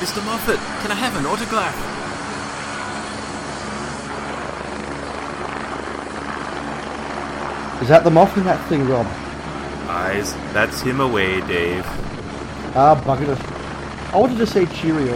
Mr. Moffat, can I have an autograph? Is that the Moff in that thing, Rob? Eyes, that's him away, Dave. Ah, bugger it. I wanted to say cheerio.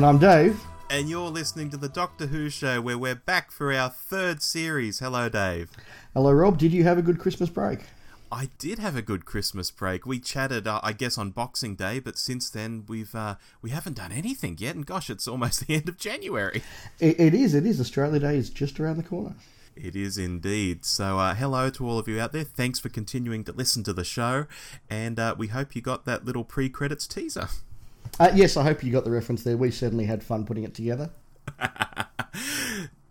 And I'm Dave. and you're listening to the Doctor Who show where we're back for our third series. Hello, Dave. Hello, Rob. Did you have a good Christmas break? I did have a good Christmas break. We chatted, uh, I guess, on Boxing Day, but since then we've uh, we haven't done anything yet. And gosh, it's almost the end of January. It, it is. It is. Australia Day is just around the corner. It is indeed. So, uh, hello to all of you out there. Thanks for continuing to listen to the show, and uh, we hope you got that little pre-credits teaser. Uh, yes, I hope you got the reference there. We certainly had fun putting it together.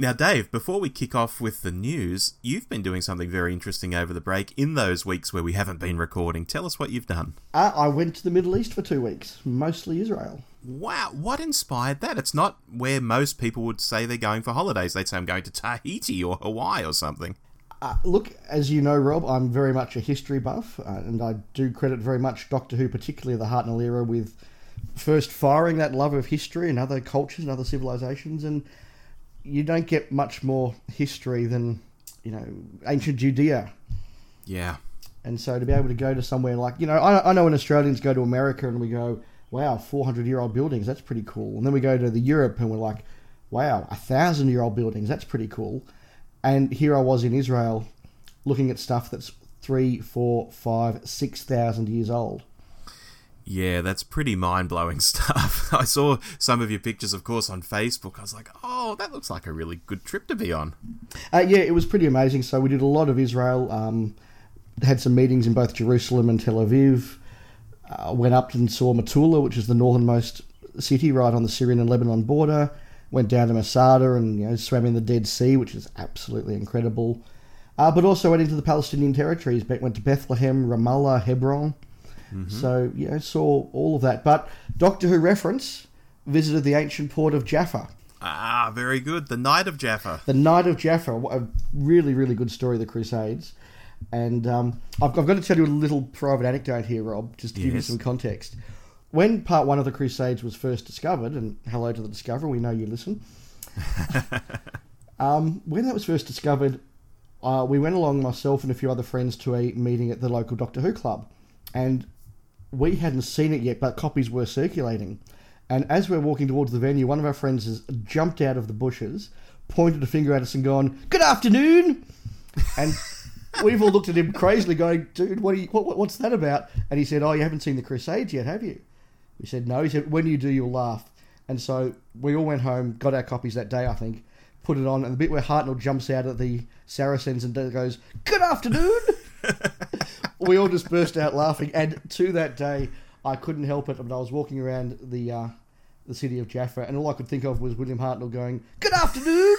Now, Dave, before we kick off with the news, you've been doing something very interesting over the break in those weeks where we haven't been recording. Tell us what you've done. Uh, I went to the Middle East for two weeks, mostly Israel. Wow, what inspired that? It's not where most people would say they're going for holidays. They'd say, I'm going to Tahiti or Hawaii or something. Uh, look, as you know, Rob, I'm very much a history buff, uh, and I do credit very much Doctor Who, particularly the Hartnell era, with first firing that love of history and other cultures and other civilizations. And you don't get much more history than, you know, ancient Judea. Yeah. And so to be able to go to somewhere like, you know, I, I know when Australians go to America and we go, wow, 400 year old buildings, that's pretty cool. And then we go to the Europe and we're like, wow, a thousand year old buildings, that's pretty cool. And here I was in Israel looking at stuff that's three, four, five, six thousand years old. Yeah, that's pretty mind blowing stuff. I saw some of your pictures, of course, on Facebook. I was like, oh, that looks like a really good trip to be on. Uh, yeah, it was pretty amazing. So we did a lot of Israel, um, had some meetings in both Jerusalem and Tel Aviv. Uh, went up and saw Metula, which is the northernmost city right on the Syrian and Lebanon border. Went down to Masada and you know swam in the Dead Sea, which is absolutely incredible. Uh, but also went into the Palestinian territories. Went to Bethlehem, Ramallah, Hebron. So you know saw all of that. But Doctor Who reference visited the ancient port of Jaffa. Ah, very good. The Knight of Jaffa. The Knight of Jaffa. A really, really good story of the Crusades. And um, I've, I've got to tell you a little private anecdote here, Rob, just to give you some context. When part one of the Crusades was first discovered, and hello to the discoverer, we know you listen. um, when that was first discovered, uh, we went along, myself and a few other friends, to a meeting at the local Doctor Who club. And we hadn't seen it yet, but copies were circulating. And as we're walking towards the venue, one of our friends has jumped out of the bushes, pointed a finger at us, and gone, "Good afternoon!" And we've all looked at him crazily, going, "Dude, what, are you, what, what- what's that about?" And he said, "Oh, you haven't seen the Crusades yet, have you?" We said, "No." He said, "When you do, you'll laugh." And so we all went home, got our copies that day, I think, put it on, and the bit where Hartnell jumps out at the Saracens and goes, "Good afternoon." we all just burst out laughing. And to that day, I couldn't help it. I, was walking around the uh, the city of Jaffa, and all I could think of was William Hartnell going, "Good afternoon."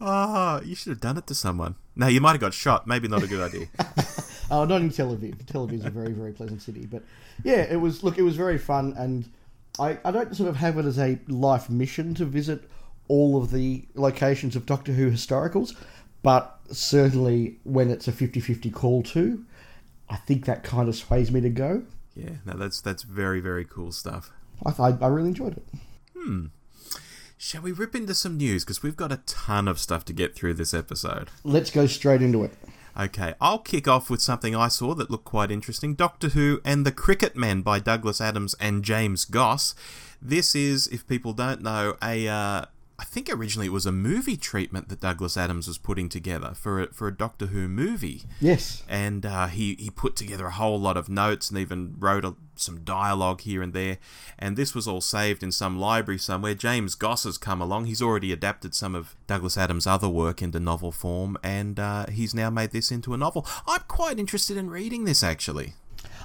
Oh, you should have done it to someone. No, you might have got shot. Maybe not a good idea. Oh, not in Tel Aviv. Tel Aviv is a very, very pleasant city. But yeah, it was. Look, it was very fun, and I, I don't sort of have it as a life mission to visit all of the locations of Doctor Who historicals, but certainly when it's a 50-50 call to, I think that kind of sways me to go. yeah, no, that's that's very very cool stuff. I, I, I really enjoyed it. Hmm. Shall we rip into some news because we've got a ton of stuff to get through this episode. Let's go straight into it. Okay, I'll kick off with something I saw that looked quite interesting Doctor Who and the Cricket Men by Douglas Adams and James Goss. This is, if people don't know, a, uh, I think originally it was a movie treatment that Douglas Adams was putting together for a, for a Doctor Who movie. Yes. And uh, he, he put together a whole lot of notes and even wrote a, some dialogue here and there. And this was all saved in some library somewhere. James Goss has come along. He's already adapted some of Douglas Adams' other work into novel form, and uh, he's now made this into a novel. I'm quite interested in reading this, actually.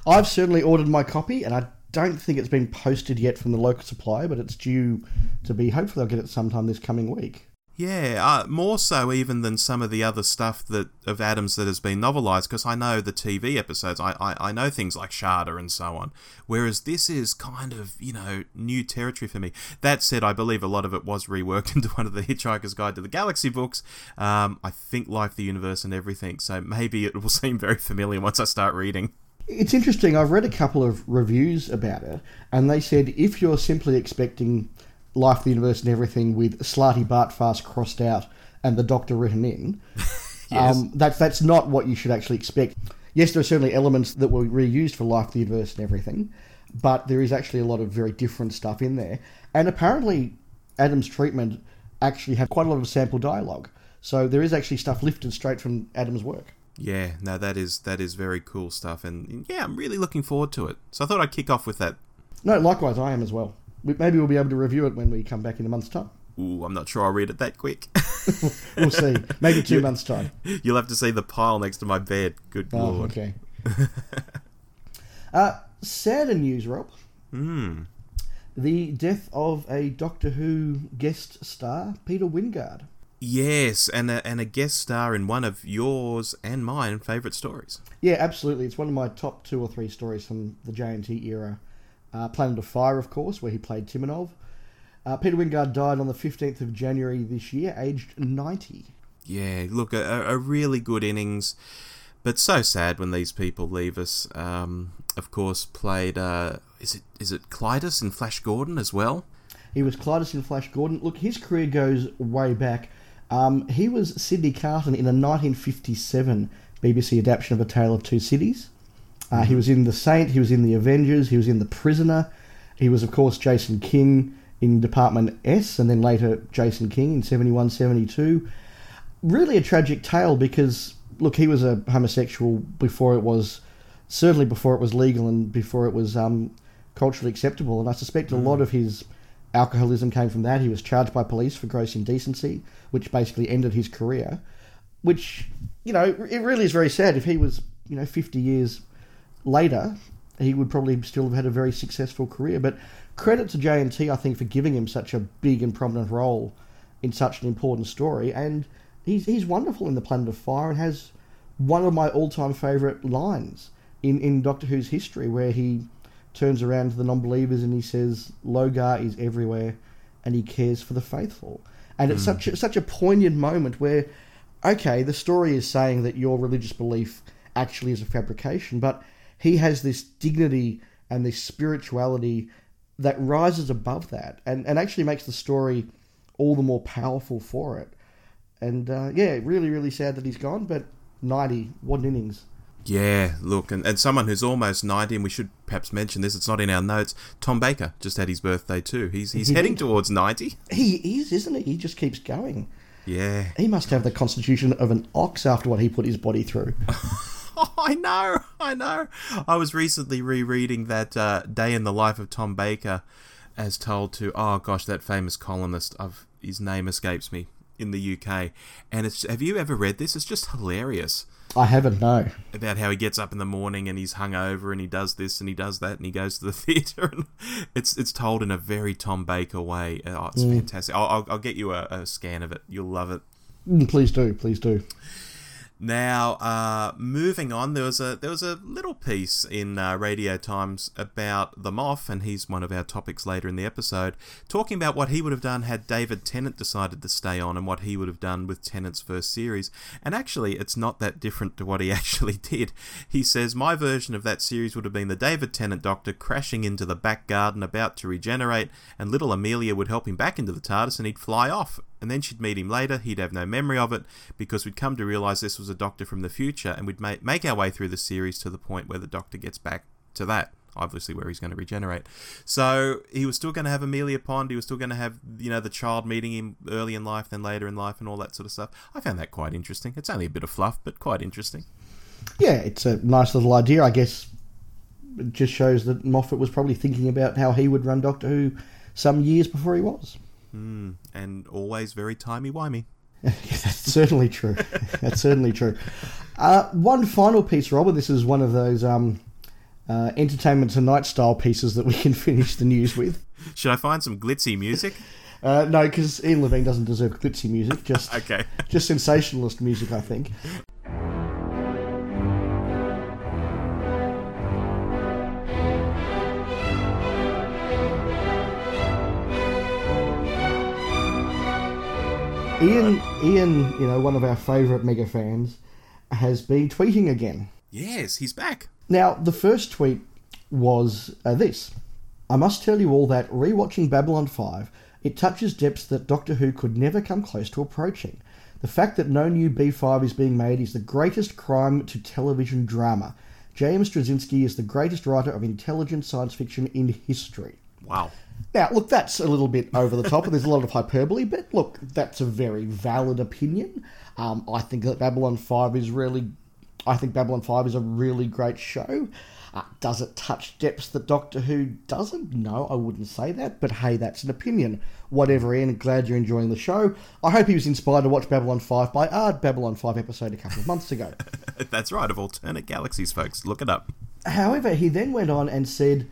I've certainly ordered my copy, and I don't think it's been posted yet from the local supplier, but it's due to be. Hopefully, I'll get it sometime this coming week. Yeah, uh, more so even than some of the other stuff that of Adams that has been novelized, because I know the TV episodes, I, I, I know things like Shada and so on. Whereas this is kind of, you know, new territory for me. That said, I believe a lot of it was reworked into one of the Hitchhiker's Guide to the Galaxy books. Um, I think Life, the Universe, and everything, so maybe it will seem very familiar once I start reading. It's interesting. I've read a couple of reviews about it, and they said if you're simply expecting Life, the Universe, and everything with Slartibartfast crossed out and the Doctor written in, Yes. um, that's that's not what you should actually expect. Yes, there are certainly elements that were reused for Life, the Universe, and everything, but there is actually a lot of very different stuff in there. And apparently, Adams' treatment actually had quite a lot of sample dialogue. So there is actually stuff lifted straight from Adams' work. Yeah, no, that is that is very cool stuff, and yeah, I'm really looking forward to it. So I thought I'd kick off with that. No, likewise, I am as well. We- Maybe we'll be able to review it when we come back in a month's time. Ooh, I'm not sure I'll read it that quick. We'll see. Maybe two months' time. You'll have to see the pile next to my bed. Good Oh, lord. okay. uh, sadder news, Rob. Hmm. The death of a Doctor Who guest star, Peter Wyngarde. Yes, and a, and a guest star in one of yours and mine favourite stories. Yeah, absolutely. It's one of my top two or three stories from the JNT era. Uh, Planet of Fire, of course, where he played Timanov. Uh, Peter Wyngarde died on the 15th of January this year, aged 90. Yeah, look, a, a really good innings, but so sad when these people leave us. Um, of course, played uh, is it is it Klytus and Flash Gordon as well? He was Klytus in Flash Gordon. Look, his career goes way back. Um, he was Sydney Carton in a 1957 BBC adaptation of A Tale of Two Cities. Uh, He was in The Saint, he was in The Avengers, he was in The Prisoner. He was, of course, Jason King in Department S, and then later Jason King in 71 72. Really a tragic tale because, look, he was a homosexual before it was, certainly before it was legal and before it was um, culturally acceptable. And I suspect a lot of his alcoholism came from that. He was charged by police for gross indecency, which basically ended his career. Which, you know, it really is very sad. If he was, you know, 50 years later, he would probably still have had a very successful career. But credit to JNT, I think, for giving him such a big and prominent role in such an important story. And he's, he's wonderful in The Planet of Fire and has one of my all time favourite lines in, in Doctor Who's history, where he turns around to the non believers and he says, Logar is everywhere and he cares for the faithful. And it's such a, such a poignant moment where, okay, the story is saying that your religious belief actually is a fabrication, but he has this dignity and this spirituality that rises above that and, and actually makes the story all the more powerful for it. And uh, yeah, really, really sad that he's gone, but 90, what an innings. Yeah, look, and, and someone who's almost 90, and we should perhaps mention this, it's not in our notes. Tom Baker just had his birthday too. He's he's He heading towards 90. He is, isn't he? He just keeps going. Yeah. He must have the constitution of an ox after what he put his body through. Oh, I know, I know. I was recently rereading that uh, Day in the Life of Tom Baker as told to, oh gosh, that famous columnist, of his name escapes me, in the UK. And it's have you ever read this? It's just hilarious. I haven't, no. about how he gets up in the morning and he's hungover and he does this and he does that and he goes to the theatre and it's it's told in a very Tom Baker way. Oh, it's fantastic. I'll, I'll, I'll get you a, a scan of it. You'll love it. Mm, Please do, please do. Now, uh, moving on, there was a there was a little piece in uh, Radio Times about the Moff, and he's one of our topics later in the episode, talking about what he would have done had David Tennant decided to stay on, and what he would have done with Tennant's first series. And actually, it's not that different to what he actually did. He says my version of that series would have been the David Tennant Doctor crashing into the back garden about to regenerate, and little Amelia would help him back into the TARDIS, and he'd fly off and then she'd meet him later. He'd have no memory of it because we'd come to realize this was a doctor from the future, and we'd make, make our way through the series to the point where the doctor gets back to that. obviously where he's going to regenerate. So he was still going to have Amelia Pond. He was still going to have you know the child meeting him early in life, then later in life, and all that sort of stuff. I found that quite interesting. It's only a bit of fluff, but quite interesting. Yeah, it's a nice little idea. I guess it just shows that Moffat was probably thinking about how he would run Doctor Who some years before he was. Mm, and always very timey-wimey. yeah, that's certainly true. that's certainly true. Uh, one final piece, Robert. This is one of those um, uh, Entertainment Tonight style pieces that we can finish the news with. Should I find some glitzy music? Uh, no, because Ian Levine doesn't deserve glitzy music. Just okay. Just sensationalist music, I think. Ian, Ian, you know, one of our favourite mega fans, has been tweeting again. Yes, he's back. Now, the first tweet was uh, this I must tell you all that rewatching Babylon 5, it touches depths that Doctor Who could never come close to approaching. The fact that no new B5 is being made is the greatest crime to television drama. James Straczynski is the greatest writer of intelligent science fiction in history. Wow. Now, look, that's a little bit over the top, and there's a lot of hyperbole, but look, that's a very valid opinion. Um, I think that Babylon 5 is really. I think Babylon 5 is a really great show. Uh, does it touch depths that Doctor Who doesn't? No, I wouldn't say that, but hey, that's an opinion. Whatever, Ian, glad you're enjoying the show. I hope he was inspired to watch Babylon 5 by our Babylon 5 episode a couple of months ago. that's right, of Alternate Galaxies, folks. Look it up. However, he then went on and said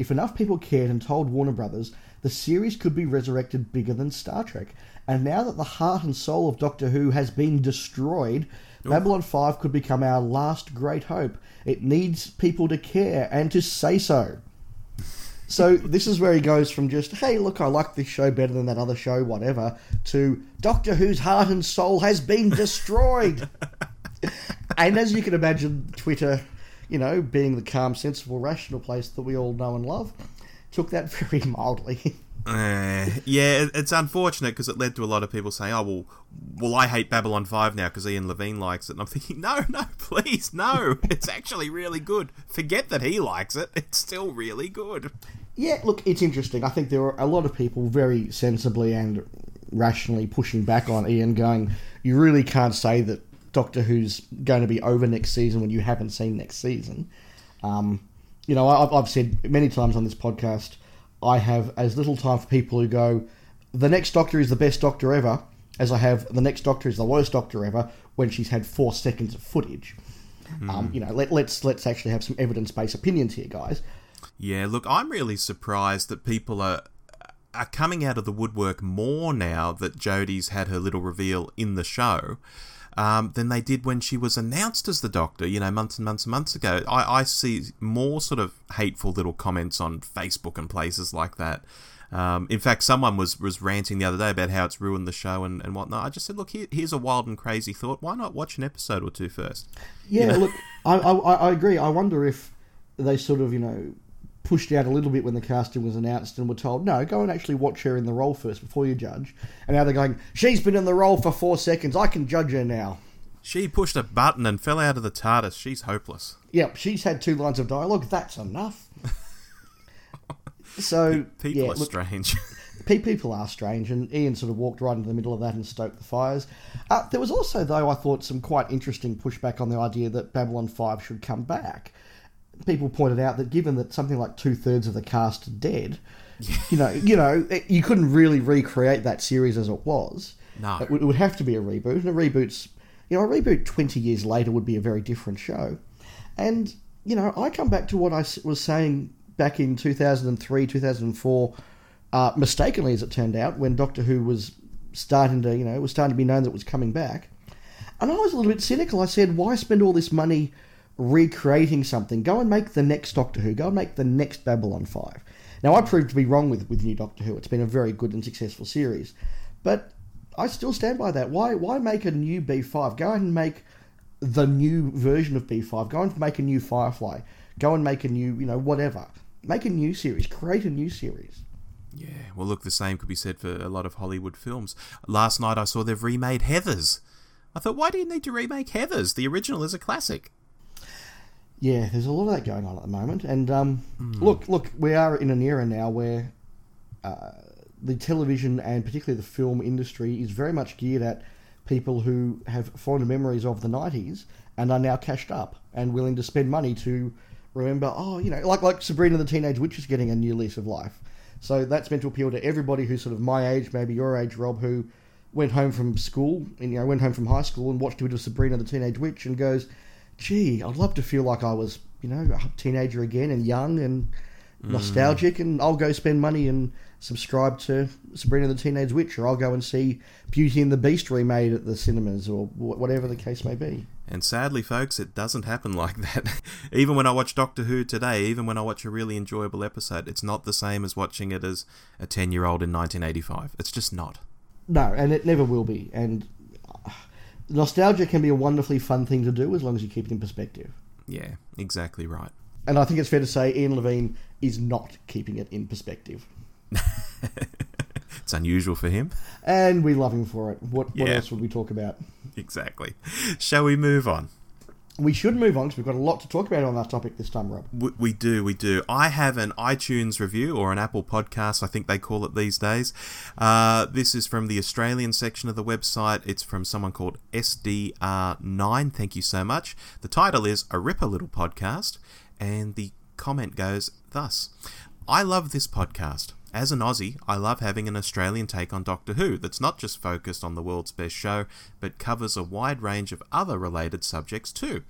if enough people cared and told Warner Brothers, the series could be resurrected bigger than Star Trek. And now that the heart and soul of Doctor Who has been destroyed. Babylon 5 could become our last great hope. It needs people to care and to say so. So this is where he goes from just, hey, look, I like this show better than that other show, whatever, to Doctor Who's heart and soul has been destroyed. and as you can imagine, Twitter you know, being the calm, sensible, rational place that we all know and love, took that very mildly. Uh, yeah, it's unfortunate because it led to a lot of people saying, "Oh, well, well, I hate Babylon Five now because Ian Levine likes it." And I'm thinking, no, no, please, no. it's actually really good. Forget that he likes it; it's still really good. Yeah, look, it's interesting. I think there are a lot of people very sensibly and rationally pushing back on Ian, going, "You really can't say that Doctor Who's going to be over next season when you haven't seen next season. Um, you know, I've, I've said many times on this podcast, I have as little time for people who go, the next Doctor is the best Doctor ever, as I have the next Doctor is the worst Doctor ever when she's had four seconds of footage. Mm. Um, you know, let, let's let's actually have some evidence based opinions here, guys. Yeah, look, I'm really surprised that people are are coming out of the woodwork more now that Jodie's had her little reveal in the show um, than they did when she was announced as the Doctor, you know, months and months and months ago. I, I see more sort of hateful little comments on Facebook and places like that. Um, in fact, someone was, was ranting the other day about how it's ruined the show and, and whatnot. I just said, look, here, here's a wild and crazy thought. Why not watch an episode or two first? Yeah, you know? look, I, I, I agree. I wonder if they sort of, you know, pushed out a little bit when the casting was announced and were told, no, go and actually watch her in the role first before you judge. And now they're going, she's been in the role for four seconds. I can judge her now. She pushed a button and fell out of the TARDIS. She's hopeless. Yep, she's had two lines of dialogue. That's enough. so people yeah, are look, strange. people are strange, and Ian sort of walked right into the middle of that and stoked the fires. Uh, there was also, though, I thought some quite interesting pushback on the idea that Babylon Five should come back people pointed out that given that something like two thirds of the cast are dead, you know, you know, you couldn't really recreate that series as it was. No, it would, have to be a reboot, and a reboot's, you know, a reboot twenty years later would be a very different show. And you know, I come back to what I was saying back in two thousand and three, two thousand and four, uh, mistakenly as it turned out, when Doctor Who was starting to, you know, was starting to be known that it was coming back. And I was a little bit cynical. I said, why spend all this money? Recreating something. Go and make the next Doctor Who. Go and make the next Babylon 5. Now, I proved to be wrong with, with New Doctor Who. It's been a very good and successful series. But I still stand by that. Why, why make a new B5? Go and make the new version of B5. Go and make a new Firefly. Go and make a new, you know, whatever. Make a new series. Create a new series. Yeah, well, look, the same could be said for a lot of Hollywood films. Last night I saw they've remade Heathers. I thought, why do you need to remake Heathers? The original is a classic. Yeah, there's a lot of that going on at the moment, and um, look, look, we are in an era now where uh, the television and particularly the film industry is very much geared at people who have fond memories of the '90s and are now cashed up and willing to spend money to remember. Oh, you know, like like Sabrina the Teenage Witch is getting a new lease of life. So that's meant to appeal to everybody who's sort of my age, maybe your age, Rob, who went home from school and you know went home from high school and watched a bit of Sabrina the Teenage Witch and goes, "Gee, I'd love to feel like I was you know a teenager again and young and mm. nostalgic, and I'll go spend money and subscribe to Sabrina the Teenage Witch, or I'll go and see Beauty and the Beast remade at the cinemas, or wh- whatever the case may be." And sadly, folks, it doesn't happen like that. even when I watch Doctor Who today, even when I watch a really enjoyable episode, it's not the same as watching it as a 10 year old in 1985. It's just not. No, and it never will be. And nostalgia can be a wonderfully fun thing to do as long as you keep it in perspective. Yeah, exactly right. And I think it's fair to say Ian Levine is not keeping it in perspective. It's unusual for him. And we love him for it. What, what Yeah. else would we talk about? Exactly. Shall we move on? We should move on because we've got a lot to talk about on that topic this time, Rob. We, we do, we do. I have an iTunes review or an Apple podcast, I think they call it these days. Uh, this is from the Australian section of the website. It's from someone called SDR9. Thank you so much. The title is A Ripper Little Podcast, and the comment goes thus I love this podcast. As an Aussie, I love having an Australian take on Doctor Who that's not just focused on the world's best show, but covers a wide range of other related subjects too.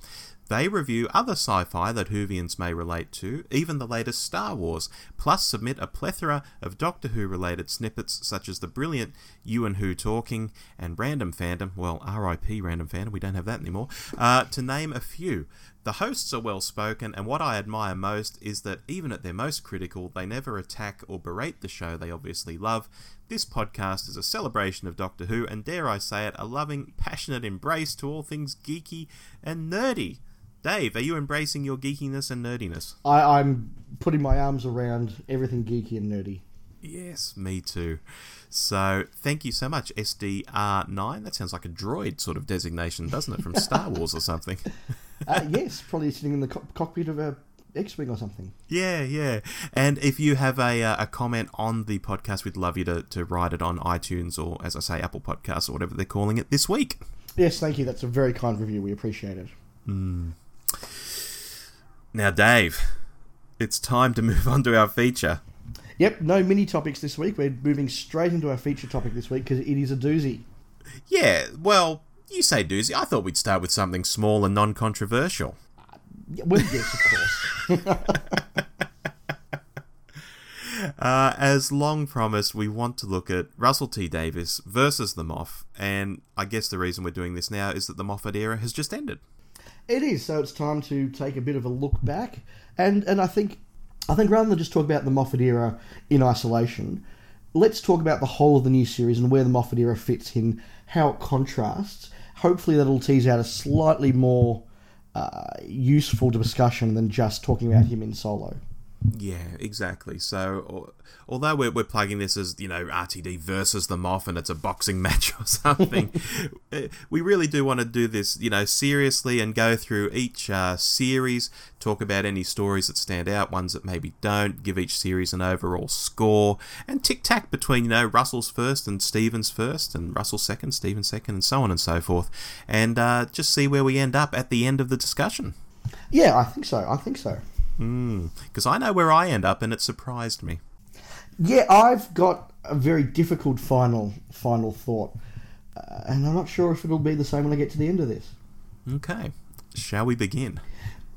They review other sci fi that Whovians may relate to, even the latest Star Wars, plus submit a plethora of Doctor Who related snippets such as the brilliant You and Who Talking and Random Fandom, well, RIP Random Fandom, we don't have that anymore, uh, to name a few. The hosts are well spoken, and what I admire most is that even at their most critical, they never attack or berate the show they obviously love. This podcast is a celebration of Doctor Who, and dare I say it, a loving, passionate embrace to all things geeky and nerdy. Dave, are you embracing your geekiness and nerdiness? I, I'm putting my arms around everything geeky and nerdy. Yes, me too. So, thank you so much, SDR9. That sounds like a droid sort of designation, doesn't it, from Star Wars or something? Uh, yes, probably sitting in the co- cockpit of a X-wing or something. Yeah, yeah. And if you have a, uh, a comment on the podcast, we'd love you to, to write it on iTunes or, as I say, Apple Podcasts or whatever they're calling it this week. Yes, thank you. That's a very kind review. We appreciate it. Now, Dave, it's time to move on to our feature. Yep, no mini topics this week. We're moving straight into our feature topic this week because it is a doozy. Yeah, well, you say doozy. I thought we'd start with something small and non controversial. Yeah, Well, yes, of course. Uh, as long promised, we want to look at Russell T Davies versus the Moff, and I guess the reason we're doing this now is that the Moffat era has just ended. It is, so it's time to take a bit of a look back, and and I think I think rather than just talk about the Moffat era in isolation, let's talk about the whole of the new series and where the Moffat era fits in, how it contrasts. Hopefully, that'll tease out a slightly more uh, useful discussion than just talking about him in solo. Yeah, exactly. So, al- although we're, we're plugging this as, you know, RTD versus the Moff and it's a boxing match or something, eh, we really do want to do this, you know, seriously and go through each uh, series, talk about any stories that stand out, ones that maybe don't, give each series an overall score, and tic tac between, you know, Russell's first and Steven's first, and Russell's second, Steven's second, and so on and so forth, and uh, just see where we end up at the end of the discussion. Yeah, I think so. I think so. Because I know where I end up, and it surprised me. Yeah, I've got a very difficult final final thought, uh, and I'm not sure if it'll be the same when I get to the end of this. Okay. Shall we begin?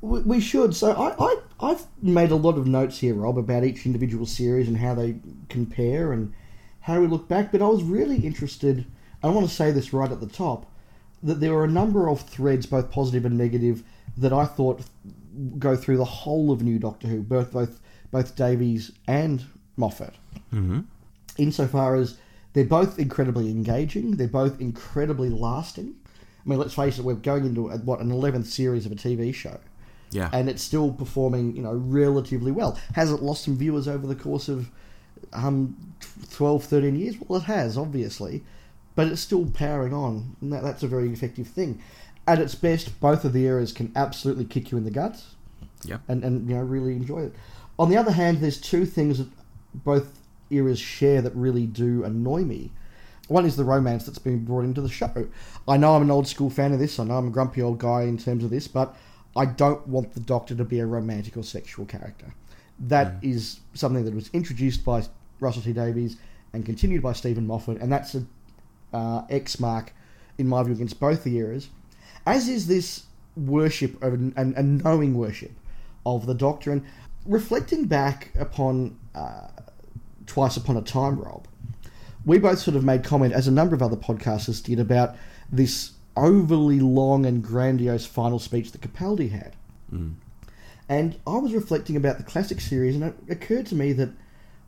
We, we should. So I, I I've made a lot of notes here, Rob, about each individual series and how they compare and how we look back. But I was really interested. I want to say this right at the top that there were a number of threads, both positive and negative, that I thought go through the whole of New Doctor Who, both both both Davies and Moffat. Mm-hmm. Insofar as they're both incredibly engaging, they're both incredibly lasting. I mean, let's face it, we're going into uh, what an eleventh series of a TV show Yeah. and it's still performing, you know, relatively well. Has it lost some viewers over the course of um, 12, 13 years? Well, it has, obviously, but it's still powering on, and that, that's a very effective thing. At its best, both of the eras can absolutely kick you in the guts. Yep. and and you know really enjoy it. On the other hand, there's two things that both eras share that really do annoy me. One is the romance that's been brought into the show. I know I'm an old school fan of this. I know I'm a grumpy old guy in terms of this, but I don't want the Doctor to be a romantic or sexual character. That is something that was introduced by Russell T Davies and continued by Steven Moffat, and that's a uh, X mark, in my view, against both the eras. As is this worship of and, and knowing worship of the Doctor, and reflecting back upon uh, Twice Upon a Time, Rob. We both sort of made comment, as a number of other podcasters did, about this overly long and grandiose final speech that Capaldi had. And I was reflecting about the classic series, and it occurred to me that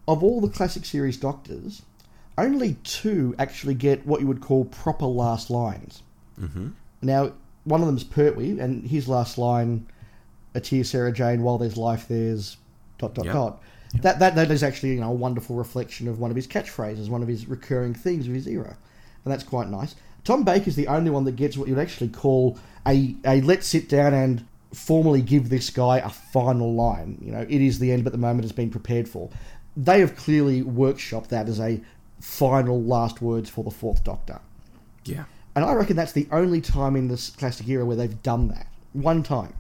of all the classic series doctors, only two actually get what you would call proper last lines. Mm-hmm. Now, one of them's Pertwee, and his last line, "A tear, Sarah Jane. While there's life, there's dot dot Yep. dot." That, that that is actually you know a wonderful reflection of one of his catchphrases, one of his recurring themes of his era, and that's quite nice. Tom Baker's the only one that gets what you'd actually call a a let's sit down and formally give this guy a final line. You know, it is the end, but the moment has been prepared for. They have clearly workshopped that as a final last words for the Fourth Doctor. Yeah. And I reckon that's the only time in this classic era where they've done that. One time.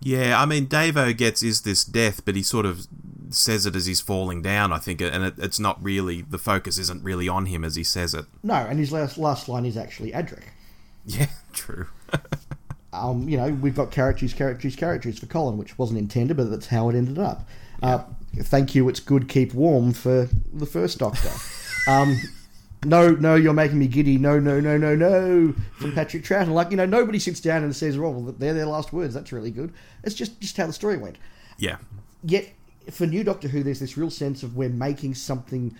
Yeah, I mean, Davo gets is this death, but he sort of says it as he's falling down, I think, and it, it's not really, the focus isn't really on him as he says it. No, and his last last line is actually Adric. Yeah, true. Um, you know, we've got characters, characters, characters for Colin, which wasn't intended, but that's how it ended up. Uh, thank you, it's good, keep warm for the first Doctor. um, no, no, you're making me giddy. No, no, no, no, no. From Patrick Troughton. Like, you know, nobody sits down and says, oh, well, they're their last words. That's really good. It's just, just how the story went. Yeah. yet for new Doctor Who, there's this real sense of we're making something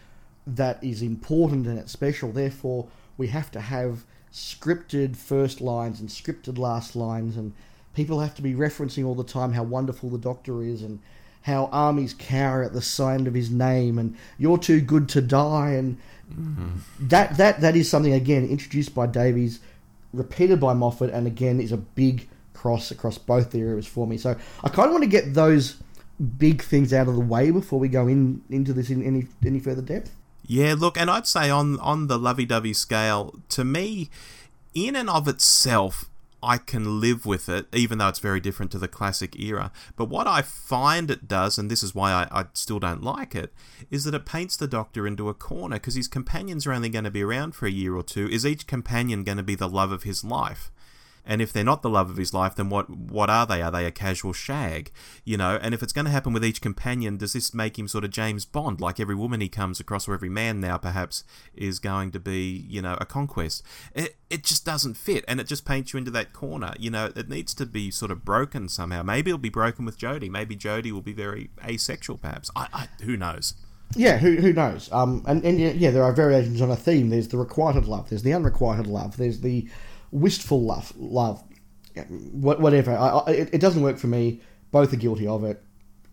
that is important and it's special. Therefore, we have to have scripted first lines and scripted last lines, and people have to be referencing all the time how wonderful the Doctor is and how armies cower at the sound of his name, and you're too good to die, and that that that is something again introduced by Davies, repeated by Moffat, and again is a big cross across both eras for me. So I kind of want to get those big things out of the way before we go in into this in any any further depth. Yeah, look, and I'd say on on the lovey-dovey scale, to me, in and of itself, I can live with it, even though it's very different to the classic era. But what I find it does, and this is why I, I still don't like it, is that it paints the Doctor into a corner because his companions are only going to be around for a year or two. Is each companion going to be the love of his life? And if they're not the love of his life, then what what are they? Are they a casual shag? You know, and if it's going to happen with each companion, does this make him sort of James Bond, like every woman he comes across, or every man now perhaps is going to be, you know, a conquest? It it just doesn't fit, and it just paints you into that corner. You know, it needs to be sort of broken somehow. Maybe it'll be broken with Jodie. Maybe Jodie will be very asexual, perhaps. I, I who knows? Yeah, who who knows? Um, and and yeah, yeah, there are variations on a theme. There's the requited love. There's the unrequited love. There's the wistful love. Love, whatever. I, I, it, it doesn't work for me. Both are guilty of it.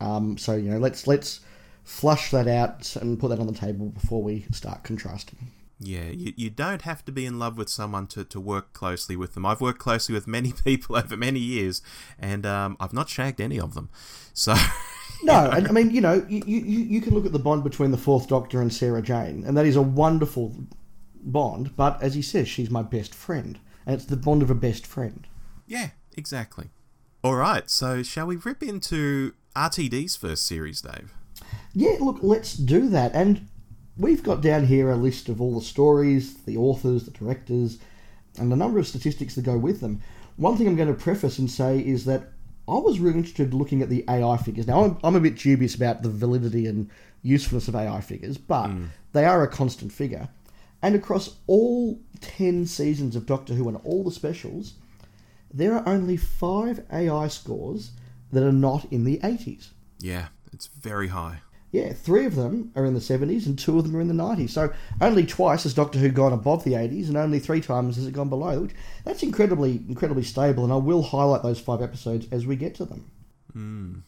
Um, so you know, let's let's flush that out and put that on the table before we start contrasting. Yeah, you, you don't have to be in love with someone to, to work closely with them. I've worked closely with many people over many years, and um, I've not shagged any of them. So, No, and I mean, you know, you, you, you can look at the bond between the Fourth Doctor and Sarah Jane, and that is a wonderful bond. But as he says, she's my best friend, and it's the bond of a best friend. yeah, exactly. All right, so shall we rip into RTD's first series, Dave? Yeah, look, let's do that. And we've got down here a list of all the stories, the authors, the directors, and a number of statistics that go with them. One thing I'm going to preface and say is that I was really interested looking at the AI figures. Now, I'm, I'm a bit dubious about the validity and usefulness of AI figures, but hmm. they are a constant figure. And across all 10 seasons of Doctor Who and all the specials, there are only five AI scores that are not in the 80s. Yeah, it's very high. Yeah, three of them are in the 70s and two of them are in the 90s. So only twice has Doctor Who gone above the 80s and only three times has it gone below. Which, that's incredibly, incredibly stable, and I will highlight those five episodes as we get to them. Hmm.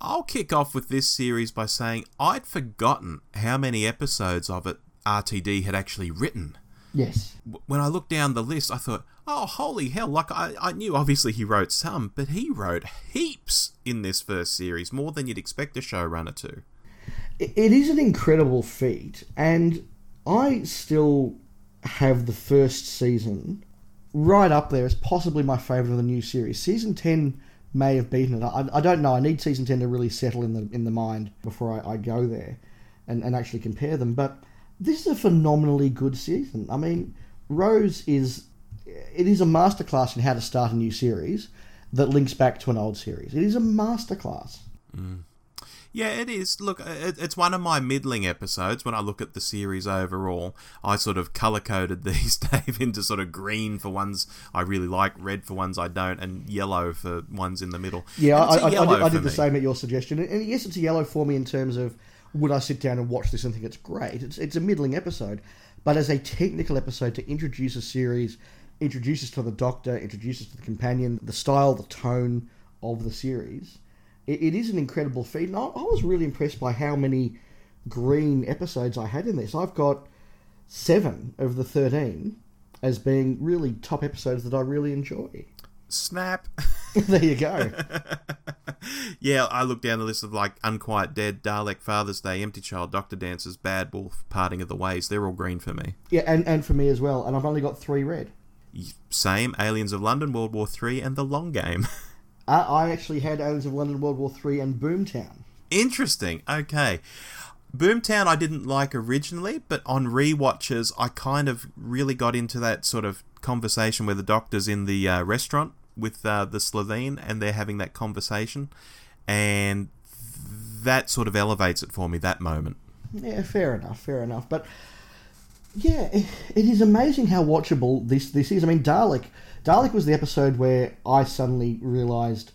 I'll kick off with this series by saying I'd forgotten how many episodes of it RTD had actually written. Yes. When I looked down the list, I thought, Oh, holy hell. Like, I, I knew obviously he wrote some, but he wrote heaps in this first series, more than you'd expect a showrunner to. It is an incredible feat, and I still have the first season right up there as possibly my favourite of the new series. Season 10 may have beaten it. I, I don't know. I need season 10 to really settle in the in the mind before I, I go there and, and actually compare them. But this is a phenomenally good season. I mean, Rose is it is a masterclass in how to start a new series that links back to an old series. It is a masterclass. Mm. Yeah, it is. Look, it's one of my middling episodes. When I look at the series overall, I sort of color coded these, Dave, into sort of green for ones I really like, red for ones I don't, and yellow for ones in the middle. Yeah, I, I, I, did, I did the same at your suggestion. And yes, it's a yellow for me in terms of would I sit down and watch this and think it's great? It's, it's a middling episode. But as a technical episode to introduce a series, introduce us to the Doctor, introduce us to the companion, the style, the tone of the series it, it is an incredible feat. And I, I was really impressed by how many green episodes I had in this. I've got seven of the 13 as being really top episodes that I really enjoy. Snap. there you go. yeah, I look down the list of like Unquiet Dead, Dalek, Father's Day, Empty Child, Doctor Dances, Bad Wolf, Parting of the Ways. They're all green for me. Yeah, and, and for me as well. And I've only got three red. Same. Aliens of London, World War Three, and The Long Game. Uh, I actually had Aliens of London World War Three and Boomtown. Interesting. Okay. Boomtown I didn't like originally, but on re-watches I kind of really got into that sort of conversation where the doctor's in the uh, restaurant with uh, the Slitheen and they're having that conversation, and that sort of elevates it for me. That moment. Yeah, fair enough. Fair enough. But yeah, it, it is amazing how watchable this this is. I mean, Dalek Dalek was the episode where I suddenly realised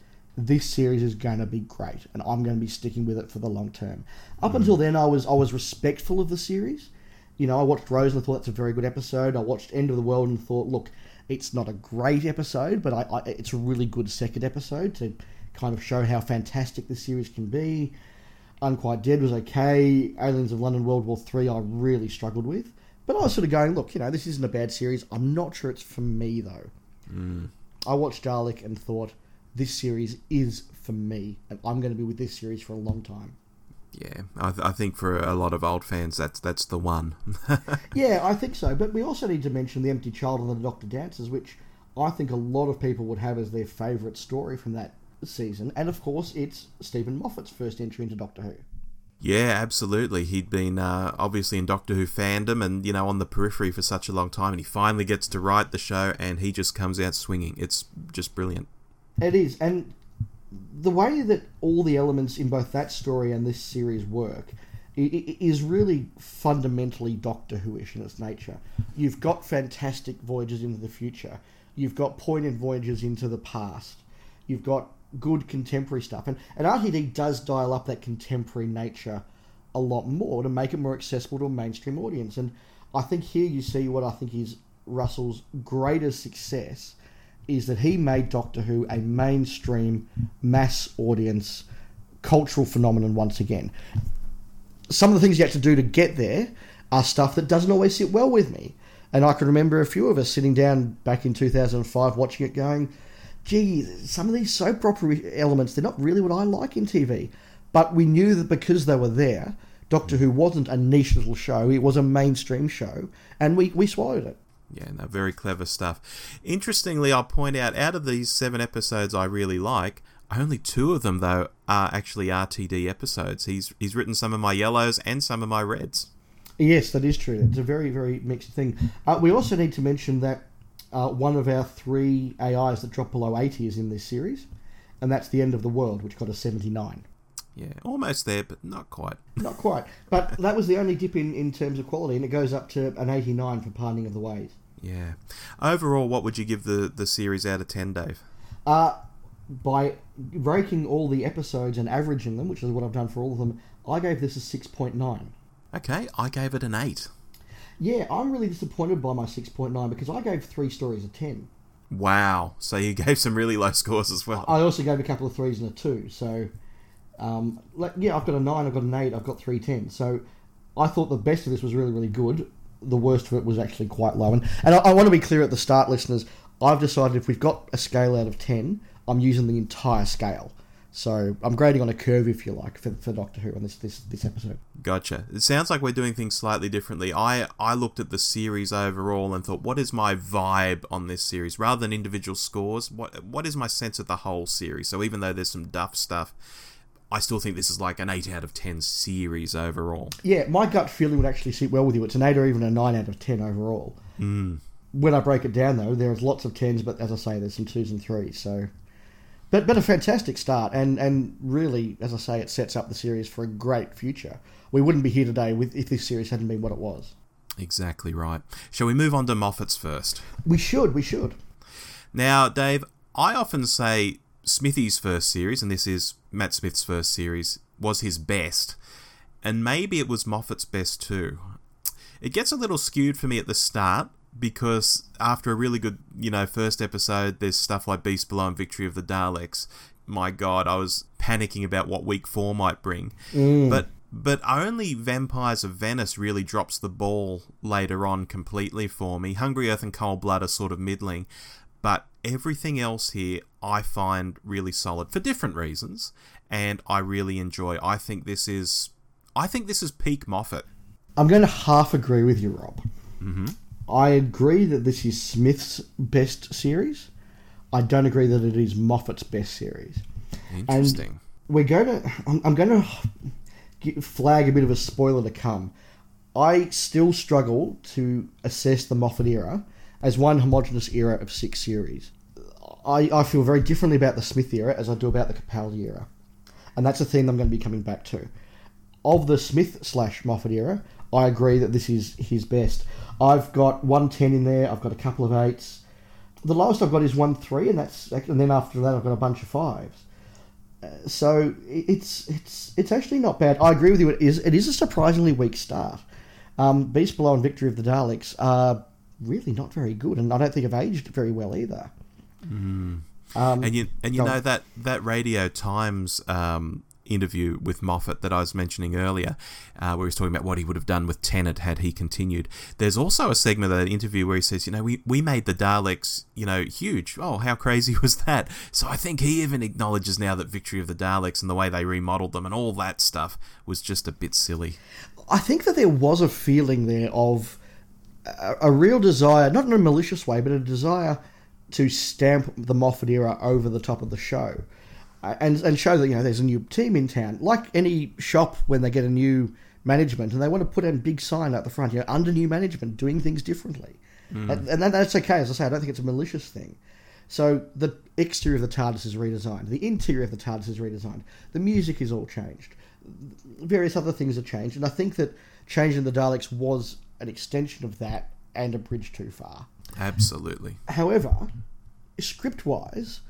this series is going to be great, and I'm going to be sticking with it for the long term. Up mm. until then, I was I was respectful of the series. You know, I watched Rose and I thought that's a very good episode. I watched End of the World and thought, look, it's not a great episode, but I, I, it's a really good second episode to kind of show how fantastic the series can be. Unquiet Dead was okay. Aliens of London World War Three I really struggled with. But I was sort of going, look, you know, this isn't a bad series. I'm not sure it's for me though. Mm. I watched Dalek and thought this series is for me, and I'm going to be with this series for a long time. Yeah, I, th- I think for a lot of old fans, that's that's the one. yeah, I think so. But we also need to mention the Empty Child and the Doctor Dances, which I think a lot of people would have as their favourite story from that season. And of course, it's Steven Moffat's first entry into Doctor Who. Yeah, absolutely. He'd been uh, obviously in Doctor Who fandom and, you know, on the periphery for such a long time, and he finally gets to write the show and he just comes out swinging. It's just brilliant. It is. And the way that all the elements in both that story and this series work is really fundamentally Doctor Who-ish in its nature. You've got fantastic voyages into the future. You've got poignant voyages into the past. You've got good contemporary stuff. And, and RTD does dial up that contemporary nature a lot more to make it more accessible to a mainstream audience. And I think here you see what I think is Russell's greatest success is that he made Doctor Who a mainstream mass audience cultural phenomenon once again. Some of the things you had to do to get there are stuff that doesn't always sit well with me. And I can remember a few of us sitting down back in 2005 watching it going, gee, some of these soap opera elements, they're not really what I like in TV. But we knew that because they were there, Doctor Who wasn't a niche little show, it was a mainstream show, and we, we swallowed it. Yeah, no, very clever stuff. Interestingly, I'll point out out of these seven episodes I really like, only two of them though are actually RTD episodes. He's he's written some of my yellows and some of my reds. Yes, that is true. It's a very very mixed thing. Uh, we also need to mention that uh, one of our three AIs that dropped below 80 is in this series, and that's The End of the World, which got a 79. Yeah, almost there, but not quite. Not quite. But that was the only dip in, in terms of quality, and it goes up to an 89 for Parting of the Ways. Yeah. Overall, what would you give the, the series out of 10, Dave? Uh, by breaking all the episodes and averaging them, which is what I've done for all of them, I gave this a 6.9. Okay, I gave it an 8. Yeah, I'm really disappointed by my 6.9 because I gave three stories a 10. Wow. So you gave some really low scores as well. I also gave a couple of threes and a two. So, um, like, yeah, I've got a nine, I've got an eight, I've got three tens. So I thought the best of this was really, really good. The worst of it was actually quite low. And, and I, I want to be clear at the start, listeners. I've decided if we've got a scale out of 10, I'm using the entire scale. So I'm grading on a curve, if you like, for, for Doctor Who on this, this, this episode. Gotcha. It sounds like we're doing things slightly differently. I, I looked at the series overall and thought, what is my vibe on this series? Rather than individual scores, what what is my sense of the whole series? So even though there's some duff stuff, I still think this is like an 8 out of 10 series overall. Yeah, my gut feeling would actually sit well with you. It's an 8 or even a 9 out of 10 overall. Mm. When I break it down, though, there's lots of 10s, but as I say, there's some 2s and 3s, so... But, but a fantastic start, and, and really, as I say, it sets up the series for a great future. We wouldn't be here today with, if this series hadn't been what it was. Exactly right. Shall we move on to Moffat's first? We should, we should. Now, Dave, I often say Smithy's first series, and this is Matt Smith's first series, was his best, and maybe it was Moffat's best too. It gets a little skewed for me at the start because after a really good, you know, first episode, there's stuff like Beast Below and Victory of the Daleks. My God, I was panicking about what week four might bring. Mm. But but only Vampires of Venice really drops the ball later on completely for me. Hungry Earth and Cold Blood are sort of middling, but everything else here I find really solid for different reasons, and I really enjoy. I think this is, I think this is peak Moffat. I'm going to half agree with you, Rob. Mm-hmm. I agree that this is Smith's best series. I don't agree that it is Moffat's best series. Interesting. We're going to. I'm, I'm going to flag a bit of a spoiler to come. I still struggle to assess the Moffat era as one homogenous era of six series. I, I feel very differently about the Smith era as I do about the Capaldi era. And that's a theme I'm going to be coming back to. Of the Smith slash Moffat era, I agree that this is his best. I've got 110 in there, I've got a couple of eights. The lowest I've got is 1 3, and that's and then after that I've got a bunch of fives. Uh, so it's it's it's actually not bad. I agree with you. It is it is a surprisingly weak start. Um, Beast Below and Victory of the Daleks are really not very good, and I don't think I've aged very well either. Mm. Um, and you and you know on. that that Radio Times um, interview with Moffat that I was mentioning earlier, uh, where he was talking about what he would have done with Tennant had he continued. There's also a segment of that interview where he says, you know, we, we made the Daleks, you know, huge. Oh, how crazy was that? So I think he even acknowledges now that Victory of the Daleks and the way they remodeled them and all that stuff was just a bit silly. I think that there was a feeling there of a, a real desire, not in a malicious way, but a desire to stamp the Moffat era over the top of the show and and show that you know there's a new team in town. Like any shop when they get a new management and they want to put a big sign out the front, you know, under new management, doing things differently, mm. and, and that's okay. As I say, I don't think it's a malicious thing. So the exterior of the TARDIS is redesigned. The interior of the TARDIS is redesigned. The music is all changed. Various other things are changed, and I think that changing the Daleks was an extension of that and a bridge too far. Absolutely. However, script wise,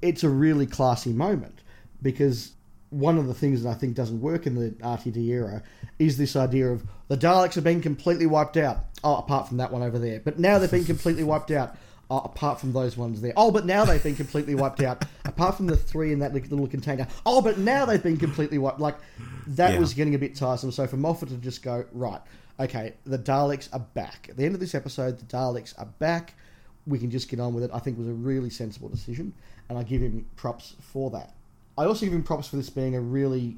it's a really classy moment because one of the things that I think doesn't work in the RTD era is this idea of the Daleks have been completely wiped out. Oh, apart from that one over there. But now they've been completely wiped out. Oh, apart from those ones there. Oh, but now they've been completely wiped out. Apart from the three in that little container. Oh, but now they've been completely wiped. Like, that yeah. was getting a bit tiresome. So for Moffat to just go, right, okay, the Daleks are back. At the end of this episode, the Daleks are back. We can just get on with it. I think it was a really sensible decision and I give him props for that. I also give him props for this being a really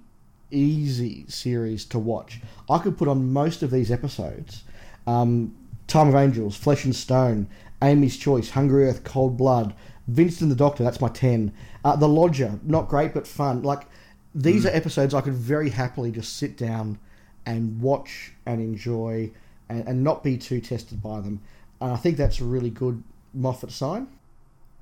easy series to watch. I could put on most of these episodes. Um, Time of Angels, Flesh and Stone, Amy's Choice, Hungry Earth, Cold Blood, Vincent and the Doctor, that's my 10. Uh, the Lodger, not great but fun. Like, these mm. are episodes I could very happily just sit down and watch and enjoy and, and not be too tested by them. And I think that's a really good Moffat sign.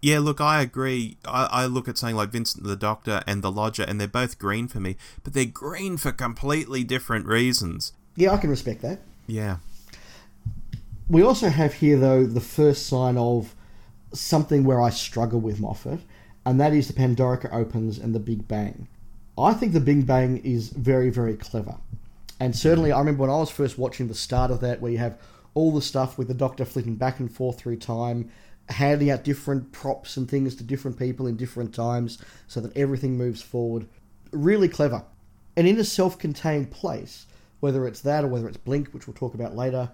Yeah, look, I agree. I, I, look at something like Vincent the Doctor and The Lodger, and they're both green for me, but they're green for completely different reasons. Yeah, I can respect that. Yeah. We also have here, though, the first sign of something where I struggle with Moffat, and that is the Pandorica opens and the Big Bang. I think the Big Bang is very, very clever. And certainly, I remember when I was first watching the start of that, where you have all the stuff with the Doctor flitting back and forth through time, handing out different props and things to different people in different times so that everything moves forward. Really clever. And in a self contained place, whether it's that or whether it's Blink, which we'll talk about later,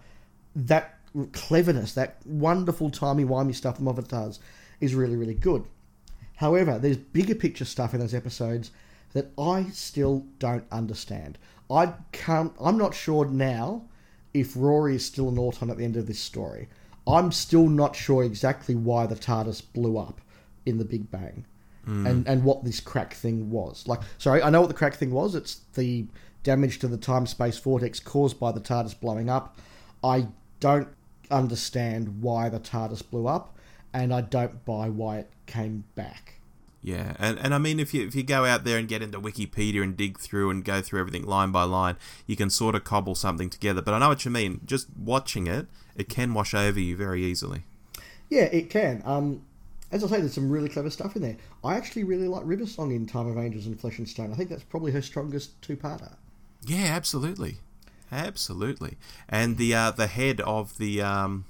that cleverness, that wonderful timey-wimey stuff Moffat does, is really, really good. However, there's bigger picture stuff in those episodes that I still don't understand. I can't. I'm not sure now if Rory is still an Auton at the end of this story. I'm still not sure exactly why the TARDIS blew up in the Big Bang, hmm. and and what this crack thing was. Like, sorry, I know what the crack thing was. It's the damage to the time space vortex caused by the TARDIS blowing up. I don't understand why the TARDIS blew up, and I don't buy why it came back. Yeah, and, and I mean, if you if you go out there and get into Wikipedia and dig through and go through everything line by line, you can sort of cobble something together. But I know what you mean. Just watching it, it can wash over you very easily. Yeah, it can. Um, as I say, there's some really clever stuff in there. I actually really like River Song in Time of Angels and Flesh and Stone. I think that's probably her strongest two-parter. Yeah, absolutely, absolutely. And the uh, the head of the um,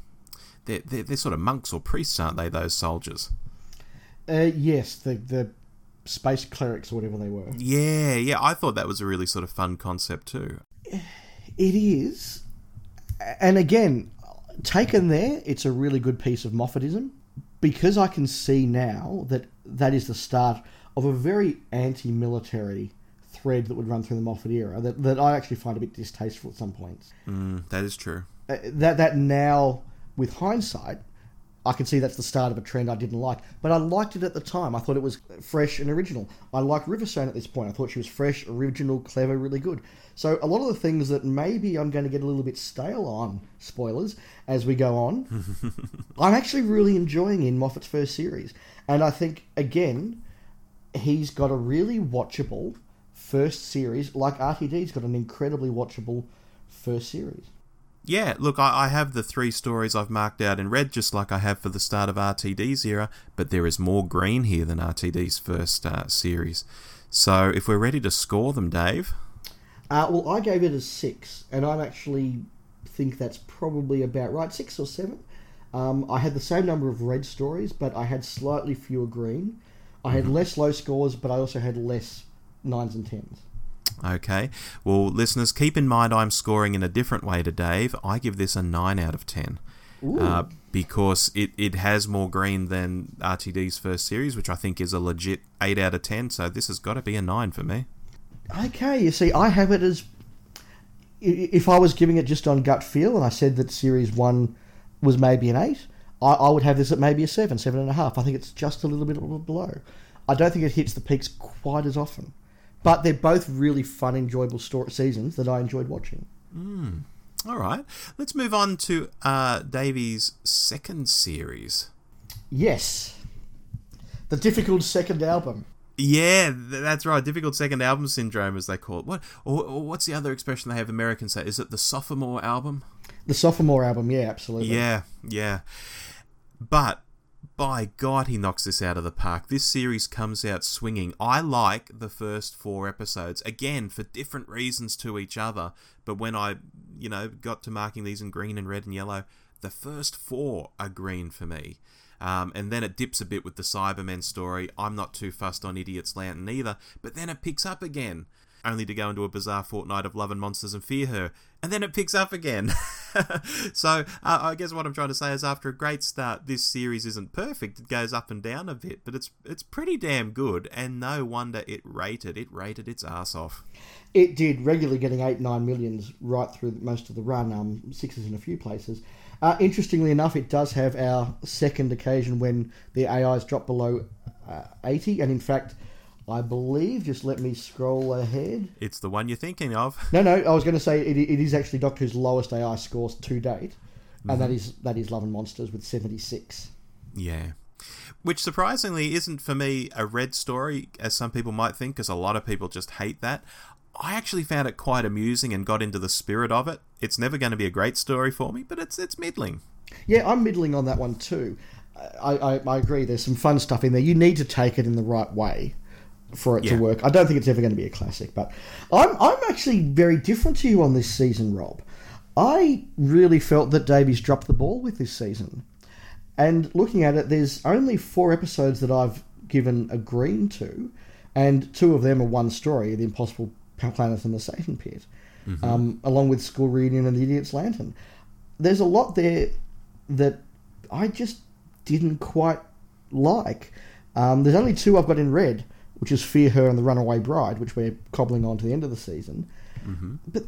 they're, they're, they're sort of monks or priests, aren't they? Those soldiers. Uh, yes, the the space clerics or whatever they were. Yeah, yeah. I thought that was a really sort of fun concept too. It is, and again, taken there, it's a really good piece of Moffatism because I can see now that that is the start of a very anti-military thread that would run through the Moffat era that, that I actually find a bit distasteful at some points. Mm, that is true. Uh, that that now, with hindsight, I can see that's the start of a trend I didn't like. But I liked it at the time. I thought it was fresh and original. I liked River Song at this point. I thought she was fresh, original, clever, really good. So a lot of the things that maybe I'm going to get a little bit stale on, spoilers, as we go on, I'm actually really enjoying in Moffat's first series. And I think, again, he's got a really watchable first series. Like RTD's got an incredibly watchable first series. Yeah, look, I, I have the three stories I've marked out in red, just like I have for the start of RTD's era, but there is more green here than RTD's first uh, series. So if we're ready to score them, Dave. Uh, well, I gave it a six, and I actually think that's probably about right, six or seven. Um, I had the same number of red stories, but I had slightly fewer green. I had less low scores, but I also had less nines and tens. Okay. Well, listeners, keep in mind I'm scoring in a different way to Dave. I give this a 9 out of 10. Uh, because it, it has more green than RTD's first series, which I think is a legit 8 out of 10. So this has got to be a 9 for me. Okay, you see, I have it as if I was giving it just on gut feel, and I said that series one was maybe an eight, I, I would have this at maybe a seven, seven and a half. I think it's just a little bit below. I don't think it hits the peaks quite as often, but they're both really fun, enjoyable story seasons that I enjoyed watching. All right. Let's move on to uh, Davies' second series. Yes, the difficult second album. Yeah, that's right. Difficult second album syndrome, as they call it. What? Or, or what's the other expression they have Americans say? Is it the sophomore album? The sophomore album, yeah, absolutely. Yeah, yeah. But by God, he knocks this out of the park. This series comes out swinging. I like the first four episodes again for different reasons to each other. But when I, you know, got to marking these in green and red and yellow, the first four are green for me. Um, and then it dips a bit with the Cybermen story. I'm not too fussed on Idiot's Lantern either, but then it picks up again, only to go into a bizarre fortnight of Love and Monsters and Fear Her, and then it picks up again. so uh, I guess what I'm trying to say is, after a great start, this series isn't perfect. It goes up and down a bit, but it's it's pretty damn good, and no wonder it rated. It rated its ass off. It did regularly getting eight nine millions right through most of the run, um, sixes in a few places. Uh, interestingly enough, it does have our second occasion when the AIs drop below uh, eighty, and in fact, I believe. Just let me scroll ahead. It's the one you're thinking of. No, no, I was going to say it, it is actually Doctor Who's lowest AI scores to date, and that mm-hmm. is that is Love and Monsters with seventy six. Yeah. Which surprisingly isn't for me a red story, as some people might think, because a lot of people just hate that. I actually found it quite amusing and got into the spirit of it. It's never going to be a great story for me, but it's it's middling. Yeah, I'm middling on that one too. I, I, I agree. There's some fun stuff in there. You need to take it in the right way for it Yeah. to work. I don't think it's ever going to be a classic, but I'm I'm actually very different to you on this season, Rob. I really felt that Davies dropped the ball with this season. And looking at it, there's only four episodes that I've given a green to, and two of them are one story: The Impossible Planet and the Satan Pit, um, along with School Reunion and The Idiot's Lantern. there's a lot there that I just didn't quite like. Um, there's only two I've got in red, which is Fear Her and The Runaway Bride, which we're cobbling on to the end of the season. Mm-hmm. But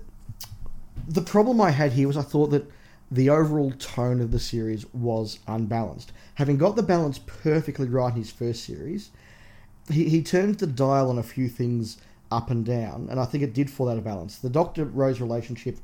the problem I had here was I thought that the overall tone of the series was unbalanced. Having got the balance perfectly right in his first series, he, he turned the dial on a few things up and down, and I think it did fall out of balance. The Doctor Rose relationship,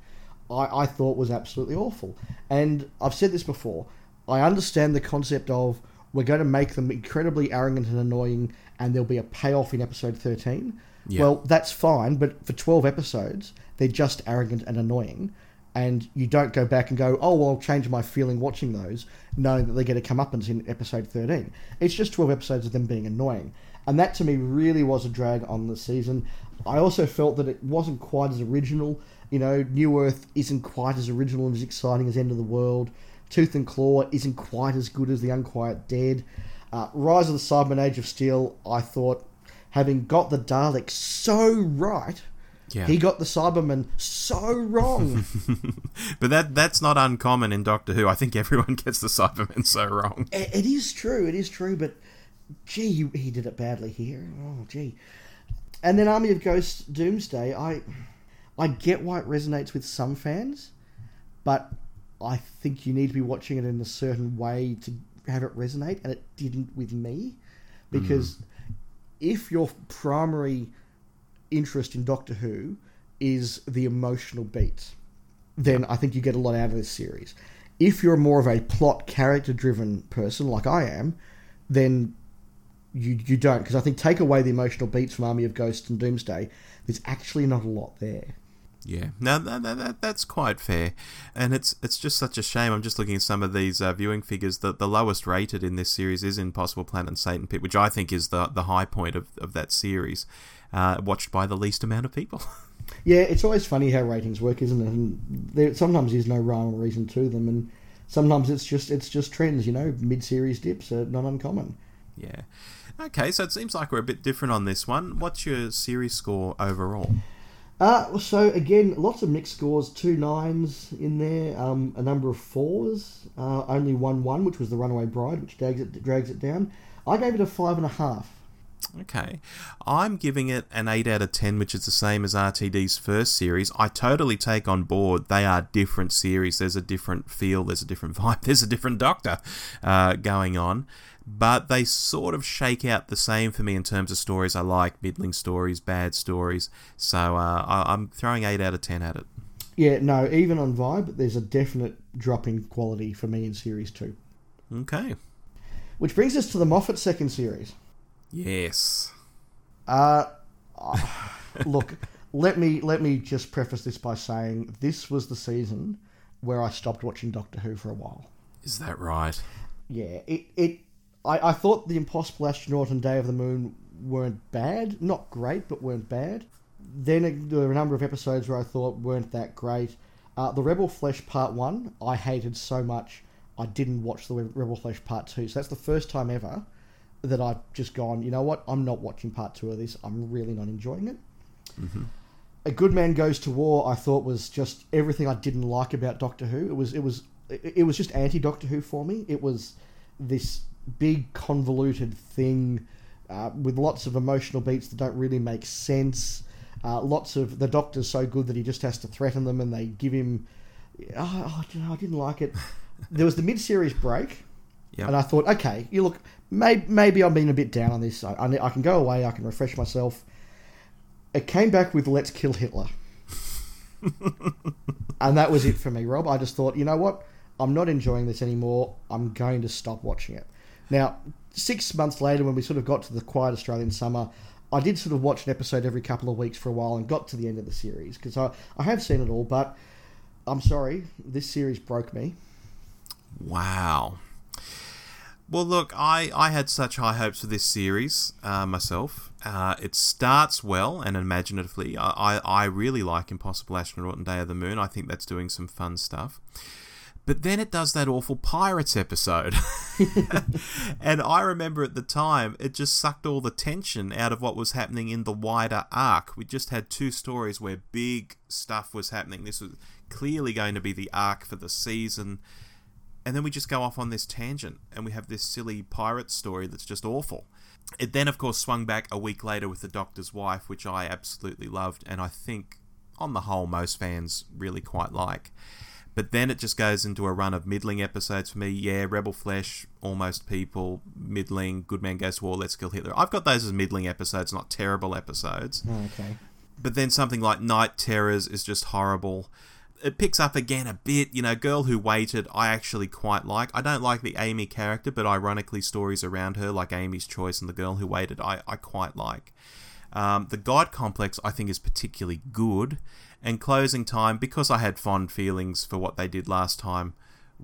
I, I thought was absolutely awful. And I've said this before, I understand the concept of we're going to make them incredibly arrogant and annoying, and there'll be a payoff in episode 13. Yeah. Well, that's fine, but for 12 episodes, they're just arrogant and annoying. And you don't go back and go, oh, well, I'll change my feeling watching those, knowing that they're going to come up in episode 13. It's just 12 episodes of them being annoying. And that to me really was a drag on the season. I also felt that it wasn't quite as original. You know, New Earth isn't quite as original and as exciting as End of the World. Tooth and Claw isn't quite as good as The Unquiet Dead. Uh, Rise of the Cybermen Age of Steel, I thought, having got the Daleks so right, Yeah. he got the Cybermen so wrong. but that that's not uncommon in Doctor Who. I think everyone gets the Cybermen so wrong. it, it is true, it is true, but gee, he, he did it badly here. Oh, gee. And then Army of Ghosts Doomsday, I I get why it resonates with some fans, but I think you need to be watching it in a certain way to have it resonate, and it didn't with me. Mm. Because if your primary interest in Doctor Who is the emotional beats, then I think you get a lot out of this series. If you're more of a plot character driven person like I am, then you you don't because I think take away the emotional beats from Army of Ghosts and Doomsday, there's actually not a lot there. Yeah, now that, that, that, that's quite fair, and it's it's just such a shame. I'm just looking at some of these uh, viewing figures. that the lowest rated in this series is Impossible Planet and Satan Pit, which I think is the the high point of, of that series, uh, watched by the least amount of people. Yeah, it's always funny how ratings work, isn't it? And there sometimes there's no rhyme or reason to them, and sometimes it's just it's just trends. You know, mid series dips are not uncommon. yeah. Okay, so it seems like we're a bit different on this one. What's your series score overall? Uh, so again, lots of mixed scores, two nines in there, um, a number of fours, uh, only one one, which was the Runaway Bride, which drags it drags it down. I gave it a five and a half. Okay. I'm giving it an 8 out of 10, which is the same as RTD's first series. I totally take on board they are different series. There's a different feel, there's a different vibe, there's a different doctor uh, going on. But they sort of shake out the same for me in terms of stories I like, middling stories, bad stories. So uh, I- I'm throwing 8 out of 10 at it. Yeah, no, even on vibe, there's a definite drop in quality for me in series two. Okay. Which brings us to the Moffat second series. Yes. Uh, look, let me let me just preface this by saying this was the season where I stopped watching Doctor Who for a while. Is that right? Yeah, it it I, I thought the Impossible Astronaut and Day of the Moon weren't bad, not great, but weren't bad. Then there were a number of episodes where I thought weren't that great. Uh, the Rebel Flesh Part One, I hated so much. I didn't watch the Rebel Flesh Part Two, so that's the first time ever that I've just gone. You know what? I'm not watching Part Two of this. I'm really not enjoying it. A Good Man Goes to War, I thought was just everything I didn't like about Doctor Who. It was it was it was just anti Doctor Who for me. It was this big convoluted thing uh, with lots of emotional beats that don't really make sense. Uh, lots of the Doctor's so good that he just has to threaten them, and they give him. Oh, oh, I don't know, I didn't like it. there was the mid series break. Yep. And I thought, okay, you look, maybe, maybe I'm being a bit down on this. I, I, I can go away. I can refresh myself. It came back with "Let's Kill Hitler," and that was it for me, Rob. I just thought, you know what? I'm not enjoying this anymore. I'm going to stop watching it. Now, six months later, when we sort of got to the quiet Australian summer, I did sort of watch an episode every couple of weeks for a while and got to the end of the series because I, I have seen it all, but I'm sorry, this series broke me. Wow. Well, look, I, I had such high hopes for this series uh, myself. Uh, it starts well and imaginatively. I, I, I really like Impossible Astronaut and Day of the Moon. I think that's doing some fun stuff. But then it does that awful Pirates episode. and I remember at the time, it just sucked all the tension out of what was happening in the wider arc. We just had two stories where big stuff was happening. This was clearly going to be the arc for the season. And then we just go off on this tangent and we have this silly pirate story that's just awful. It then, of course, swung back a week later with The Doctor's Wife, which I absolutely loved, and I think, on the whole, most fans really quite like. But then it just goes into a run of middling episodes for me. Yeah, Rebel Flesh, Almost People, middling, Good Man Goes to War, Let's Kill Hitler. I've got those as middling episodes, not terrible episodes. Oh, okay. But then something like Night Terrors is just horrible. It picks up again a bit. You know, Girl Who Waited, I actually quite like. I don't like the Amy character, but ironically, stories around her, like Amy's Choice and The Girl Who Waited, I, I quite like. Um, the God Complex, I think, is particularly good and closing time because I had fond feelings for what they did last time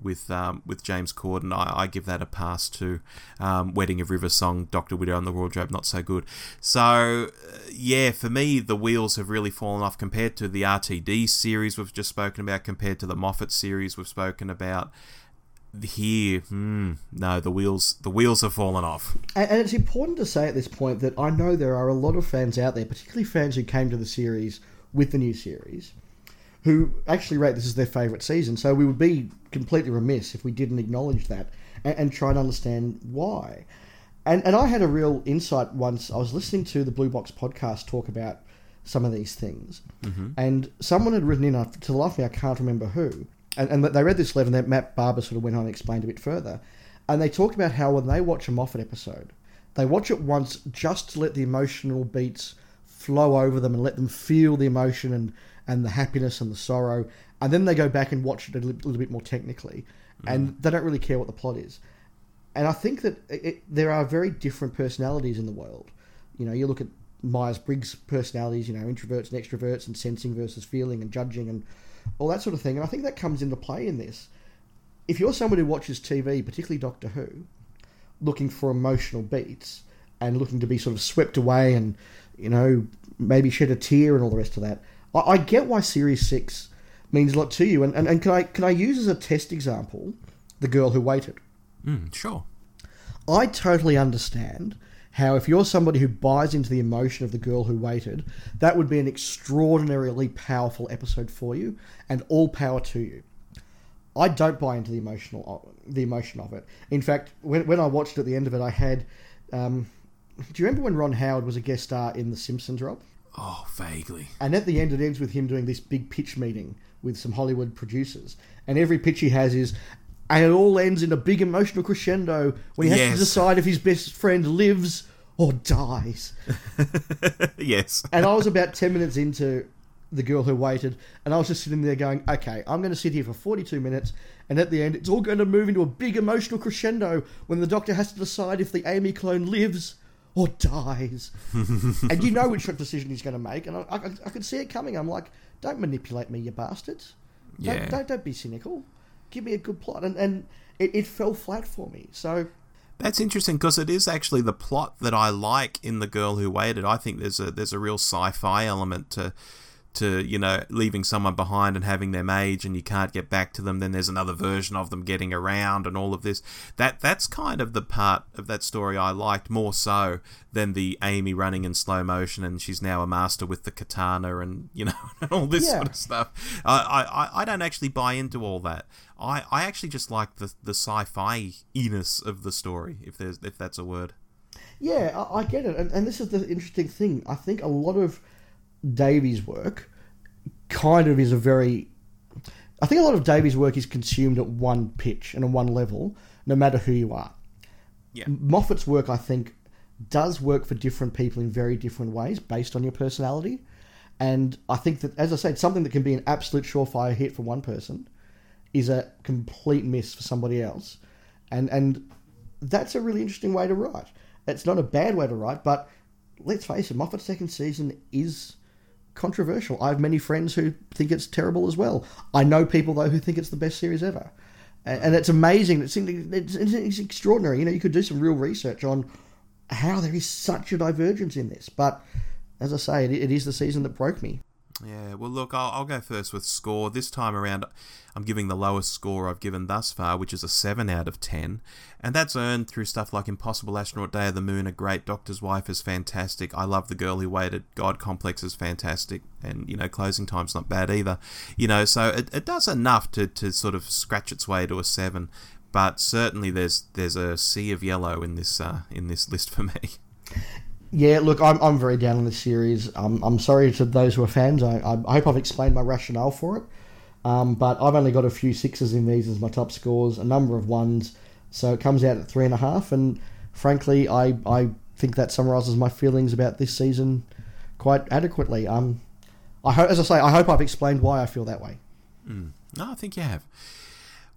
with um, with James Corden. I, I, give that a pass to um, Wedding of River Song, Doctor Widow and the Wardrobe, not so good. So uh, yeah, for me the wheels have really fallen off compared to the RTD series we've just spoken about, compared to the Moffat series we've spoken about. Here, hmm, no, the wheels the wheels have fallen off. And, and it's important to say at this point that I know there are a lot of fans out there, particularly fans who came to the series with the new series who actually rate this as their favourite season. So we would be completely remiss if we didn't acknowledge that and, and, try and understand why. And and I had a real insight once. I was listening to the Blue Box podcast talk about some of these things, mm-hmm. and someone had written in. Uh, to the life me, I can't remember who. And, and they read this letter, and then Matt Barber sort of went on and explained a bit further. And they talked about how when they watch a Moffat episode, they watch it once just to let the emotional beats flow over them and let them feel the emotion and, and the happiness and the sorrow. And then they go back and watch it a little, little bit more technically. Mm. And they don't really care what the plot is. And I think that it, there are very different personalities in the world. You know, you look at Myers Briggs personalities, you know, introverts and extroverts, and sensing versus feeling and judging and all that sort of thing. And I think that comes into play in this. If you're someone who watches TV, particularly Doctor Who, looking for emotional beats and looking to be sort of swept away and you know, maybe shed a tear and all the rest of that. I, I get why Series 6 means a lot to you. And, and, and can, I, can I use as a test example The Girl Who Waited? Mm, sure. I totally understand how if you're somebody who buys into the emotion of the girl who waited, that would be an extraordinarily powerful episode for you, and all power to you. I don't buy into the emotional the emotion of it. In fact, when, when I watched at the end of it, I had um, do you remember when Ron Howard was a guest star in The Simpsons, Rob? Oh, vaguely. And at the end, it ends with him doing this big pitch meeting with some Hollywood producers. And every pitch he has is, and it all ends in a big emotional crescendo when he has yes. to decide if his best friend lives or dies. yes. And I was about 10 minutes into The Girl Who Waited, and I was just sitting there going, okay, I'm going to sit here for 42 minutes, and at the end, it's all going to move into a big emotional crescendo when the doctor has to decide if the Amy clone lives or dies. and you know which decision he's going to make. And I, I, I, could see it coming. I'm like, don't manipulate me, you bastards. Don't, yeah. don't, don't be cynical. Give me a good plot. And, and it, it fell flat for me. So. That's interesting because it is actually the plot that I like in The Girl Who Waited. I think there's a there's a real sci-fi element to to you know leaving someone behind and having them age and you can't get back to them then there's another version of them getting around and all of this. That that's kind of the part of that story I liked more so than the Amy running in slow motion and she's now a master with the katana and you know and all this yeah. sort of stuff. I, I I don't actually buy into all that. I I actually just like the the sci-fi iness of the story if there's if that's a word. Yeah I, I get it. And, and this is the interesting thing. I think a lot of Davies' work kind of is a very. I think a lot of Davies' work is consumed at one pitch and at one level, no matter who you are. Yeah. Moffat's work, I think, does work for different people in very different ways based on your personality. And I think that, as I said, something that can be an absolute surefire hit for one person is a complete miss for somebody else. And and that's a really interesting way to write. It's not a bad way to write, but let's face it, Moffat's second season is controversial. I have many friends who think it's terrible as well. I know people though who think it's the best series ever, and, and it's amazing. It's, it's, it's extraordinary. You know, you could do some real research on how there is such a divergence in this. But as I say, it, it is the season that broke me. Yeah, well, look, I'll, I'll, go first with score. This time around, I'm giving the lowest score I've given thus far, which is a 7 out of 10. And that's earned through stuff like Impossible Astronaut Day of the Moon, a great Doctor's Wife is fantastic. I love The Girl Who Waited, God Complex is fantastic. And, you know, Closing Time's not bad either. You know, so it, it does enough to, to sort of scratch its way to a 7. But certainly there's there's a sea of yellow in this uh, in this list for me. Yeah, look, I'm, I'm very down on this series. Um, I'm sorry to those who are fans. I, I hope I've explained my rationale for it. Um, but I've only got a few sixes in these as my top scores, a number of ones. So it comes out at three and a half. And frankly, I, I think that summarises my feelings about this season quite adequately. Um, I hope, as I say, I hope I've explained why I feel that way. Mm. No, I think you have.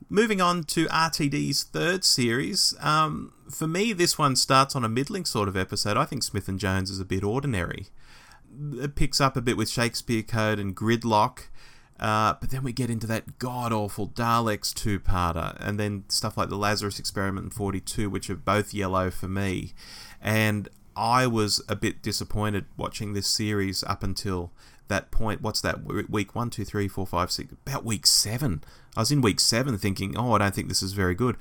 Moving on to RTD's third series, um, for me, this one starts on a middling sort of episode. I think Smith and Jones is a bit ordinary. It picks up a bit with Shakespeare Code and Gridlock, uh, but then we get into that god awful Daleks two parter, and then stuff like the Lazarus Experiment and 42, which are both yellow for me. And I was a bit disappointed watching this series up until that point. What's that? Week one, two, three, four, five, six. About week seven. I was in week seven thinking, oh, I don't think this is very good.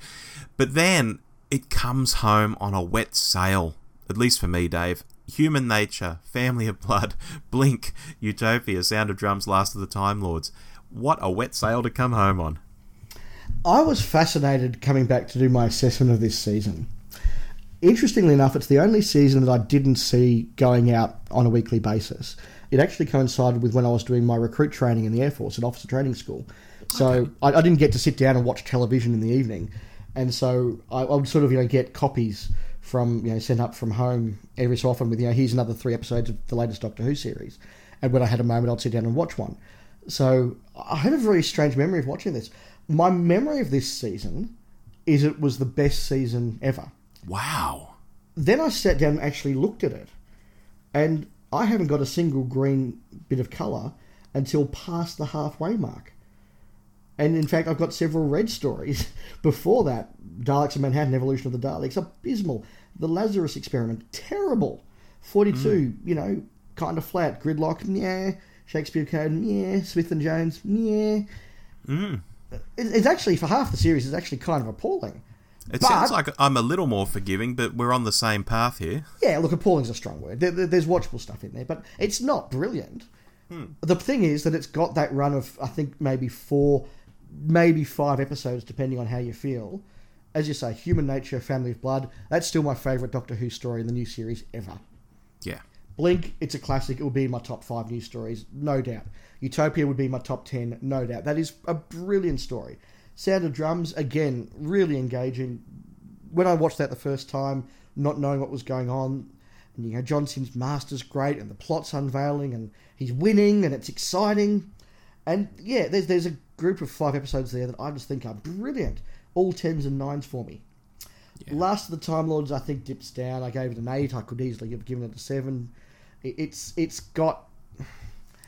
But then it comes home on a wet sail. At least for me, Dave. Human Nature, Family of Blood, Blink, Utopia, Sound of Drums, Last of the Time Lords. What a wet sail to come home on. I was fascinated coming back to do my assessment of this season. Interestingly enough, it's the only season that I didn't see going out on a weekly basis it actually coincided with when I was doing my recruit training in the Air Force at Officer Training School. So okay. I, I, didn't get to sit down and watch television in the evening, and so I, I, would sort of you know get copies from you know sent up from home every so often with you know here's another three episodes of the latest Doctor Who series, and when I had a moment I'd sit down and watch one. So I have a very strange memory of watching this. My memory of this season is it was the best season ever. Wow. Then I sat down and actually looked at it, and I haven't got a single green bit of colour until past the halfway mark. And in fact, I've got several red stories before that. Daleks in Manhattan, Evolution of the Daleks, abysmal. The Lazarus Experiment, terrible. 42, mm. you know, kind of flat. Gridlock, yeah. Shakespeare Code, yeah. Smith and Jones, yeah. Mm. It's actually, for half the series, it's actually kind of appalling. It but, sounds like I'm a little more forgiving, but we're on the same path here. Yeah, look, appalling's a strong word. There, there's watchable stuff in there, but it's not brilliant. Hmm. The thing is that it's got that run of, I think, maybe four, maybe five episodes, depending on how you feel. As you say, Human Nature, Family of Blood, that's still my favourite Doctor Who story in the new series ever. Yeah. Blink, it's a classic. It will be in my top five news stories, no doubt. Utopia would be my top ten, no doubt. That is a brilliant story. Sound of Drums, again, really engaging. When I watched that the first time, not knowing what was going on, and you know, John Simm's master's great, and the plot's unveiling, and he's winning, and it's exciting. And yeah, there's there's a group of five episodes there that I just think are brilliant. All tens and nines for me. Yeah. Last of the Time Lords, I think dips down. I gave it an eight. I could easily have given it a seven. It's it's got.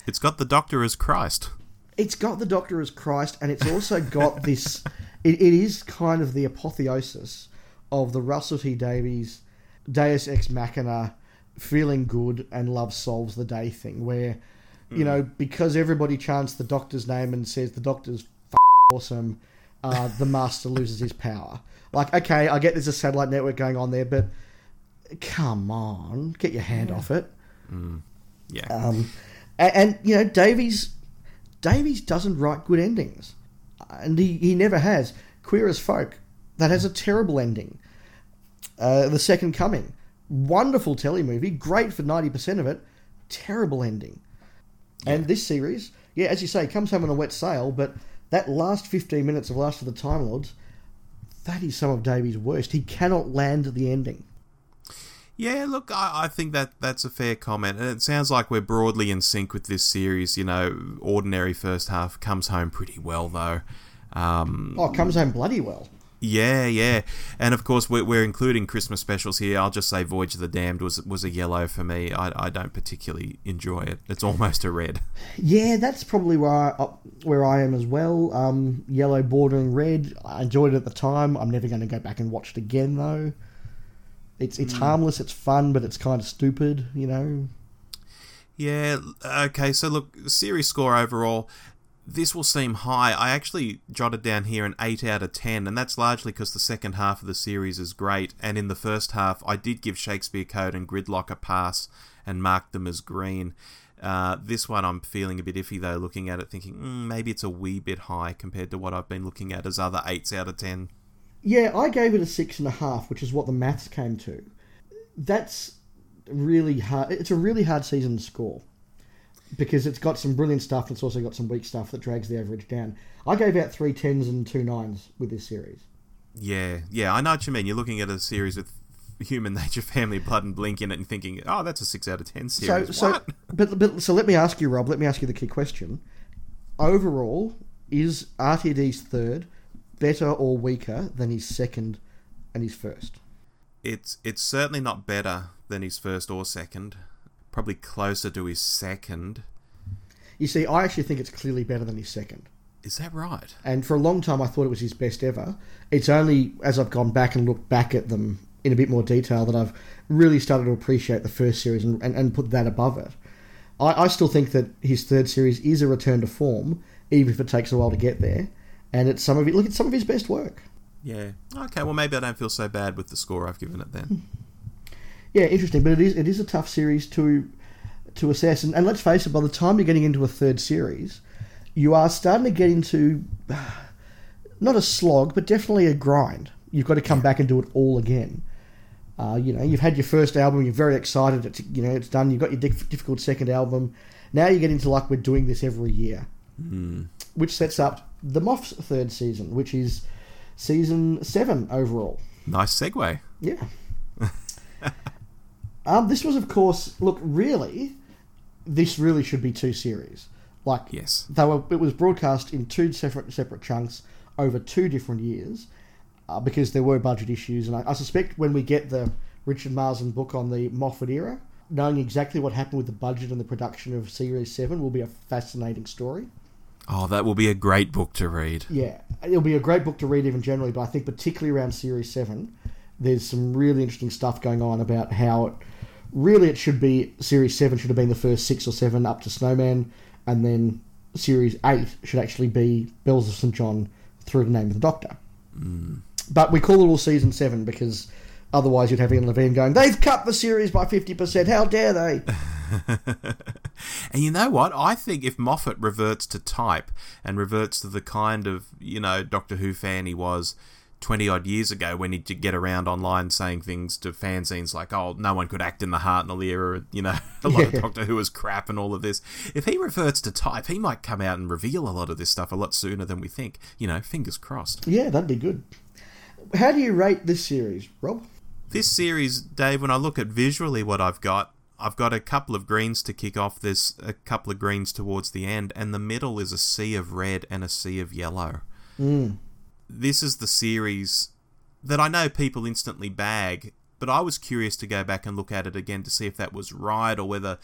It's got the Doctor as Christ it's got the Doctor as Christ, and it's also got this. It, it is kind of the apotheosis of the Russell T Davies Deus Ex Machina, feeling good and love solves the day thing, where you know mm. because everybody chants the Doctor's name and says the Doctor's awesome, uh, the Master loses his power. Like, okay, I get there's a satellite network going on there, but come on, get your hand yeah. off it. Mm. Yeah. Um, and, and, you know, Davies Davies doesn't write good endings, and he, he never has. Queer as Folk, that has a terrible ending. Uh, the Second Coming, wonderful telly movie, great for ninety percent of it, terrible ending. Yeah. And this series, yeah, as you say, comes home on a wet sail, but that last fifteen minutes of Last of the Time Lords, that is some of Davies' worst. He cannot land the ending. Yeah, look, I, I, think that that's a fair comment, and it sounds like we're broadly in sync with this series. You know, ordinary first half comes home pretty well though. Um, oh, comes home bloody well. Yeah, yeah, and of course we're, we're including Christmas specials here. I'll just say Voyage of the Damned was was a yellow for me. I, I don't particularly enjoy it. It's almost a red. Yeah, that's probably where I, uh, where I am as well. Um, yellow bordering red. I enjoyed it at the time. I'm never going to go back and watch it again though. It's it's mm. harmless, it's fun, but it's kind of stupid, you know. Yeah, okay, so look, series score overall, this will seem high. I actually jotted down here an 8 out of 10, and that's largely because the second half of the series is great, and in the first half, I did give Shakespeare Code and Gridlock a pass and marked them as green. Uh, this one I'm feeling a bit iffy though, looking at it, thinking mm, maybe it's a wee bit high compared to what I've been looking at as other 8s out of 10. Yeah, I gave it a six and a half, which is what the maths came to. That's really hard. It's a really hard season to score because it's got some brilliant stuff. It's also got some weak stuff that drags the average down. I gave out three tens and two nines with this series. Yeah, yeah, I know what you mean. You're looking at a series with Human Nature, Family, Blood, and Blink in it, and thinking, "Oh, that's a six out of ten series." So, what? so, but, but so let me ask you, Rob. Let me ask you the key question. Overall, is RTD's third better or weaker than his second and his first? It's it's certainly not better than his first or second. Probably closer to his second. You see, I actually think it's clearly better than his second. Is that right? And for a long time, I thought it was his best ever. It's only as I've gone back and looked back at them in a bit more detail that I've really started to appreciate the first series and, and, and put that above it. I, I still think that his third series is a return to form, even if it takes a while to get there. And it's some of it. Look at some of his best work. Yeah. Okay. Well, maybe I don't feel so bad with the score I've given it then. Yeah, interesting, but it is it is a tough series to to assess. And, and let's face it, by the time you're getting into a third series, you are starting to get into not a slog, but definitely a grind. You've got to come back and do it all again. Uh, you know, you've had your first album, you're very excited, it's, you know, it's done, you've got your diff- difficult second album. Now you get into like we're doing this every year, Hmm. which sets up the Moff's third season, which is season seven overall. Nice segue. Yeah. um, this was, of course, look, really, this really should be two series. Like, Yes. they were, it was broadcast in two separate separate chunks over two different years uh, because there were budget issues, and I, I suspect when we get the Richard Marson book on the Moffat era, knowing exactly what happened with the budget and the production of Series Seven will be a fascinating story. Oh, that will be a great book to read. Yeah, it'll be a great book to read even generally, but I think particularly around Series 7, there's some really interesting stuff going on about how it, really it should be Series 7 should have been the first six or seven up to Snowman, and then Series 8 should actually be Bells of St. John through the name of the Doctor. Hmm. But we call it all Season 7 because otherwise you'd have Ian Levine going, they've cut the series by 50%, how dare they? And you know what? I think if Moffat reverts to type and reverts to the kind of, you know, Doctor Who fan he was 20 odd years ago when he'd get around online saying things to fanzines like, oh, no one could act in the Hartnell era, you know, a lot Yeah. of Doctor Who was crap and all of this. If he reverts to type, he might come out and reveal a lot of this stuff a lot sooner than we think. You know, fingers crossed. Yeah, that'd be good. How do you rate this series, Rob? This series, Dave, when I look at visually what I've got, I've got a couple of greens to kick off. There's a couple of greens towards the end, and the middle is a sea of red and a sea of yellow. Hmm. This is the series that I know people instantly bag, but I was curious to go back and look at it again to see if that was right or whether.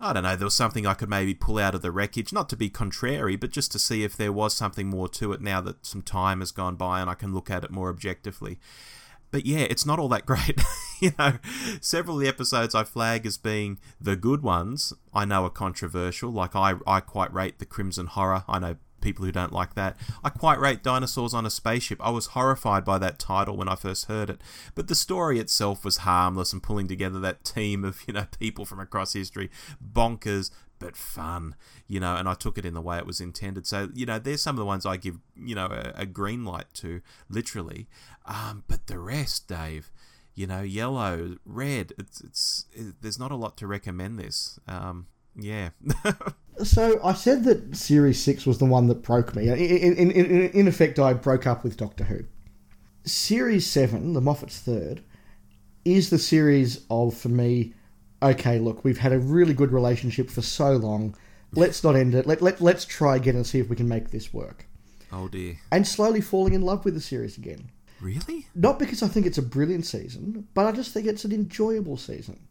I don't know, there was something I could maybe pull out of the wreckage, not to be contrary, but just to see if there was something more to it now that some time has gone by and I can look at it more objectively but yeah, it's not all that great. you know, several of the episodes I flag as being the good ones, I know are controversial. Like I, I quite rate the Crimson Horror. I know people who don't like that. I quite rate Dinosaurs on a Spaceship. I was horrified by that title when I first heard it, but the story itself was harmless and pulling together that team of you know people from across history, bonkers but fun, you know, and I took it in the way it was intended. So, you know, there's some of the ones I give, you know, a, a green light to, literally. Um, but the rest, Dave, you know, yellow, red, it's, it's, it, there's not a lot to recommend this. Um, yeah. So I said that Series Six was the one that broke me. In, in, in, in effect, I broke up with Doctor Who. Series Seven, the Moffat's third, is the series of for me. Okay, look, we've had a really good relationship for so long. Let's not end it. Let, let, let's try again and see if we can make this work. oh dear. And slowly falling in love with the series again. Really? Not because I think it's a brilliant season, but I just think it's an enjoyable season.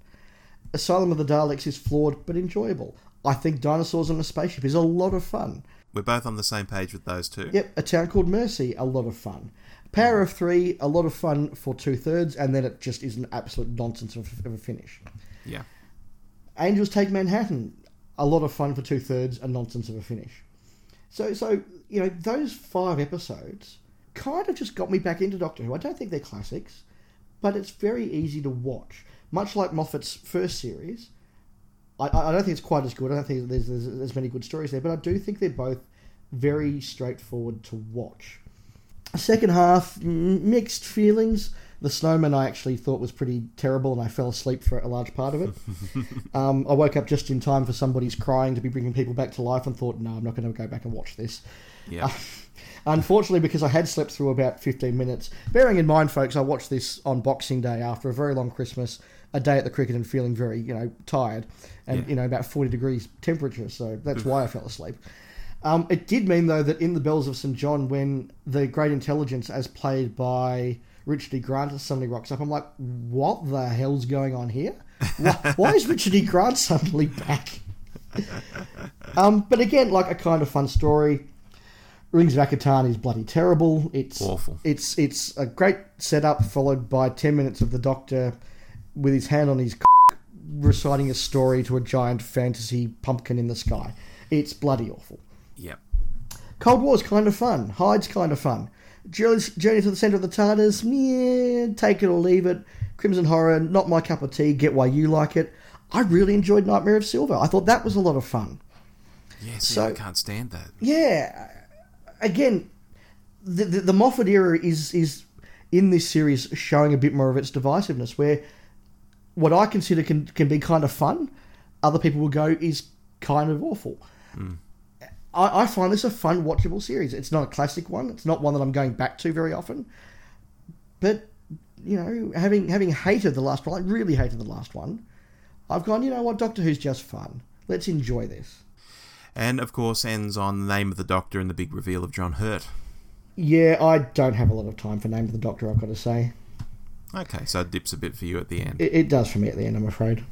Asylum of the Daleks is flawed but enjoyable. I think Dinosaurs on a Spaceship is a lot of fun. We're both on the same page with those two. Yep, A Town Called Mercy, a lot of fun. Power of Three, a lot of fun for two thirds, and then it just is an absolute nonsense of, of a finish. Yeah. Angels Take Manhattan, a lot of fun for two thirds, a nonsense of a finish. So, so you know, those five episodes kind of just got me back into Doctor Who. I don't think they're classics, but it's very easy to watch. Much like Moffat's first series, I, I don't think it's quite as good. I don't think there's, there's as many good stories there, but I do think they're both very straightforward to watch. Second half, mixed feelings. The Snowman I actually thought was pretty terrible, and I fell asleep for a large part of it. um, I woke up just in time for somebody's crying to be bringing people back to life, and thought, no, I'm not going to go back and watch this. Yeah. Uh, unfortunately, because I had slept through about 15 minutes. Bearing in mind, folks, I watched this on Boxing Day after a very long Christmas, a day at the cricket, and feeling very, you know, tired, and yeah. you know, about 40 degrees temperature. So that's why I fell asleep. Um, it did mean though that in the Bells of St John, when the Great Intelligence, as played by Richard E. Grant suddenly rocks up. I'm like, what the hell's going on here? Why, why is Richard E. Grant suddenly back? um, but again, like a kind of fun story. Rings of Akhaten is bloody terrible. It's awful. It's it's a great setup followed by ten minutes of the Doctor with his hand on his c- reciting a story to a giant fantasy pumpkin in the sky. It's bloody awful. Yep. Cold War's kind of fun. Hide's kind of fun. Journey to the Centre of the TARDIS, yeah, take it or leave it. Crimson Horror, not my cup of tea. Get why you like it. I really enjoyed Nightmare of Silver. I thought that was a lot of fun. Yeah, see, so, I can't stand that. Yeah, again, the, the, the Moffat era is is in this series showing a bit more of its divisiveness, where what I consider can can be kind of fun, other people will go is kind of awful. Mm. I, I find this a fun, watchable series. It's not a classic one. It's not one that I'm going back to very often. But you know, having having hated the last one, I really hated the last one. I've gone, you know what, Doctor Who's just fun. Let's enjoy this. And of course, ends on the name of the Doctor and the big reveal of John Hurt. Yeah, I don't have a lot of time for name of the Doctor. I've got to say. Okay, so it dips a bit for you at the end. It, it does for me at the end, I'm afraid.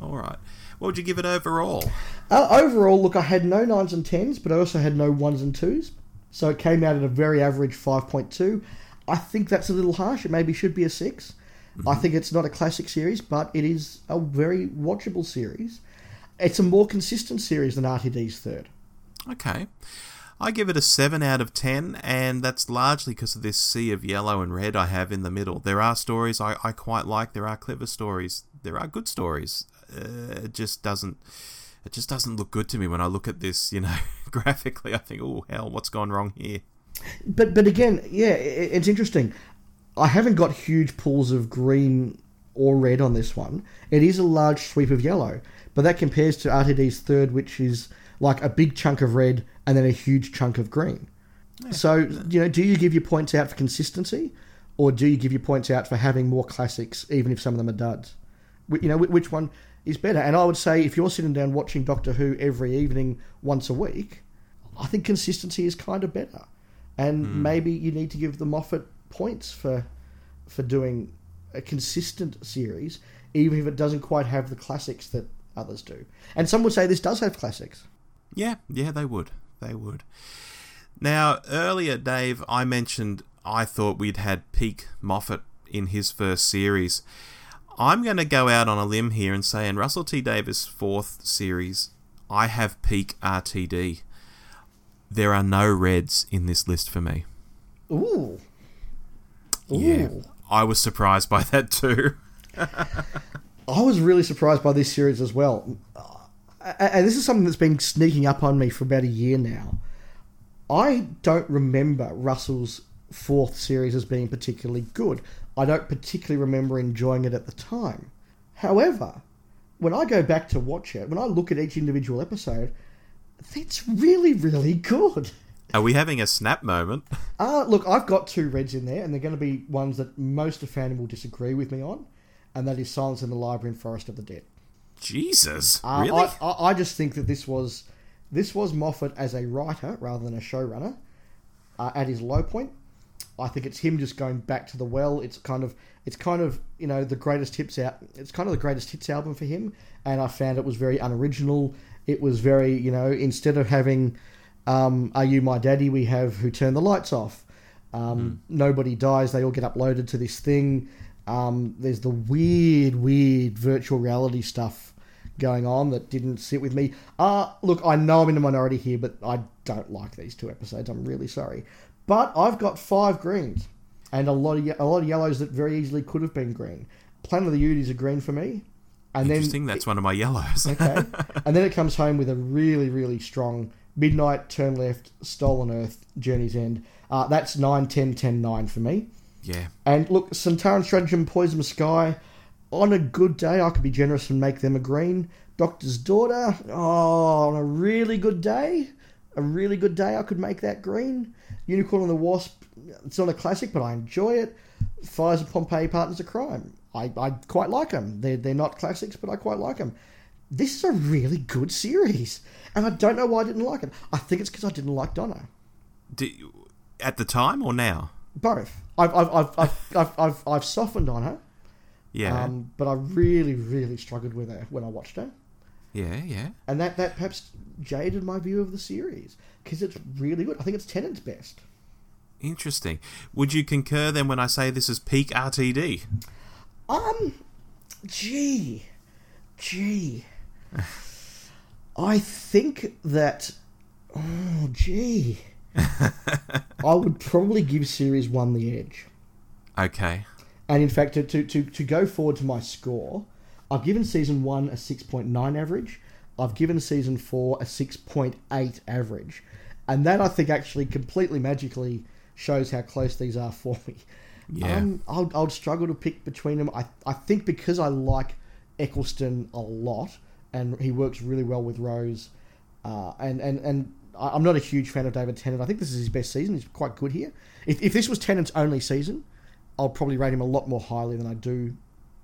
All right. What would you give it overall? Uh, overall, look, I had no nines and tens, but I also had no ones and twos. So it came out at a very average 5.2. I think that's a little harsh. It maybe should be a 6. Mm-hmm. I think it's not a classic series, but it is a very watchable series. It's a more consistent series than RTD's third. Okay. I give it a 7 out of 10, and that's largely because of this sea of yellow and red I have in the middle. There are stories I, I quite like, there are clever stories, there are good stories uh, it just doesn't it just doesn't look good to me when I look at this. You know, graphically, I think, oh hell, what's gone wrong here? But but again, yeah, it's interesting. I haven't got huge pools of green or red on this one. It is a large sweep of yellow, but that compares to RTD's third, which is like a big chunk of red and then a huge chunk of green. Yeah. So, you know, do you give your points out for consistency, or do you give your points out for having more classics, even if some of them are duds? You know, which one? is better. And I would say if you're sitting down watching Doctor Who every evening once a week, I think consistency is kind of better. And mm. maybe you need to give the Moffat points for for doing a consistent series, even if it doesn't quite have the classics that others do. And some would say this does have classics. Yeah, yeah, they would. They would. Now, earlier, Dave, I mentioned I thought we'd had peak Moffat in his first series. I'm going to go out on a limb here and say in Russell T Davies' fourth series, I have peak RTD. There are no reds in this list for me. Ooh. Ooh. Yeah. I was surprised by that too. I was really surprised by this series as well. And this is something that's been sneaking up on me for about a year now. I don't remember Russell's fourth series as being particularly good. I don't particularly remember enjoying it at the time. However, when I go back to watch it, when I look at each individual episode, it's really, really good. Are we having a snap moment? Uh, look, I've got two reds in there, and they're going to be ones that most of fandom will disagree with me on, and that is Silence in the Library and Forest of the Dead. Jesus, uh, really? I, I, I, just think that this was this was Moffat as a writer rather than a showrunner uh, at his low point. I think it's him just going back to the well. It's kind of it's kind of you know the greatest hits out. It's kind of the greatest hits album for him, and I found it was very unoriginal. It was very you know instead of having um, "Are You My Daddy," we have "Who Turned the Lights Off." Um, mm. Nobody dies. They all get uploaded to this thing. Um, there's the weird, weird virtual reality stuff going on that didn't sit with me. Uh, look, I know I'm in a minority here, but I don't like these two episodes. I'm really sorry. But I've got five greens and a lot of a lot of yellows that very easily could have been green. Planet of the Ood is a green for me. And Interesting. then That's one of my yellows. okay, and then it comes home with a really really strong Midnight, Turn Left, Stolen Earth, Journey's End. Uh, that's 9, 10, 10, 9 for me. yeah. And look, Sontaran Stratagem, Poison Sky. On a good day, I could be generous and make them a green. Doctor's Daughter. Oh, on a really good day, a really good day, I could make that green. Unicorn and the Wasp. It's not a classic, but I enjoy it. Fires of Pompeii, Partners of Crime. I, I quite like them. They're, they're not classics, but I quite like them. This is a really good series, and I don't know why I didn't like it. I think it's because I didn't like Donna. Do, at the time or now? Both. I've I've I've I've, I've, I've, I've softened on her. Yeah. Um, but I really, really struggled with her when I watched her, yeah. Yeah. and that, that perhaps jaded my view of the series because it's really good. I think it's Tennant's best. Interesting. Would you concur then when I say this is peak RTD? Um, gee, gee, I think that. Oh, gee, I would probably give series one the edge. Okay. And in fact, to, to, to, to go forward to my score, I've given season one a 6.9 average. I've given season four a 6.8 average. And that, I think, actually completely magically shows how close these are for me. Yeah. Um, I'll, I'll struggle to pick between them. I, I think because I like Eccleston a lot, and he works really well with Rose, uh, and, and, and I'm not a huge fan of David Tennant. I think this is his best season. He's quite good here. If, if this was Tennant's only season, I'll probably rate him a lot more highly than I do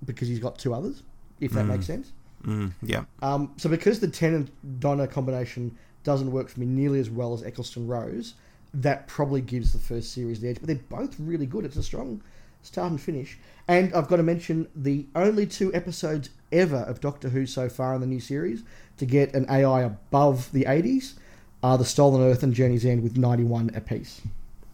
because he's got two others, if that makes sense. Mm, yeah. Um, so because the Tennant Donna combination doesn't work for me nearly as well as Eccleston Rose, that probably gives the first series the edge. But they're both really good. It's a strong start and finish. And I've got to mention the only two episodes ever of Doctor Who so far in the new series to get an AI above the 80s are The Stolen Earth and Journey's End with 91 apiece.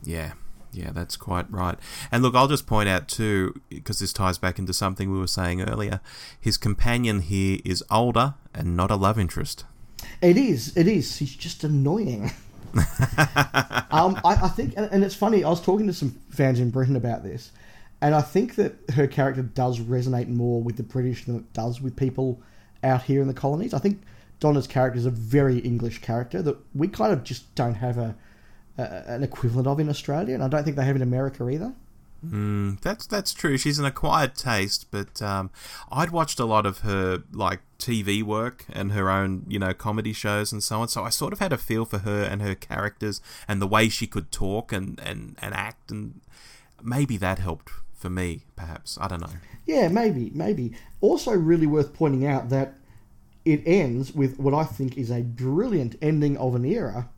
Yeah. Yeah, that's quite right. And look, I'll just point out too, because this ties back into something we were saying earlier. His companion here is older and not a love interest. It is. It is. He's just annoying. um, I, I think, and, and it's funny. I was talking to some fans in Britain about this, and I think that her character does resonate more with the British than it does with people out here in the colonies. I think Donna's character is a very English character that we kind of just don't have a, a an equivalent of in Australia, and I don't think they have in America either. Mm, that's that's true. She's an acquired taste, but um, I'd watched a lot of her like TV work and her own you know comedy shows and so on. So I sort of had a feel for her and her characters and the way she could talk and and, and act, and maybe that helped for me. Perhaps I don't know. Yeah, maybe, maybe. Also, really worth pointing out that it ends with what I think is a brilliant ending of an era.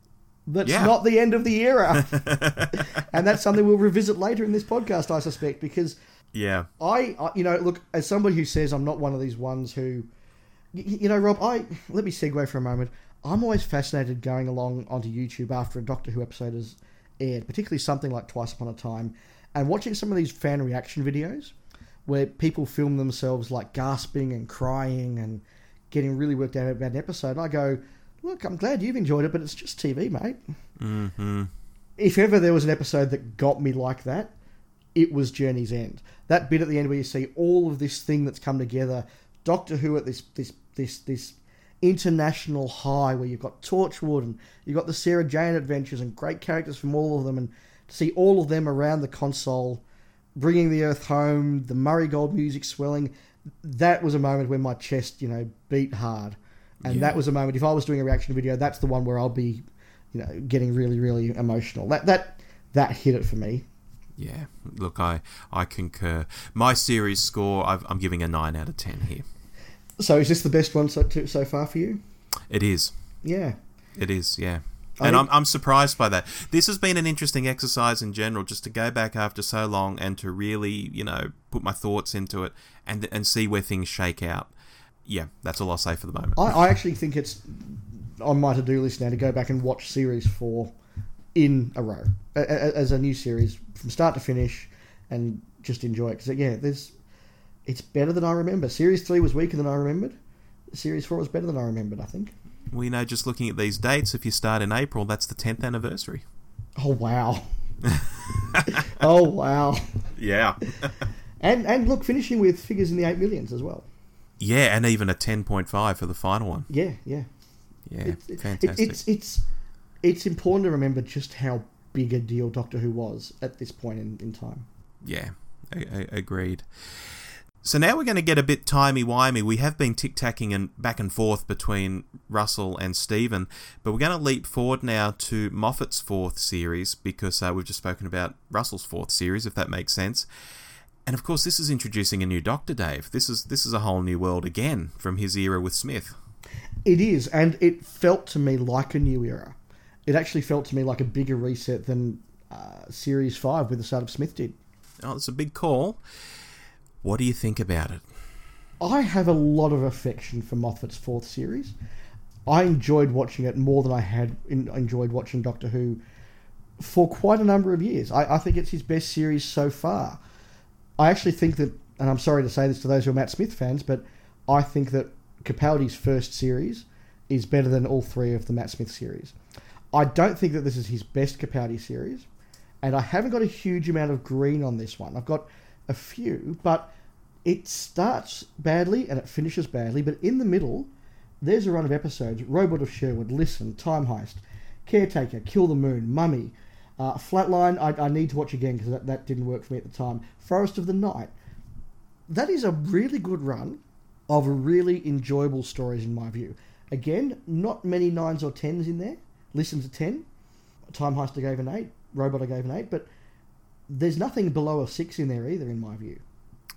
That's Yeah. not the end of the era, and that's something we'll revisit later in this podcast, I suspect, because Yeah. I, I, you know, look as somebody who says I'm not one of these ones who, you know, Rob. I let me segue for a moment. I'm always fascinated going along onto YouTube after a Doctor Who episode has aired, particularly something like Twice Upon a Time, and watching some of these fan reaction videos where people film themselves like gasping and crying and getting really worked out about an episode. And I go, look, I'm glad you've enjoyed it, but it's just TV, mate. hmm If ever there was an episode that got me like that, it was Journey's End. That bit at the end where you see all of this thing that's come together, Doctor Who at this this this this international high where you've got Torchwood and you've got the Sarah Jane adventures and great characters from all of them, and to see all of them around the console, bringing the Earth home, the Murray Gold music swelling, that was a moment when my chest, you know, beat hard. And Yeah. that was a moment. If I was doing a reaction video, that's the one where I'll be, you know, getting really, really emotional. That that that hit it for me. Yeah. Look, I I concur. My series score, I've, I'm giving a nine out of ten here. So is this the best one so to, so far for you? It is. Yeah. It is, yeah. I And I'm, I'm surprised by that. This has been an interesting exercise in general, just to go back after so long and to really, you know, put my thoughts into it and and see where things shake out. Yeah, that's all I'll say for the moment. I, I actually think it's on my to do list now to go back and watch series four in a row a- a- as a new series from start to finish and just enjoy it because yeah, there's it's better than I remember. Series three was weaker than I remembered, series four was better than I remembered. I think. We know just looking at these dates, if you start in April, that's the 10th anniversary. Oh wow! oh wow! Yeah. And and look, finishing with figures in the eight millions as well. Yeah, and even a 10.5 for the final one. Yeah, yeah. Yeah, It's- it- fantastic. it's it's it's important to remember just how big a deal Doctor Who was at this point in, in time. Yeah, a- agreed. So now we're going to get a bit timey-wimey. We have been tic-tacking and back and forth between Russell and Steven, but we're going to leap forward now to Moffat's fourth series because uh, we've just spoken about Russell's fourth series, if that makes sense. And of course, this is introducing a new Doctor, Dave. This is this is a whole new world again from his era with Smith. It is, and it felt to me like a new era. It actually felt to me like a bigger reset than uh, Series Five with the start of Smith did. Oh, it's a big call. What do you think about it? I have a lot of affection for Moffat's fourth series. I enjoyed watching it more than I had in, enjoyed watching Doctor Who for quite a number of years. I, I think it's his best series so far. I actually think that, and I'm sorry to say this to those who are Matt Smith fans, but I think that Capaldi's first series is better than all three of the Matt Smith series. I don't think that this is his best Capaldi series, and I haven't got a huge amount of green on this one. I've got a few, but it starts badly and it finishes badly, but in the middle, there's a run of episodes Robot of Sherwood, Listen, Time Heist, Caretaker, Kill the Moon, Mummy, uh, Flatline, I, I need to watch again because that, that didn't work for me at the time, Forest of the Night. That is a really good run of really enjoyable stories, in my view. Again, not many nines or tens in there. Listen to 10. Time Heist I gave an 8. Robot I gave an 8. But there's nothing below a 6 in there either, in my view.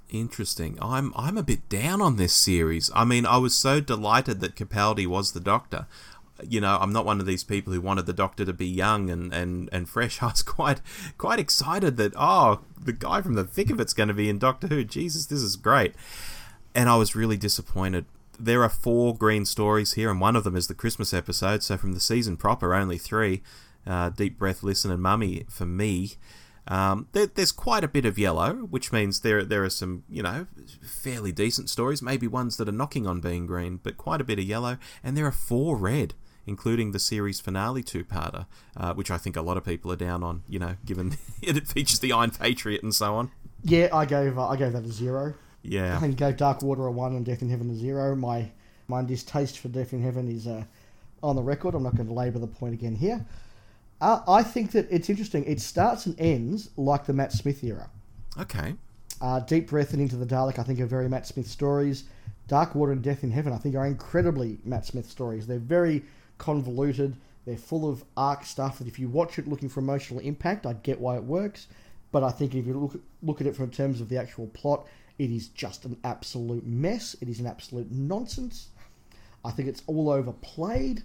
Interesting. I'm I'm a bit down on this series. I mean, I was so delighted that Capaldi was the Doctor. You know, I'm not one of these people who wanted the Doctor to be young and, and, and fresh. I was quite quite excited that oh, the guy from the thick of it's going to be in Doctor Who. Jesus, this is great. And I was really disappointed. There are four green stories here, and one of them is the Christmas episode. So from the season proper, only three: uh, Deep Breath, Listen, and Mummy for me. Um, there, there's quite a bit of yellow, which means there there are some you know fairly decent stories, maybe ones that are knocking on being green, but quite a bit of yellow, and there are four red, including the series finale two-parter, uh, which I think a lot of people are down on. You know, given it features the Iron Patriot and so on. Yeah, I gave uh, I gave that a 0. Yeah, and gave Dark Water a one and Death in Heaven a zero. My my distaste for Death in Heaven is uh, on the record. I'm not going to labour the point again here. Uh, I think that it's interesting. It starts and ends like the Matt Smith era. okay, Uh, Deep Breath and Into the Dalek, I think, are very Matt Smith stories. Dark Water and Death in Heaven, I think, are incredibly Matt Smith stories. They're very convoluted. They're full of arc stuff that if you watch it looking for emotional impact, I get why it works. But I think if you look look at it from terms of the actual plot, it is just an absolute mess. It is an absolute nonsense. I think it's all overplayed.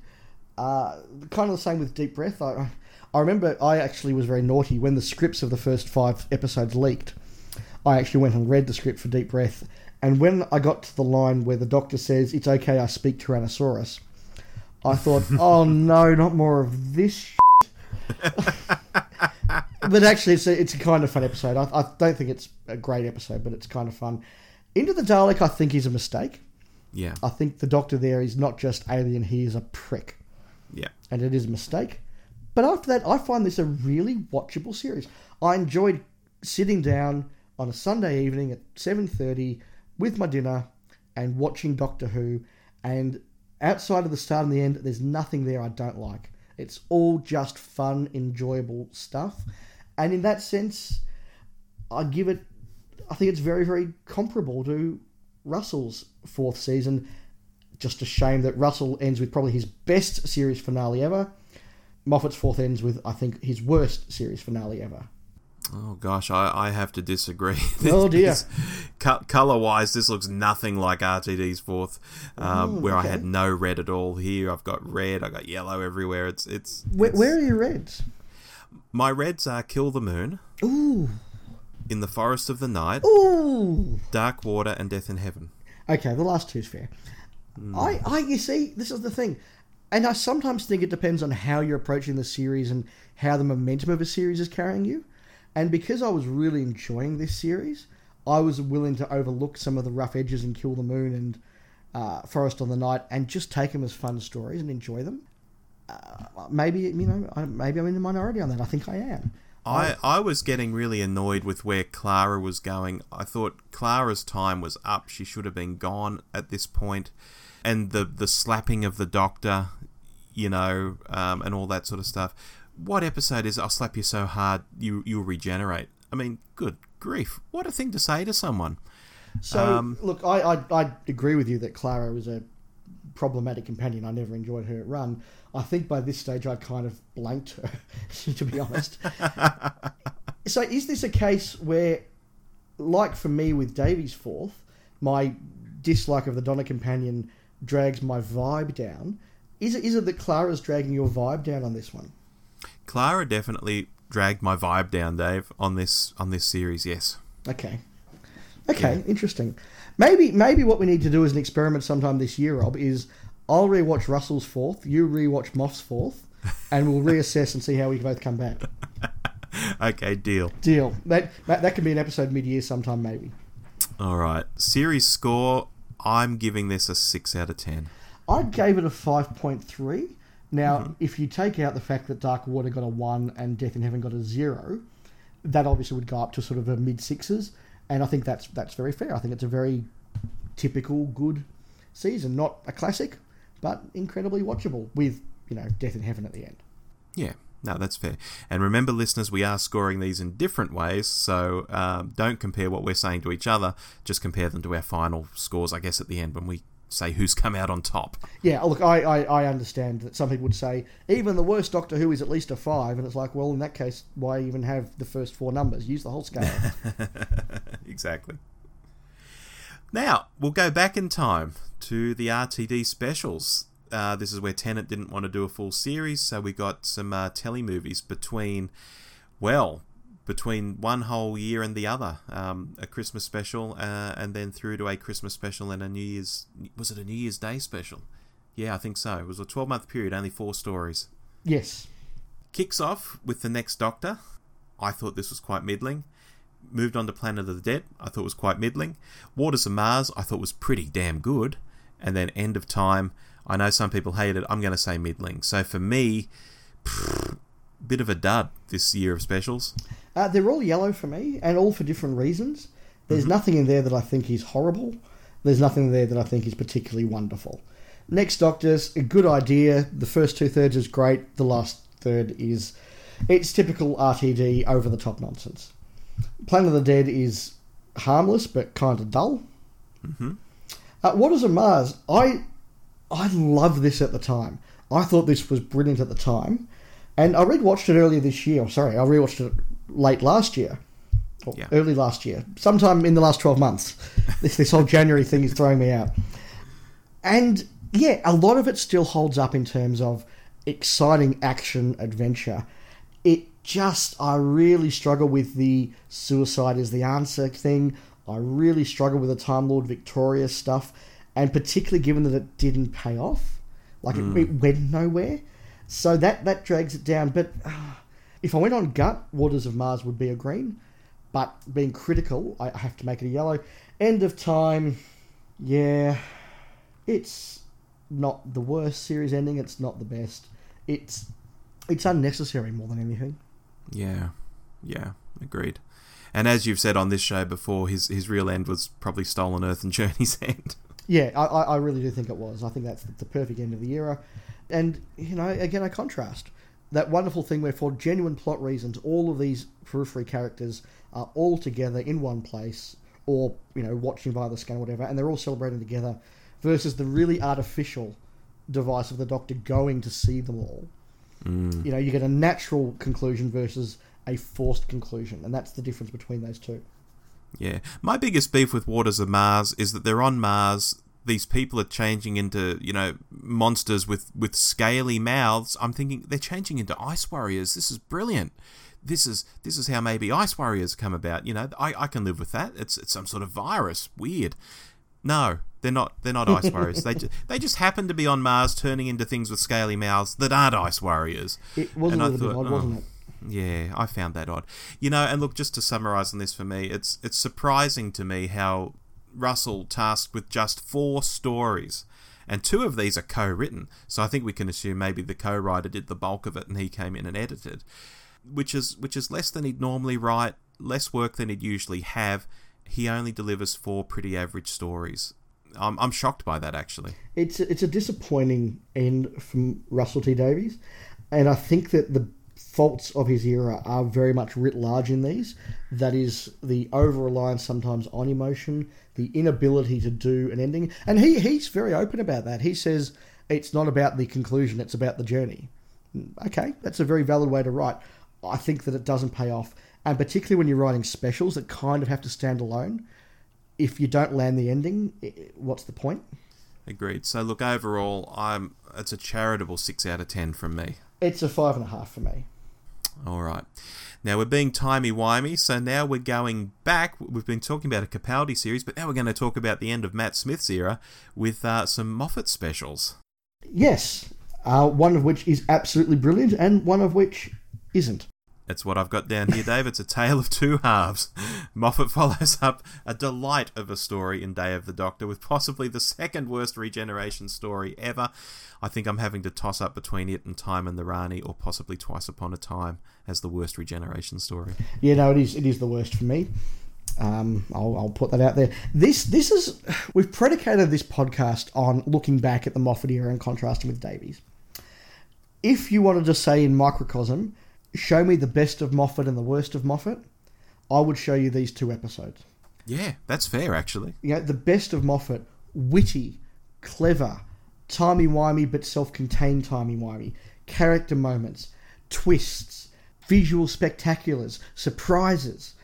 Uh, kind of the same with Deep Breath. I, I remember I actually was very naughty when the scripts of the first five episodes leaked. I actually went and read the script for Deep Breath, and when I got to the line where the doctor says, It's okay, I speak Tyrannosaurus, I thought, oh no, not more of this but actually, it's a, it's a kind of fun episode. I, I don't think it's a great episode, but it's kind of fun. Into the Dalek, I think, is a mistake. yeah, I think the doctor there is not just alien, he is a prick. yeah, And it is a mistake. But after that, I find this a really watchable series. I enjoyed sitting down on a Sunday evening at 7.30 with my dinner and watching Doctor Who. And outside of the start and the end, there's nothing there I don't like. It's all just fun, enjoyable stuff. And in that sense, I give it, I think it's very, very comparable to Russell's fourth season. Just a shame that Russell ends with probably his best series finale ever. Moffat's fourth ends with, I think, his worst series finale ever. Oh gosh, I, I have to disagree. Oh, dear. Color wise, this looks nothing like RTD's fourth, um, Oh, where I had no red at all. Here, I've got red. I got yellow everywhere. It's it's, Where, it's- where are your reds? my reds are Kill the Moon, Ooh, In the Forest of the Night, ooh. Dark Water, and Death in Heaven. Okay, the last two's fair. I, I, you see, this is the thing, and I sometimes think it depends on how you're approaching the series and how the momentum of a series is carrying you. And because I was really enjoying this series, I was willing to overlook some of the rough edges in Kill the Moon and uh, Forest on the Night and just take them as fun stories and enjoy them. Uh, maybe you know, I- maybe I'm in the minority on that. I think I am. I, I was getting really annoyed with where Clara was going. I thought Clara's time was up. She should have been gone at this point. And the, the slapping of the doctor, you know, um, and all that sort of stuff. What episode is I'll slap you so hard you, you'll regenerate? I mean, good grief. What a thing to say to someone. So Um, look, I, I I agree with you that Clara was a problematic companion. I never enjoyed her run. I think by this stage I kind of blanked her, to be honest. so is this a case where, like for me with Davies' fourth, my dislike of the Donna companion drags my vibe down? Is it is it that Clara's dragging your vibe down on this one? Clara definitely dragged my vibe down, Dave, on this on this series, yes. Okay. Okay, interesting. Maybe maybe what we need to do as an experiment sometime this year, Rob, is I'll rewatch Russell's fourth, you rewatch Moff's fourth, and we'll reassess and see how we can both come back. Okay, deal. Deal. That that, that can be an episode mid year sometime maybe. All right. Series score, I'm giving this a 6 out of 10. I gave it a five point three. Now, if you take out the fact that Dark Water got a one and Death in Heaven got a zero, that obviously would go up to sort of a mid sixes, and I think that's that's very fair. I think it's a very typical good season, not a classic, but incredibly watchable with you know Death in Heaven at the end. Yeah, no, that's fair. And remember, listeners, we are scoring these in different ways, so um, don't compare what we're saying to each other. Just compare them to our final scores, I guess, at the end when we say who's come out on top. Yeah, look, I, I, I understand that some people would say even the worst Doctor Who is at least a five, and it's like, well, in that case, why even have the first four numbers? Use the whole scale. exactly. Now, we'll go back in time to the RTD specials. Uh, this is where Tennant didn't want to do a full series, so we got some uh, telly movies between, well, between one whole year and the other. Um, a Christmas special, uh, and then through to a Christmas special and a New Year's. Was it a New Year's Day special? Yeah, I think so. It was a 12 month period, only four stories. yes. Kicks off with The Next Doctor. I thought this was quite middling. Moved on to Planet of the Dead. I thought was quite middling. Waters of Mars. I thought was pretty damn good. And then End of Time. I know some people hate it. I'm going to say middling. So for me, pfft, bit of a dud this year of specials. Uh, they're all yellow for me, and all for different reasons. There's nothing in there that I think is horrible. There's nothing there that I think is particularly wonderful. Next Doctor's a good idea. The first two thirds is great. The last third is it's typical RTD over the top nonsense. Planet of the Dead is harmless but kind of dull. Mm-hmm. Uh, Waters of Mars, I I loved this at the time. I thought this was brilliant at the time, and I rewatched it earlier this year. Sorry, I rewatched it late last year, or Yeah. early last year, sometime in the last twelve months. this this whole January thing is throwing me out, and yeah, a lot of it still holds up in terms of exciting action adventure. It just I really struggle with the suicide is the answer thing. I really struggle with the Time Lord Victorious stuff, and particularly given that it didn't pay off, like it, it went nowhere. So that that drags it down. But uh, if I went on gut, Waters of Mars would be a green. But being critical, I I have to make it a yellow. End of time, yeah, it's not the worst series ending. It's not the best. It's it's unnecessary more than anything. Yeah, yeah, agreed. And as you've said on this show before, his his real end was probably Stolen Earth and Journey's End. Yeah, I, I I really do think it was. I think that's the perfect end of the era. And, you know, again, a contrast. That wonderful thing where, for genuine plot reasons, all of these periphery characters are all together in one place, or, you know, watching via the scan or whatever, and they're all celebrating together, versus the really artificial device of the Doctor going to see them all. Mm. You know, you get a natural conclusion versus a forced conclusion, and that's the difference between those two. Yeah. My biggest beef with Waters of Mars is that they're on Mars. These people are changing into, you know, monsters with, with scaly mouths. I'm thinking they're changing into ice warriors. This is brilliant. This is this is how maybe ice warriors come about. You know, I, I can live with that. It's it's some sort of virus. Weird. No, they're not. They're not ice warriors. they just, they just happen to be on Mars, turning into things with scaly mouths that aren't ice warriors. It was And a I bit thought, odd, wasn't oh. it? Yeah, I found that odd. You know, and look, just to summarize on this for me, it's it's surprising to me how Russell tasked with just four stories. And two of these are co written, so I think we can assume maybe the co writer did the bulk of it and he came in and edited. Which is which is less than he'd normally write, less work than he'd usually have. He only delivers four pretty average stories. I'm, I'm shocked by that actually. It's it's a disappointing end from Russell T Davies, and I think that the faults of his era are very much writ large in these. That is the over reliance sometimes on emotion, the inability to do an ending, and he he's very open about that. He says it's not about the conclusion; it's about the journey. Mm, okay, that's a very valid way to write. I think that it doesn't pay off, and particularly when you're writing specials that kind of have to stand alone. If you don't land the ending, what's the point? Agreed. So look, overall, I'm it's a charitable six out of ten from me. It's a five and a half for me. All right. Now we're being timey-wimey, so now we're going back. We've been talking about a Capaldi series, but now we're going to talk about the end of Matt Smith's era with uh, some Moffat specials. Yes, uh, one of which is absolutely brilliant, and one of which isn't. That's what I've got down here, Dave. It's a tale of two halves. Moffat follows up a delight of a story in Day of the Doctor with possibly the second worst regeneration story ever. I think I'm having to toss up between it and Time and the Rani, or possibly Twice Upon a Time as the worst regeneration story. Yeah, no, it is. It is the worst for me. Um, I'll, I'll, put that out there. This this is we've predicated this podcast on looking back at the Moffat era and contrasting with Davies. If you wanted to say in microcosm show me the best of Moffat and the worst of Moffat, I would show you these two episodes. Yeah, that's fair, actually. You know, the best of Moffat, witty, clever, timey-wimey but self-contained timey-wimey, character moments, twists, visual spectaculars, surprises.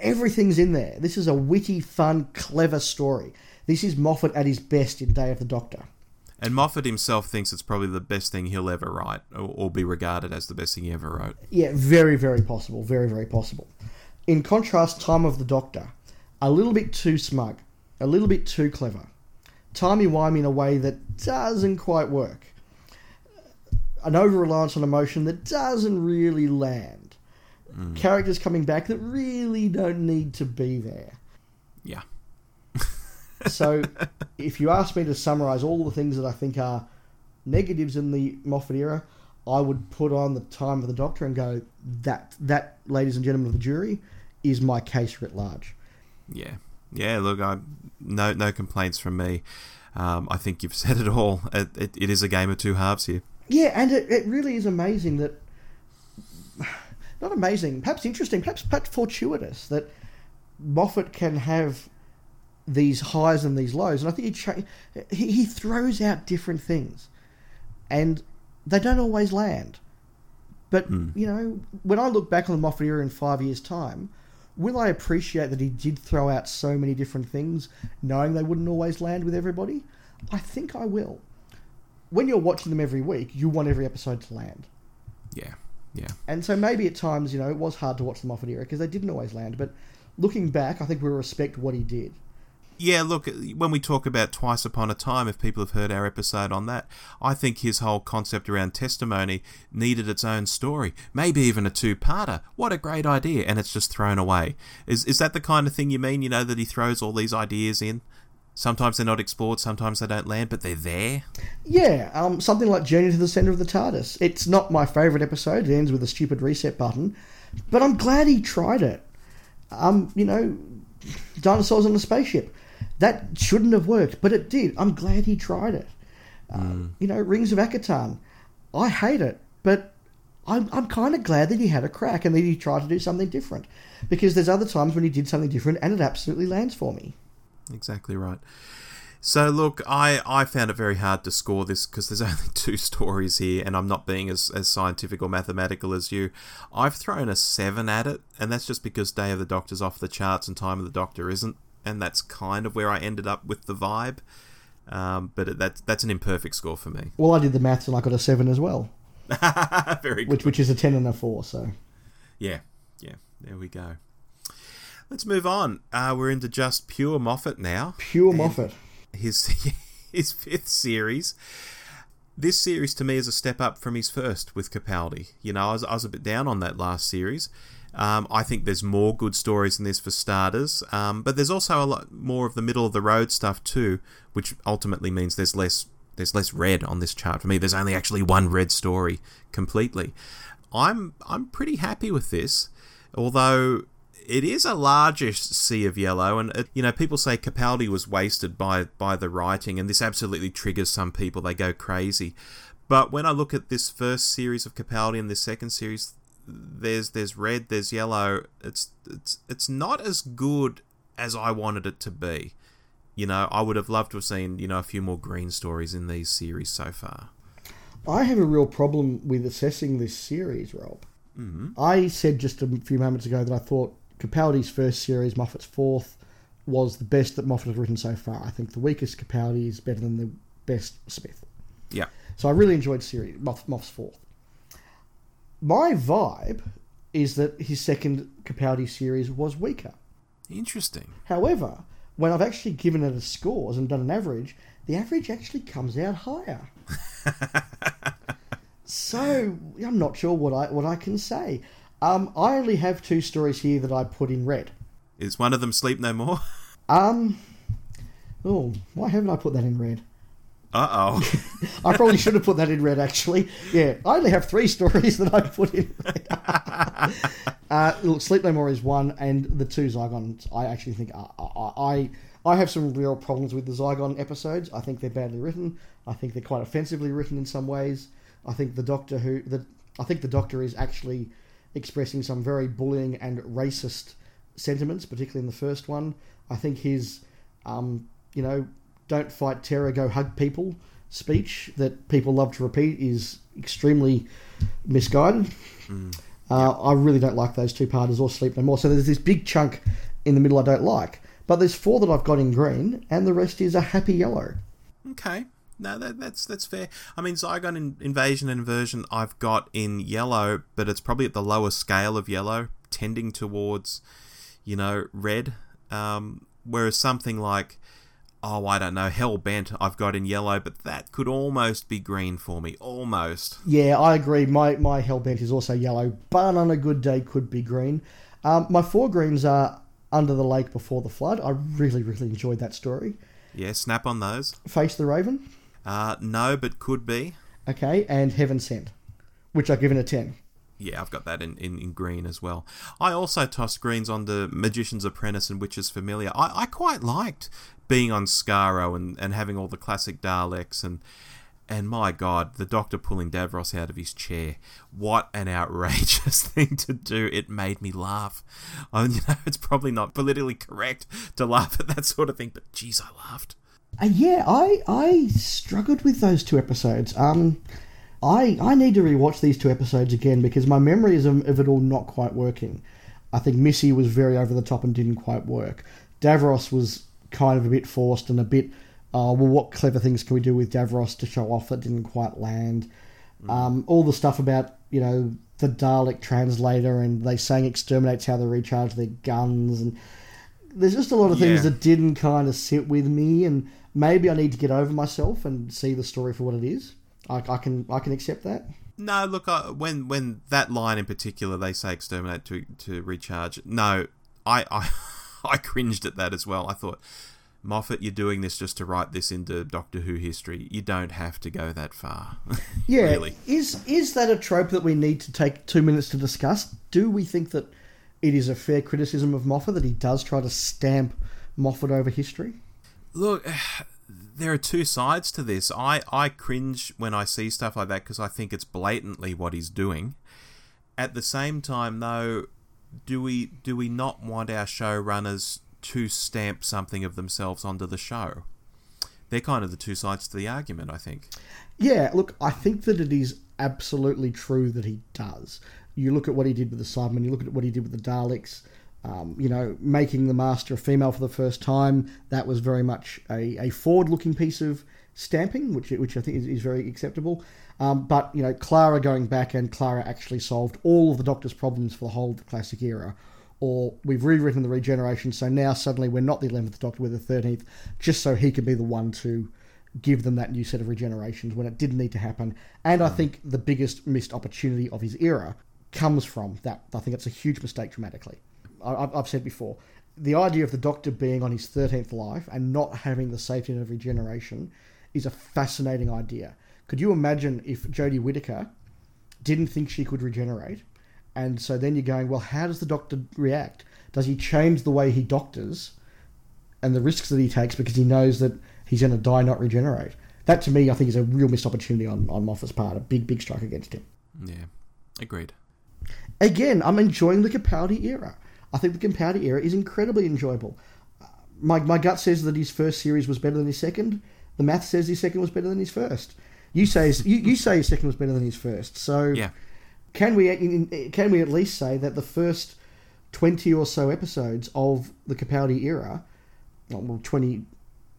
Everything's in there. This is a witty, fun, clever story. This is Moffat at his best in Day of the Doctor. And Moffat himself thinks it's probably the best thing he'll ever write, or, or, be regarded as the best thing he ever wrote. Yeah, very, very possible. Very, very possible. In contrast, Time of the Doctor, a little bit too smug, a little bit too clever, timey-wimey in a way that doesn't quite work, an over-reliance on emotion that doesn't really land, mm. characters coming back that really don't need to be there. Yeah so, if you ask me to summarise all the things that I think are negatives in the Moffat era, I would put on the time of the Doctor and go that that, ladies and gentlemen of the jury, is my case writ large. Yeah, yeah. Look, I no no complaints from me. Um, I think you've said it all. It, it, it is a game of two halves here. Yeah, and it, it really is amazing that. Not amazing, perhaps interesting, perhaps perhaps fortuitous that Moffat can have these highs and these lows. And I think he, tra- he, he throws out different things, and they don't always land. But mm. you know, when I look back on the Moffat era in five years' time, will I appreciate that he did throw out so many different things, knowing they wouldn't always land with everybody? I think I will. When you're watching them every week, you want every episode to land. Yeah, yeah. And so maybe at times, you know, it was hard to watch the Moffat era because they didn't always land. But looking back, I think we respect what he did yeah, look, when we talk about Twice Upon a Time, if people have heard our episode on that, I think his whole concept around testimony needed its own story, maybe even a two parter. What a great idea, and it's just thrown away. Is, is that the kind of thing you mean, you know, that he throws all these ideas in? Sometimes they're not explored, sometimes they don't land, but they're there. Yeah, um, something like Journey to the Centre of the TARDIS. It's not my favourite episode, it ends with a stupid reset button, but I'm glad he tried it. Um, you know, dinosaurs on a spaceship that shouldn't have worked, but it did. I'm glad he tried it. Mm. you know, Rings of Akhaten. I hate it, but I'm, I'm kind of glad that he had a crack and that he tried to do something different. Because there's other times when he did something different and it absolutely lands for me. Exactly right. So look, I, I found it very hard to score this because there's only two stories here, and I'm not being as, as scientific or mathematical as you. I've thrown a seven at it, and that's just because Day of the Doctor's off the charts and Time of the Doctor isn't and that's kind of where I ended up with the vibe. Um, but that's that's an imperfect score for me. Well, I did the maths and I got a seven as well. Very good. Which which is a ten and a four. So yeah, yeah, there we go. Let's move on. Uh, we're into just pure Moffat now. Pure Moffat. His his fifth series. this series to me is a step up from his first with Capaldi. You know, I was, I was a bit down on that last series. Um, I think there's more good stories in this for starters, um, but there's also a lot more of the middle of the road stuff too, which ultimately means there's less there's less red on this chart for me. There's only actually one red story completely. I'm I'm pretty happy with this, although it is a largish sea of yellow, and it, you know people say Capaldi was wasted by by the writing, and this absolutely triggers some people. They go crazy. But when I look at this first series of Capaldi and this second series, there's there's red, there's yellow. It's it's it's not as good as I wanted it to be. You know, I would have loved to have seen you know a few more green stories in these series so far. I have a real problem with assessing this series, Rob. Mm-hmm. I said just a few moments ago that I thought Capaldi's first series, Moffat's fourth, was the best that Moffat has written so far. I think the weakest Capaldi is better than the best Smith. Yeah. So I really enjoyed series Moff, Moff's fourth. My vibe is that his second Capaldi series was weaker. Interesting. However, when I've actually given it a scores and done an average, the average actually comes out higher. so I'm not sure what I what I can say. Um, I only have two stories here that I put in red. Is one of them Sleep No More? Um, oh, why haven't I put that in red? Uh oh. I probably should have put that in red, actually. Yeah, I only have three stories that I put in red. uh, look, Sleep No More is one, and the two Zygons, I actually think are, I I have some real problems with the Zygon episodes. I think they're badly written. I think they're quite offensively written in some ways. I think the Doctor who the I think the Doctor is actually expressing some very bullying and racist sentiments, particularly in the first one. I think his, um, you know, don't fight terror, go hug people speech that people love to repeat is extremely misguided. Mm. Uh, I really don't like those two parters or Sleep No More. So there's this big chunk in the middle I don't like. But there's four that I've got in green, and the rest is a happy yellow. Okay. No, that, that's that's fair. I mean, Zygon in, Invasion and Inversion I've got in yellow, but it's probably at the lower scale of yellow, tending towards, you know, red. Um, whereas something like, oh, I don't know, Hell Bent I've got in yellow, but that could almost be green for me. Almost. Yeah, I agree. My my hell bent is also yellow, but on a good day could be green. Um, my four greens are Under the Lake Before the Flood. I really, really enjoyed that story. Yeah, snap on those. Face the Raven. Uh, no, but could be. Okay, and Heaven Sent, which I've given a 10. Yeah, I've got that in, in, in green as well. I also tossed greens on the Magician's Apprentice and Witch's Familiar. I, I quite liked being on Skaro and, and having all the classic Daleks and and my God, the Doctor pulling Davros out of his chair. What an outrageous thing to do. It made me laugh. I you know, it's probably not politically correct to laugh at that sort of thing, but geez, I laughed. Uh, yeah, I I struggled with those two episodes. Um, I I need to rewatch these two episodes again because my memory is of, of it all not quite working. I think Missy was very over the top and didn't quite work. Davros was kind of a bit forced and a bit, uh, well, what clever things can we do with Davros to show off that didn't quite land? Um, all the stuff about, you know, the Dalek translator and they saying exterminates how they recharge their guns. And there's just a lot of things that didn't kind of sit with me. And maybe I need to get over myself and see the story for what it is. I, I can I can accept that. No, look, I, when when that line in particular, they say exterminate to to recharge. No, I I, I cringed at that as well. I thought, Moffat, you're doing this just to write this into Doctor Who history. You don't have to go that far. Yeah, really. is is that a trope that we need to take two minutes to discuss? Do we think that it is a fair criticism of Moffat that he does try to stamp Moffat over history? Look, there are two sides to this. I, I cringe when I see stuff like that because I think it's blatantly what he's doing. At the same time, though, do we do we not want our showrunners to stamp something of themselves onto the show? They're kind of the two sides to the argument, I think. Yeah, look, I think that it is absolutely true that he does. You look at what he did with the Cybermen, you look at what he did with the Daleks, um, you know, making the Master a female for the first time, that was very much a, a forward looking piece of stamping, which, which I think is, is very acceptable. Um, but, you know, Clara going back and Clara actually solved all of the Doctor's problems for the whole the classic era. Or we've rewritten the regeneration, so now suddenly we're not the 11th Doctor, we're the 13th, just so he can be the one to give them that new set of regenerations when it didn't need to happen. And I think the biggest missed opportunity of his era comes from that. I think it's a huge mistake dramatically. I, I've said before, the idea of the Doctor being on his 13th life and not having the safety net of regeneration is a fascinating idea. Could you imagine if Jodie Whittaker didn't think she could regenerate? And so then you're going, well, how does the Doctor react? Does he change the way he doctors and the risks that he takes because he knows that he's going to die, not regenerate? That to me, I think, is a real missed opportunity on, on Moffat's part. A big, big strike against him. Yeah, agreed. Again, I'm enjoying the Capaldi era. I think the Capaldi era is incredibly enjoyable. My, my gut says that his first series was better than his second. The math says his second was better than his first. You say his, you, you say his second was better than his first. So Yeah. can we can we at least say that the first twenty or so episodes of the Capaldi era, well, twenty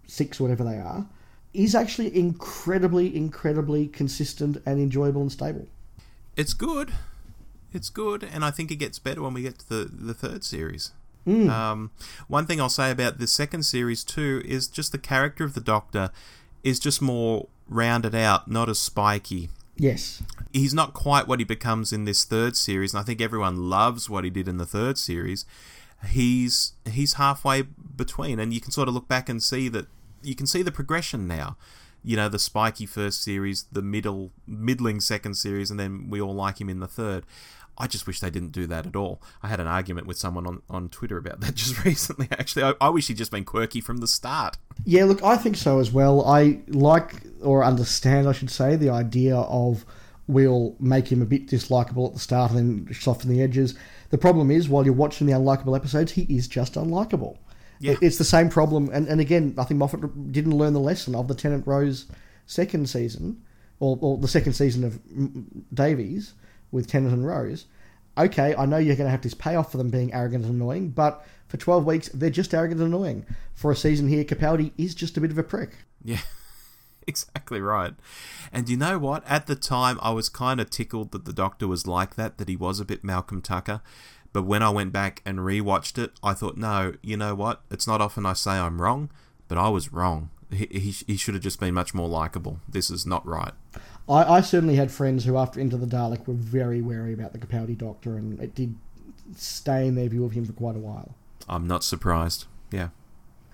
six whatever they are, is actually incredibly, incredibly consistent and enjoyable and stable. It's good. It's good, and I think it gets better when we get to the, the third series. Hmm. Um, one thing I'll say about the second series too is just the character of the Doctor is just more rounded out, not as spiky. Yes. He's not quite what he becomes in this third series, and I think everyone loves what he did in the third series. He's he's halfway between, and you can sort of look back and see that you can see the progression now. You know, the spiky first series, the middle middling second series, and then we all like him in the third. I just wish they didn't do that at all. I had an argument with someone on, on Twitter about that just recently, actually. I, I wish he'd just been quirky from the start. Yeah, look, I think so as well. I like or understand, I should say, the idea of we'll make him a bit dislikable at the start and then soften the edges. The problem is, while you're watching the unlikable episodes, he is just unlikable. Yeah. It's the same problem, and, and again, I think Moffat didn't learn the lesson of the Tennant Rose second season, or, or the second season of Davies with Tennant and Rose. Okay, I know you're going to have this payoff for them being arrogant and annoying, but for 12 weeks, they're just arrogant and annoying. For a season here, Capaldi is just a bit of a prick. Yeah, exactly right. And you know what? At the time, I was kind of tickled that the Doctor was like that, that he was a bit Malcolm Tucker. But when I went back and rewatched it, I thought, no, you know what? It's not often I say I'm wrong, but I was wrong. He, he, he should have just been much more likable. This is not right. I, I certainly had friends who, after Into the Dalek, were very wary about the Capaldi Doctor, and it did stay in their view of him for quite a while. I'm not surprised. Yeah.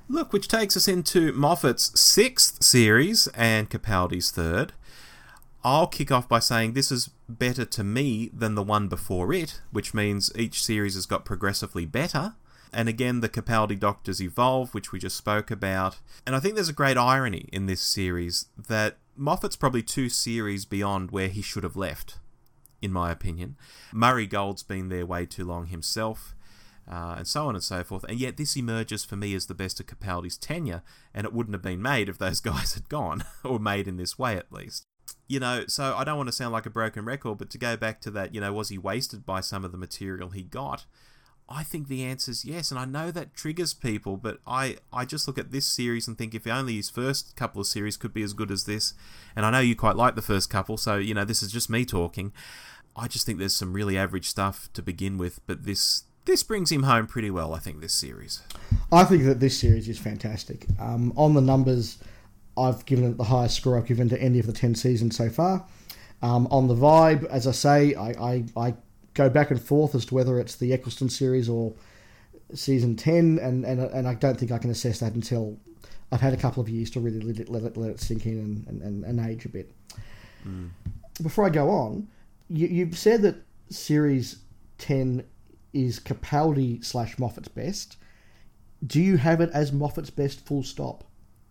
Look, which takes us into Moffat's sixth series and Capaldi's third. I'll kick off by saying this is better to me than the one before it, which means each series has got progressively better. And again, the Capaldi Doctors evolve, which we just spoke about. And I think there's a great irony in this series that Moffat's probably two series beyond where he should have left, in my opinion. Murray Gold's been there way too long himself uh, and so on and so forth. And yet, this emerges for me as the best of Capaldi's tenure, and it wouldn't have been made if those guys had gone, or made in this way at least. You know, so I don't want to sound like a broken record, but to go back to that, you know, was he wasted by some of the material he got? I think the answer is yes, and I know that triggers people, but I, I just look at this series and think if only his first couple of series could be as good as this, and I know you quite like the first couple, so, you know, this is just me talking. I just think there's some really average stuff to begin with, but this this brings him home pretty well, I think, this series. I think that this series is fantastic. Um, on the numbers, I've given it the highest score I've given to any of the 10 seasons so far. Um, on the vibe, as I say, I, I, I go back and forth as to whether it's the Eccleston series or season 10, and, and, and I don't think I can assess that until I've had a couple of years to really let it, let it, let it sink in and, and, and age a bit. Mm. Before I go on, you, you've said that series 10 is Capaldi slash Moffat's best. Do you have it as Moffat's best full stop?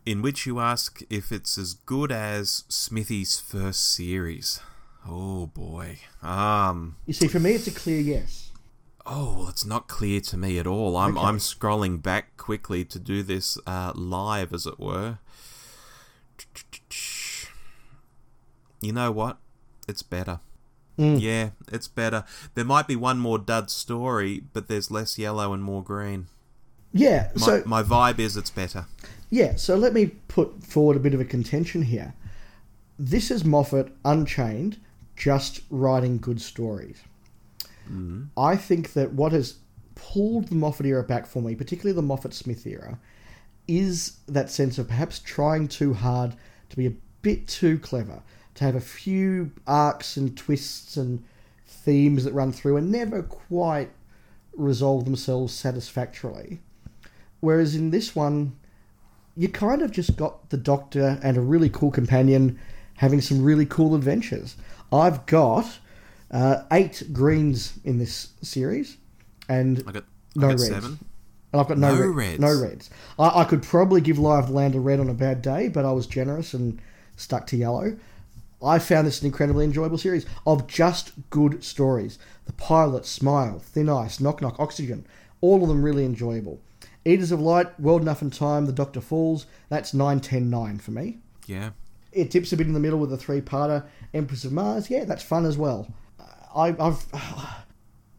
In which you ask if it's as good as Smithy's first series. Oh boy. Um You see, for me, it's a clear yes. Oh, well, it's not clear to me at all. I'm Okay. I'm scrolling back quickly to do this uh, live, as it were. You know what? It's better. Mm. Yeah, it's better. There might be one more dud story, but there's less yellow and more green. Yeah, My, so my vibe is it's better. yeah, so let me put forward a bit of a contention here. This is Moffat unchained, just writing good stories. Mm. I think that what has pulled the Moffat era back for me, particularly the Moffat Smith era, is that sense of perhaps trying too hard to be a bit too clever, to have a few arcs and twists and themes that run through and never quite resolve themselves satisfactorily. Whereas in this one, you kind of just got the Doctor and a really cool companion having some really cool adventures. I've got uh, eight greens in this series, and I got, no I got reds. seven. And I've got no, No red- reds. No reds. I, I could probably give Lie of the Land a red on a bad day, but I was generous and stuck to yellow. I found this an incredibly enjoyable series of just good stories. The Pilot, Smile, Thin Ice, Knock Knock, Oxygen, all of them really enjoyable. Eaters of Light, World Enough and Time, The Doctor Falls, that's 9 10 9 for me. Yeah. It tips a bit in the middle with a three parter. Empress of Mars, yeah, that's fun as well. I, I've,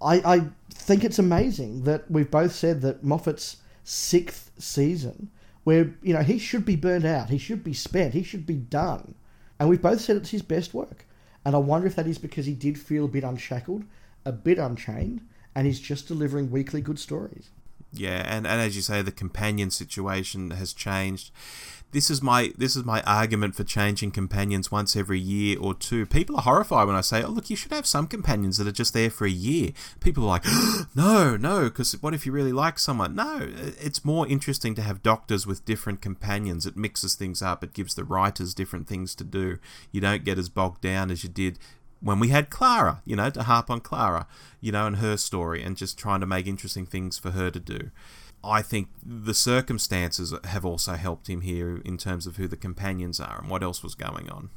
I, I think it's amazing that we've both said that Moffat's sixth season, where you know he should be burnt out, he should be spent, he should be done, and we've both said it's his best work. And I wonder if that is because he did feel a bit unshackled, a bit unchained, and he's just delivering weekly good stories. Yeah, and, and as you say, the companion situation has changed. This is my this is my argument for changing companions once every year or two. People are horrified when I say, "Oh, look, you should have some companions that are just there for a year." People are like, "No, no, because what if you really like someone?" No, it's more interesting to have doctors with different companions. It mixes things up. It gives the writers different things to do. You don't get as bogged down as you did when we had Clara, you know, to harp on Clara, you know, and her story, and just trying to make interesting things for her to do. I think the circumstances have also helped him here in terms of who the companions are and what else was going on.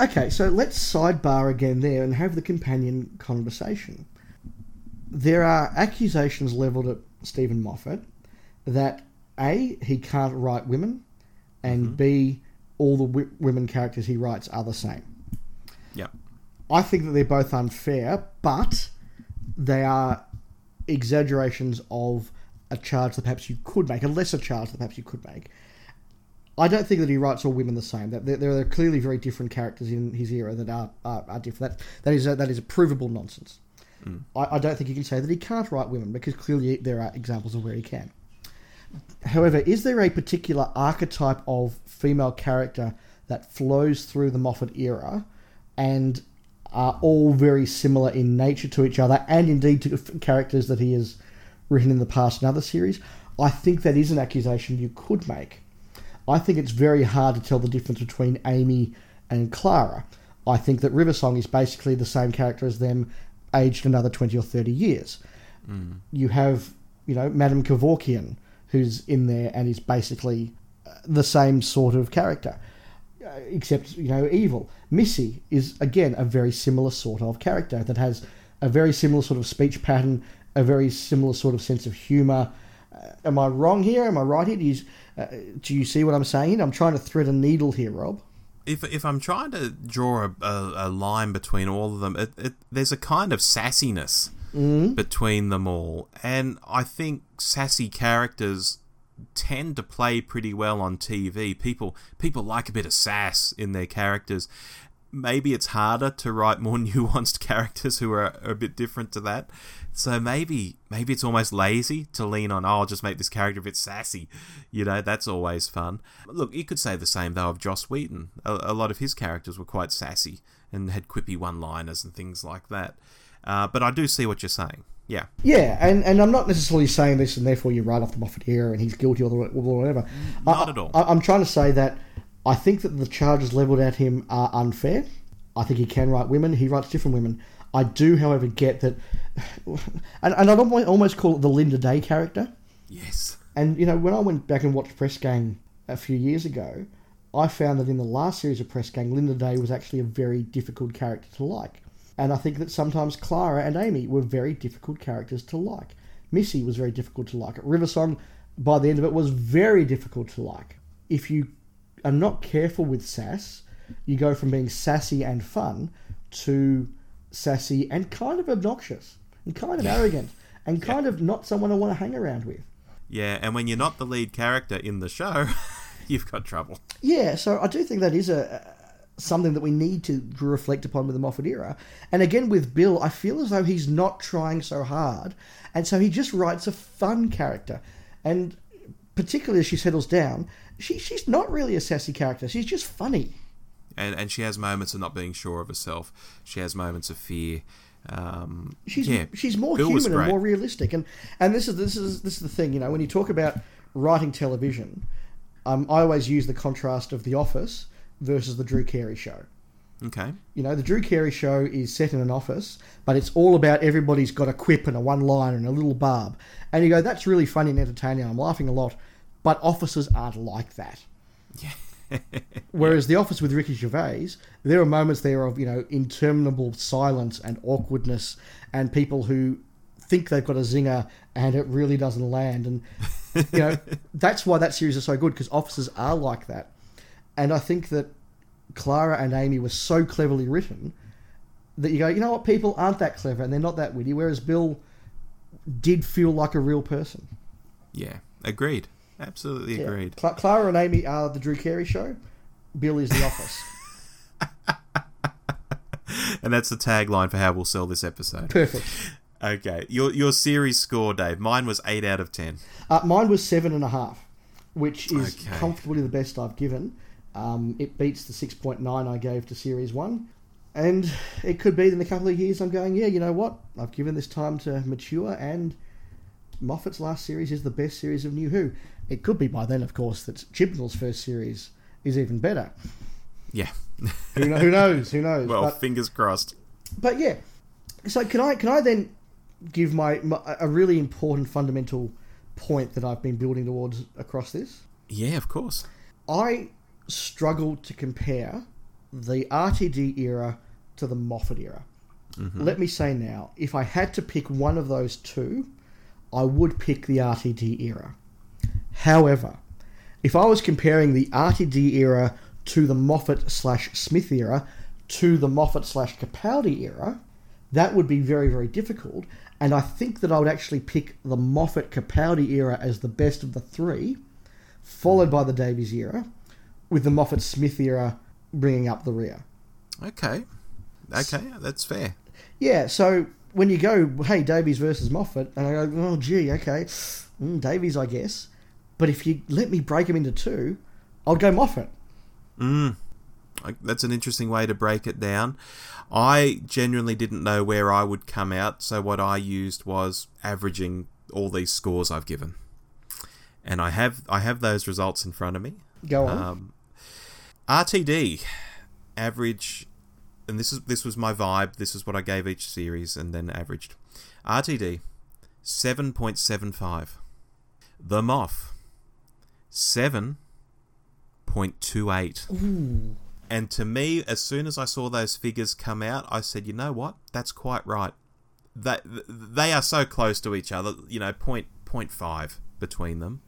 Okay, so let's sidebar again there and have the companion conversation. There are accusations levelled at Steven Moffat that A, he can't write women, and mm-hmm. B, all the w- women characters he writes are the same. Yeah. I think that they're both unfair, but they are exaggerations of a charge that perhaps you could make, a lesser charge that perhaps you could make. I don't think that he writes all women the same. That there, are clearly very different characters in his era that are are, are different. That that is a, that is a provable nonsense. Mm. I, I don't think you can say that he can't write women because clearly there are examples of where he can. However, is there a particular archetype of female character that flows through the Moffat era and are all very similar in nature to each other and indeed to characters that he has written in the past in other series? I think that is an accusation you could make. I think it's very hard to tell the difference between Amy and Clara. I think that River Song is basically the same character as them, aged another 20 or 30 years. You have, you know, Madame Kovarian, who's in there and is basically uh, the same sort of character, except, you know, evil. Missy is, again, a very similar sort of character that has a very similar sort of speech pattern, a very similar sort of sense of humour. Uh, am I wrong here? Am I right here? Do you, uh, do you see what I'm saying? I'm trying to thread a needle here, Rob. If, if I'm trying to draw a, a, a line between all of them, it, it, there's a kind of sassiness between them all. And I think sassy characters tend to play pretty well on TV. People people like a bit of sass in their characters. Maybe it's harder to write more nuanced characters who are a bit different to that. So maybe maybe it's almost lazy to lean on. Oh, I'll just make this character a bit sassy. You know, that's always fun. Look, you could say the same though of Joss Whedon. A, a lot of his characters were quite sassy and had quippy one-liners and things like that. Uh, but I do see what you're saying. Yeah. Yeah, and, and I'm not necessarily saying this and therefore you write off the Moffat era and he's guilty or, whatever. Not I, at all. I, I'm trying to say that I think that the charges levelled at him are unfair. I think he can write women. He writes different women. I do, however, get that, and, and I'd almost call it the Lynda Day character. Yes. And you know, when I went back and watched Press Gang a few years ago, I found that in the last series of Press Gang, Lynda Day was actually a very difficult character to like. And I think that sometimes Clara and Amy were very difficult characters to like. Missy was very difficult to like. River Song, by the end of it, was very difficult to like. If you are not careful with sass, you go from being sassy and fun to sassy and kind of obnoxious and kind of arrogant and kind of not someone I want to hang around with. Yeah, and when you're not the lead character in the show, you've got trouble. Yeah, so I do think that is a, a something that we need to reflect upon with the Moffat era. And again with Bill, I feel as though he's not trying so hard, and so he just writes a fun character. And particularly as she settles down, she she's not really a sassy character. She's just funny. And and she has moments of not being sure of herself. She has moments of fear. Um, She's yeah, she's more Bill human and more realistic. And and this is this is this is the thing. You know, when you talk about writing television, um, I always use the contrast of The Office versus the Drew Carey Show. Okay. You know, the Drew Carey show is set in an office, but it's all about everybody's got a quip and a one liner and a little barb. And you go, that's really funny and entertaining. I'm laughing a lot. But offices aren't like that. Yeah. Whereas the office with Ricky Gervais, there are moments there of, you know, interminable silence and awkwardness and people who think they've got a zinger and it really doesn't land. And, you know, that's why that series is so good because offices are like that. And I think that Clara and Amy were so cleverly written that you go, you know what, people aren't that clever and they're not that witty, whereas Bill did feel like a real person. Yeah. Agreed. Absolutely Yeah. agreed. Cla- Clara and Amy are the Drew Carey show. Bill is the office. And that's the tagline for how we'll sell this episode. Perfect. Okay. Your your series score, Dave. Mine was eight out of ten. Uh, mine was seven and a half, which is Okay. comfortably the best I've given. Um, it beats the 6.9 I gave to Series 1. And it could be that in a couple of years I'm going, yeah, you know what? I've given this time to mature, and Moffat's last series is the best series of New Who. It could be by then, of course, that Chibnall's first series is even better. Yeah. Who, kno- who knows? Who knows? well, but, fingers crossed. but yeah. So can I can I then give my, my a really important fundamental point that I've been building towards across this? Yeah, of course. I struggled to compare the RTD era to the Moffat era. Mm-hmm. Let me say now, if I had to pick one of those two, I would pick the RTD era. However, if I was comparing the RTD era to the Moffat slash Smith era to the Moffat slash Capaldi era, that would be very, very difficult. And I think that I would actually pick the Moffat Capaldi era as the best of the three, followed by the Davies era, with the Moffat Smith era bringing up the rear. Okay. Okay, that's fair. Yeah, so when you go, hey, Davies versus Moffat, and I go, oh, gee, okay, mm, Davies, I guess. But if you let me break them into two, I'd go Moffat. Mm. That's an interesting way to break it down. I genuinely didn't know where I would come out, so what I used was averaging all these scores I've given. And I have I have those results in front of me. Go on. Um, RTD average, and this is this was my vibe. This is what I gave each series, and then averaged. RTD seven point seven five. The Moff seven point two eight. And to me, as soon as I saw those figures come out, I said, you know what? That's quite right. That they are so close to each other. You know, point point five between them.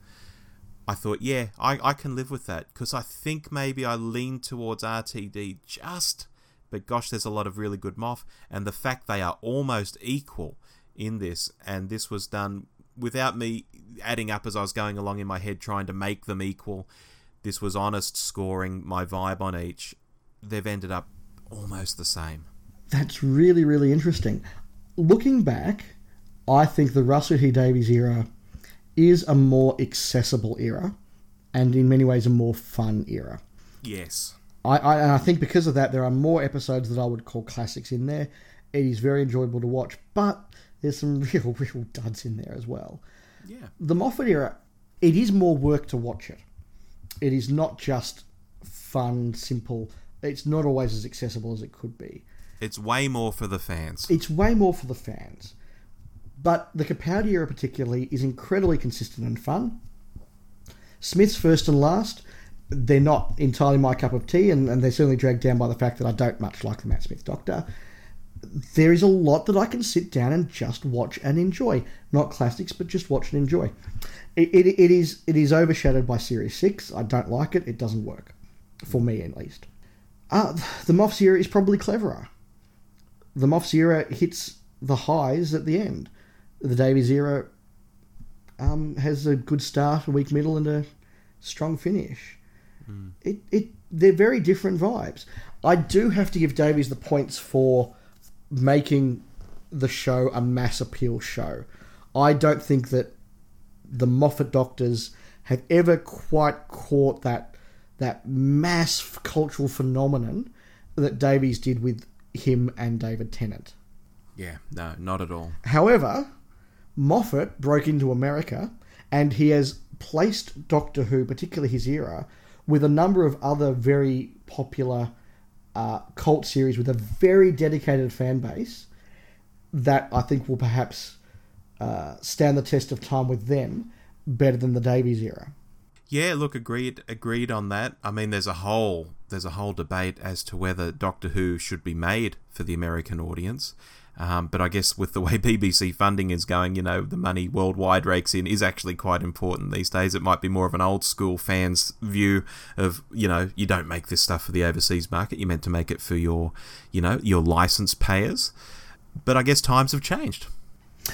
I thought, yeah, I, I can live with that because I think maybe I lean towards RTD just, but gosh, there's a lot of really good Moff, and the fact they are almost equal in this, and this was done without me adding up as I was going along in my head trying to make them equal. This was honest scoring, my vibe on each. They've ended up almost the same. That's really, really interesting. Looking back, I think the Russell T Davies era is a more accessible era, and in many ways a more fun era. Yes. I, I and I think because of that, there are more episodes that I would call classics in there. It is very enjoyable to watch, but there's some real, real duds in there as well. Yeah. The Moffat era, it is more work to watch it. It is not just fun, simple. It's not always as accessible as it could be. It's way more for the fans. It's way more for the fans. But the Capaldi era, particularly, is incredibly consistent and fun. Smith's first and last, they're not entirely my cup of tea, and, and they're certainly dragged down by the fact that I don't much like the Matt Smith Doctor. There is a lot that I can sit down and just watch and enjoy. Not classics, but just watch and enjoy. It, it, it is it is overshadowed by Series 6. I don't like it. It doesn't work. For me, at least. Uh, the Moffs era is probably cleverer the Moffs era hits the highs at the end. The Davies era um, has a good start, a weak middle, and a strong finish. It, it they're very different vibes. I do have to give Davies the points for making the show a mass appeal show. I don't think that the Moffat Doctors have ever quite caught that that mass cultural phenomenon that Davies did with him and David Tennant. Yeah, no, not at all. However, Moffat broke into America and he has placed Doctor Who, particularly his era, with a number of other very popular uh, cult series with a very dedicated fan base that I think will perhaps uh, stand the test of time with them better than the Davies era. Yeah, look, agreed, agreed on that. I mean, there's a whole there's a whole debate as to whether Doctor Who should be made for the American audience. Um, but I guess with the way BBC funding is going, you know, the money worldwide rakes in is actually quite important these days. It might be more of an old school fans view of, you know, you don't make this stuff for the overseas market. You're meant to make it for your, you know, your license payers. But I guess times have changed.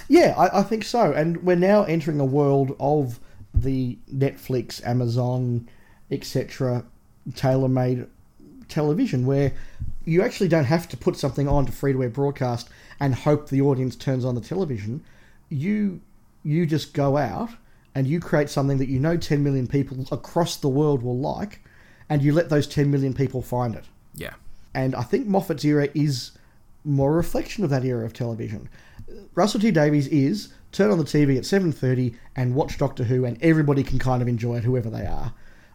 Yeah, I, I think so. And we're now entering a world of the Netflix, Amazon, etc., tailor made television where you actually don't have to put something on to free to air broadcast and hope the audience turns on the television. You you just go out and you create something that you know 10 million people across the world will like and you let those 10 million people find it. Yeah. And I think Moffat's era is more a reflection of that era of television. Russell T Davies is turn on the TV at 7:30 and watch Doctor Who and everybody can kind of enjoy it whoever they are.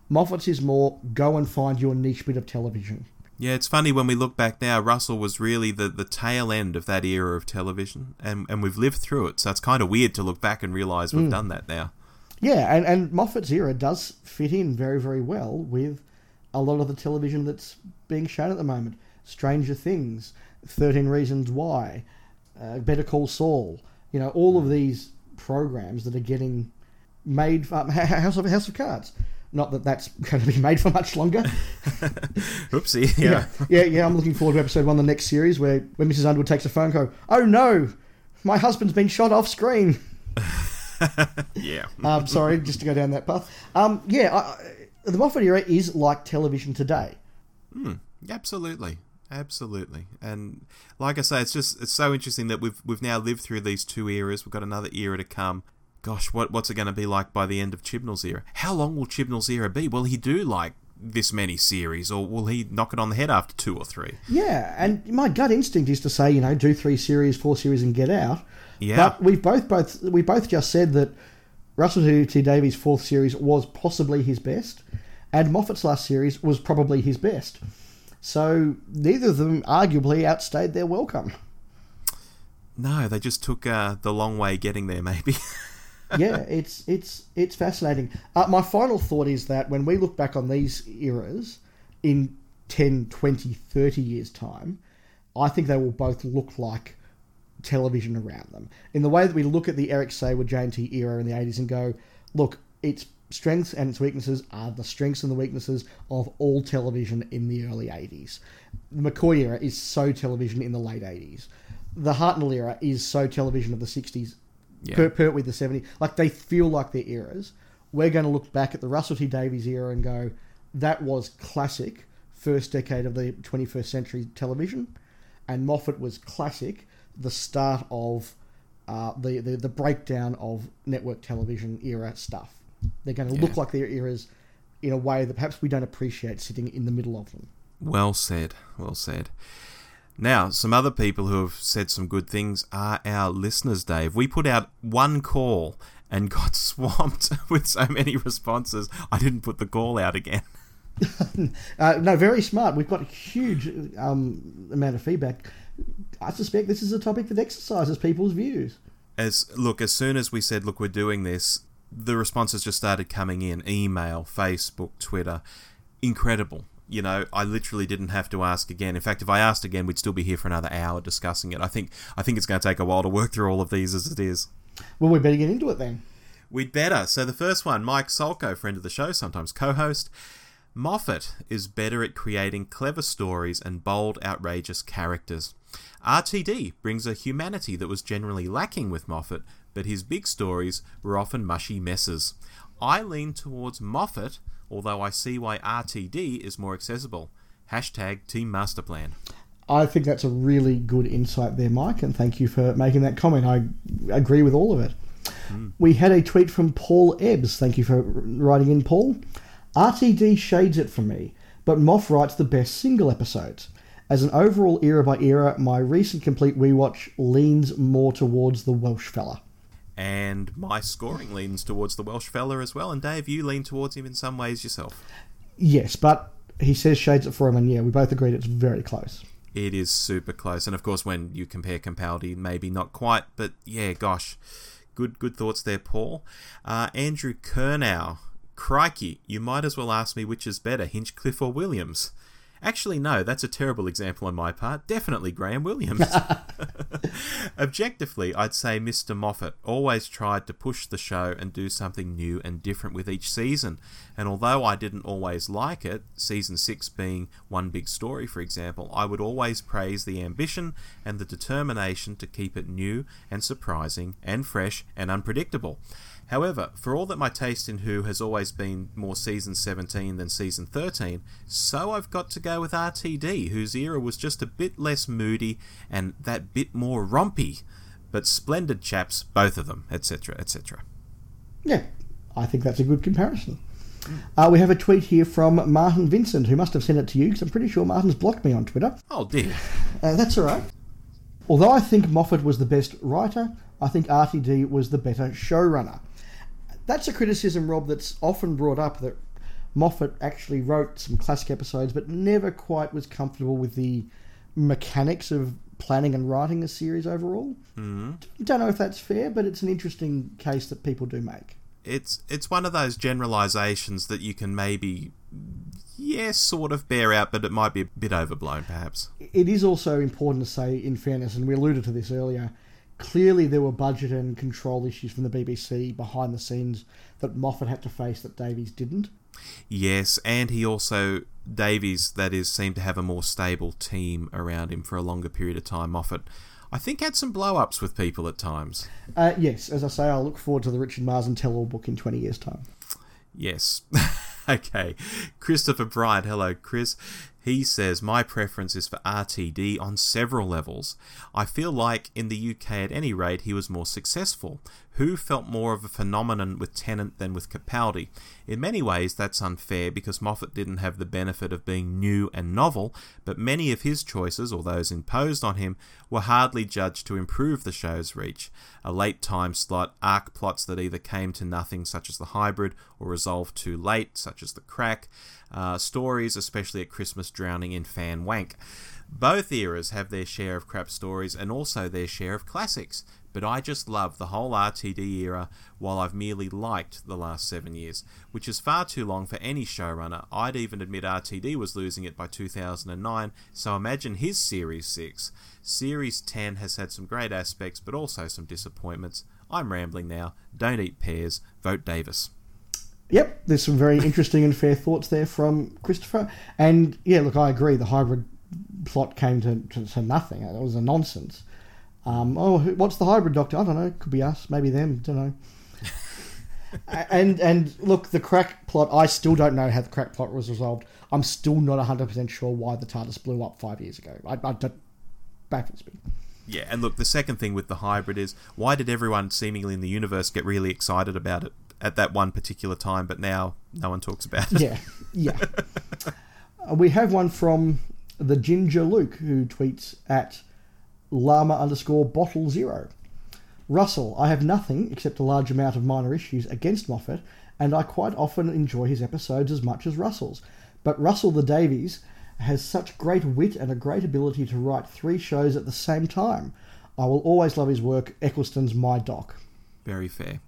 Moffat's is more go and find your niche bit of television. Yeah, it's funny when we look back now, Russell was really the, the tail end of that era of television, and, and we've lived through it, so it's kind of weird to look back and realise we've mm. done that now. Yeah, and, and Moffat's era does fit in very, very well with a lot of the television that's being shown at the moment. Stranger Things, 13 Reasons Why, uh, Better Call Saul, you know, all of these programs that are getting made, um, House, of, House of Cards not that that's going to be made for much longer. Oopsie. Yeah. yeah. yeah, yeah, I'm looking forward to episode one, of the next series, where when Mrs. Underwood takes a phone call. Oh no, my husband's been shot off screen. yeah. um, sorry, just to go down that path. Um, yeah, I, the Moffat era is like television today. Hmm. absolutely. Absolutely, and like I say, it's just it's so interesting that we've we've now lived through these two eras. We've got another era to come, gosh, what what's it going to be like by the end of Chibnall's era? How long will Chibnall's era be? Will he do like this many series, or will he knock it on the head after two or three? Yeah, and my gut instinct is to say, you know, do three series, four series, and get out. Yeah. But we've both both we both just said that Russell T Davies' fourth series was possibly his best, and Moffat's last series was probably his best. So neither of them arguably outstayed their welcome. No, they just took uh, the long way getting there, maybe. yeah, it's it's it's fascinating. Uh, my final thought is that when we look back on these eras in 10, 20, 30 years' time, I think they will both look like television around them. In the way that we look at the Eric Saward, JNT era in the 80s and go, look, its strengths and its weaknesses are the strengths and the weaknesses of all television in the early 80s. The McCoy era is so television in the late 80s. The Hartnell era is so television of the 60s yeah. Pert, Pertwee the 70s. Like they feel like their eras. We're going to look back at the Russell T Davies era and go, that was classic first decade of the 21st century television. And Moffat was classic, the start of uh, the, the, the breakdown of network television era stuff. They're going to yeah. look like their eras in a way that perhaps we don't appreciate sitting in the middle of them. Well said. Well said. Now, some other people who have said some good things are our listeners, Dave. We put out one call and got swamped with so many responses, I didn't put the call out again. uh, no, very smart. We've got a huge um, amount of feedback. I suspect this is a topic that exercises people's views. As look, as soon as we said, "Look, we're doing this," the responses just started coming in: email, Facebook, Twitter. Incredible you know, I literally didn't have to ask again. In fact, if I asked again, we'd still be here for another hour discussing it. I think I think it's going to take a while to work through all of these as it is. Well, we better get into it then. We'd better. So the first one, Mike Solko, friend of the show, sometimes co-host. Moffat is better at creating clever stories and bold, outrageous characters. RTD brings a humanity that was generally lacking with Moffat, but his big stories were often mushy messes. I lean towards Moffat although I see why RTD is more accessible. Hashtag Team Masterplan. I think that's a really good insight there, Mike, and thank you for making that comment. I agree with all of it. Hmm. We had a tweet from Paul Ebbs. Thank you for writing in, Paul. RTD shades it for me, but Moff writes the best single episodes. As an overall era by era, my recent complete rewatch leans more towards the Welsh fella. And my scoring leans towards the Welsh fella as well. And Dave, you lean towards him in some ways yourself. Yes, but he says shades it for him, and yeah, we both agreed it's very close. It is super close, and of course, when you compare Capaldi, maybe not quite, but yeah, gosh, good good thoughts there, Paul. Uh, Andrew Kernow, crikey, you might as well ask me which is better, Hinchcliffe or Williams. Actually, no, that's a terrible example on my part. Definitely Graham Williams. Objectively, I'd say Mr. Moffat always tried to push the show and do something new and different with each season. And although I didn't always like it, season 6 being one big story, for example, I would always praise the ambition and the determination to keep it new and surprising and fresh and unpredictable. However, for all that my taste in Who has always been more season 17 than season 13, so I've got to go with RTD, whose era was just a bit less moody and that bit more rompy. But splendid chaps, both of them, etc., etc. Yeah, I think that's a good comparison. Uh, we have a tweet here from Martin Vincent, who must have sent it to you because I'm pretty sure Martin's blocked me on Twitter. Oh dear. Uh, that's all right. Although I think Moffat was the best writer, I think RTD was the better showrunner. That's a criticism, Rob, that's often brought up that Moffat actually wrote some classic episodes, but never quite was comfortable with the mechanics of planning and writing a series overall. Mm-hmm. Don't know if that's fair, but it's an interesting case that people do make. It's it's one of those generalizations that you can maybe yes, sort of bear out, but it might be a bit overblown, perhaps. It is also important to say, in fairness, and we alluded to this earlier, clearly there were budget and control issues from the BBC behind the scenes that Moffat had to face that Davies didn't. Yes, and he also Davies that is seemed to have a more stable team around him for a longer period of time. Moffat, I think, had some blow ups with people at times. Uh, yes, as I say, I look forward to the Richard Marson tell-all book in twenty years' time. Yes. okay. Christopher Bryant, hello, Chris. He says, My preference is for RTD on several levels. I feel like, in the UK at any rate, he was more successful. Who felt more of a phenomenon with Tennant than with Capaldi? In many ways, that's unfair because Moffat didn't have the benefit of being new and novel, but many of his choices, or those imposed on him, were hardly judged to improve the show's reach. A late time slot, arc plots that either came to nothing, such as The Hybrid, or resolved too late, such as The Crack, uh, stories, especially at Christmas, drowning in fan wank. Both eras have their share of crap stories and also their share of classics, but I just love the whole RTD era while I've merely liked the last seven years, which is far too long for any showrunner. I'd even admit RTD was losing it by 2009, so imagine his Series 6. Series 10 has had some great aspects, but also some disappointments. I'm rambling now. Don't eat pears. Vote Davies. Yep, there's some very interesting and fair thoughts there from Christopher. And yeah, look, I agree. The hybrid plot came to, to, to nothing. It was a nonsense. Um, oh, what's the hybrid doctor? I don't know. Could be us, maybe them. Don't know. and and look, the crack plot. I still don't know how the crack plot was resolved. I'm still not 100 percent sure why the TARDIS blew up five years ago. I, I don't baffles me. Yeah, and look, the second thing with the hybrid is why did everyone seemingly in the universe get really excited about it at that one particular time, but now no one talks about it? Yeah, yeah. uh, we have one from the Ginger Luke who tweets at llama underscore bottle zero. Russell, I have nothing except a large amount of minor issues against Moffat, and I quite often enjoy his episodes as much as Russell's. But Russell T Davies has such great wit and a great ability to write three shows at the same time. I will always love his work. Eccleston's my doc. Very fair.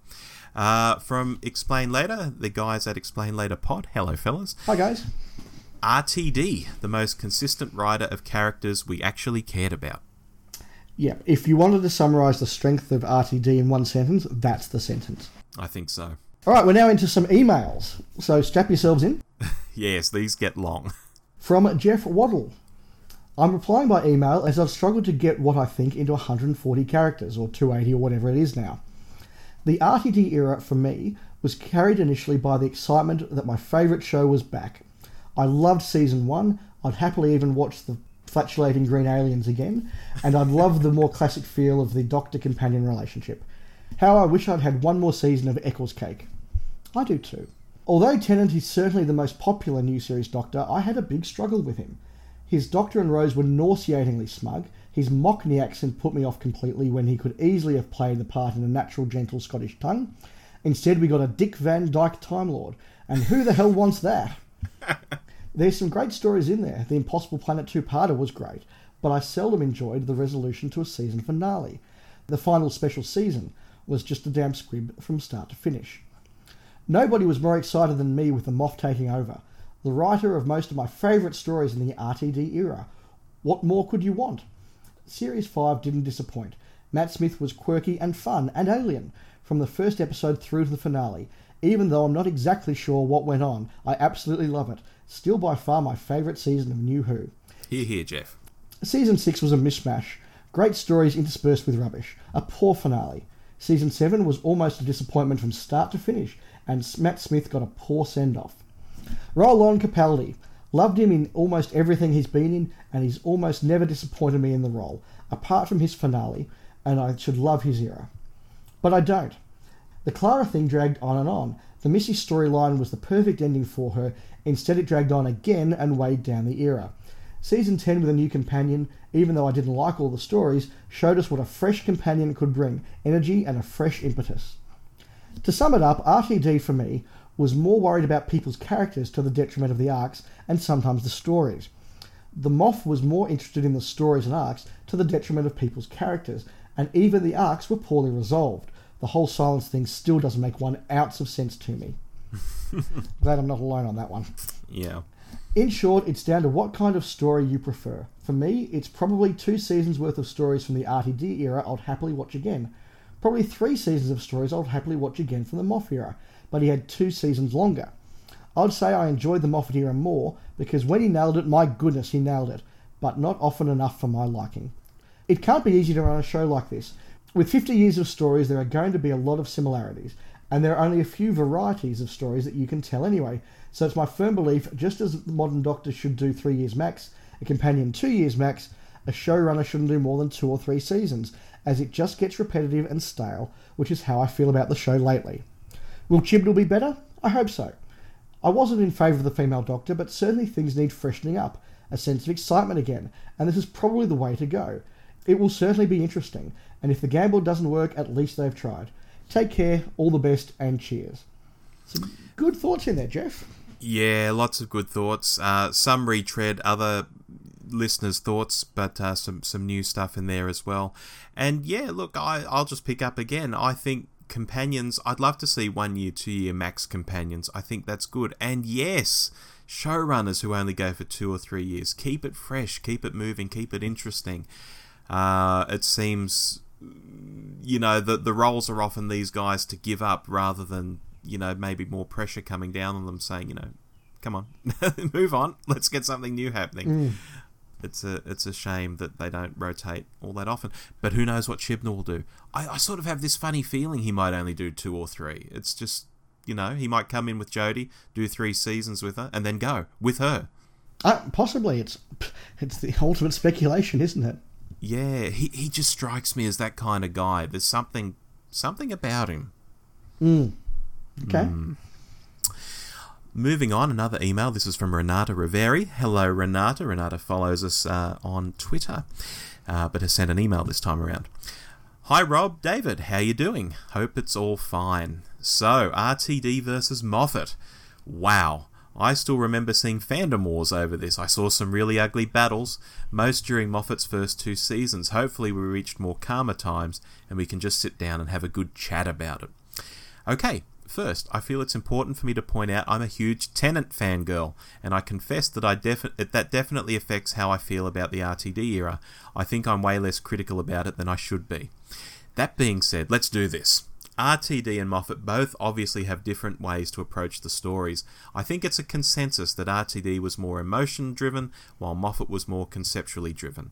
Uh, from Explain Later, the guys at Explain Later Pod. Hello, fellas. Hi, guys. RTD, the most consistent writer of characters we actually cared about. Yeah, if you wanted to summarise the strength of RTD in one sentence, that's the sentence. I think so. All right, we're now into some emails. So strap yourselves in. yes, these get long. From Jeff Waddle. I'm replying by email as I've struggled to get what I think into 140 characters, or 280 or whatever it is now. The RTD era for me was carried initially by the excitement that my favourite show was back. I loved season one. I'd happily even watch the flatulating green aliens again, and I'd love the more classic feel of the doctor companion relationship. How I wish I'd had one more season of Eccles Cake. I do too. Although Tennant is certainly the most popular new series Doctor, I had a big struggle with him. His Doctor and Rose were nauseatingly smug. His Mockney accent put me off completely when he could easily have played the part in a natural, gentle Scottish tongue. Instead, we got a Dick Van Dyke Time Lord. And who the hell wants that? There's some great stories in there. The Impossible Planet 2 parter was great, but I seldom enjoyed the resolution to a season finale. The final special season was just a damn squib from start to finish. Nobody was more excited than me with the Moff taking over. The writer of most of my favourite stories in the RTD era. What more could you want? Series 5 didn't disappoint. Matt Smith was quirky and fun and alien from the first episode through to the finale. Even though I'm not exactly sure what went on, I absolutely love it. Still by far my favourite season of New Who. Here, here, Jeff. Season 6 was a mishmash. Great stories interspersed with rubbish. A poor finale. Season 7 was almost a disappointment from start to finish, and Matt Smith got a poor send off. Roll on Capaldi. Loved him in almost everything he's been in, and he's almost never disappointed me in the role, apart from his finale, and I should love his era. But I don't. The Clara thing dragged on and on. The Missy storyline was the perfect ending for her, instead, it dragged on again and weighed down the era. Season 10 with a new companion, even though I didn't like all the stories, showed us what a fresh companion could bring energy and a fresh impetus. To sum it up, RTD for me was more worried about people's characters to the detriment of the arcs and sometimes the stories. The Moff was more interested in the stories and arcs to the detriment of people's characters, and even the arcs were poorly resolved. The whole silence thing still doesn't make one ounce of sense to me. Glad I'm not alone on that one. Yeah. In short, it's down to what kind of story you prefer. For me, it's probably two seasons worth of stories from the RTD era I'd happily watch again. Probably three seasons of stories I'd happily watch again from the Moff era, but he had two seasons longer. I'd say I enjoyed the Moffat era more because when he nailed it, my goodness, he nailed it, but not often enough for my liking. It can't be easy to run a show like this. With 50 years of stories, there are going to be a lot of similarities, and there are only a few varieties of stories that you can tell anyway. So it's my firm belief, just as the modern Doctor should do three years max, a companion two years max, a showrunner shouldn't do more than two or three seasons, as it just gets repetitive and stale, which is how I feel about the show lately. Will Chibnall be better? I hope so. I wasn't in favour of the female Doctor, but certainly things need freshening up, a sense of excitement again, and this is probably the way to go. It will certainly be interesting, and if the gamble doesn't work, at least they've tried. Take care, all the best, and cheers. Some good thoughts in there, Jeff. Yeah, lots of good thoughts. Uh, some retread other listeners' thoughts, but uh, some some new stuff in there as well. And yeah, look, I I'll just pick up again. I think companions. I'd love to see one year, two year max companions. I think that's good. And yes, showrunners who only go for two or three years. Keep it fresh, keep it moving, keep it interesting. Uh, it seems, you know, the the roles are often these guys to give up rather than you know maybe more pressure coming down on them, saying you know, come on, move on, let's get something new happening. Mm. It's a it's a shame that they don't rotate all that often. But who knows what Chibnall will do? I, I sort of have this funny feeling he might only do two or three. It's just you know he might come in with Jodie, do three seasons with her, and then go with her. Uh, possibly, it's it's the ultimate speculation, isn't it? Yeah, he he just strikes me as that kind of guy. There's something something about him. Mm. Okay. Mm. Moving on, another email. This is from Renata Riveri. Hello, Renata. Renata follows us uh, on Twitter, uh, but has sent an email this time around. Hi, Rob, David. How you doing? Hope it's all fine. So, RTD versus Moffat. Wow. I still remember seeing fandom wars over this. I saw some really ugly battles, most during Moffat's first two seasons. Hopefully, we reached more calmer times and we can just sit down and have a good chat about it. Okay, First, I feel it's important for me to point out I'm a huge Tennant fangirl, and I confess that I defi- that definitely affects how I feel about the RTD era. I think I'm way less critical about it than I should be. That being said, let's do this. RTD and Moffat both obviously have different ways to approach the stories. I think it's a consensus that RTD was more emotion driven, while Moffat was more conceptually driven.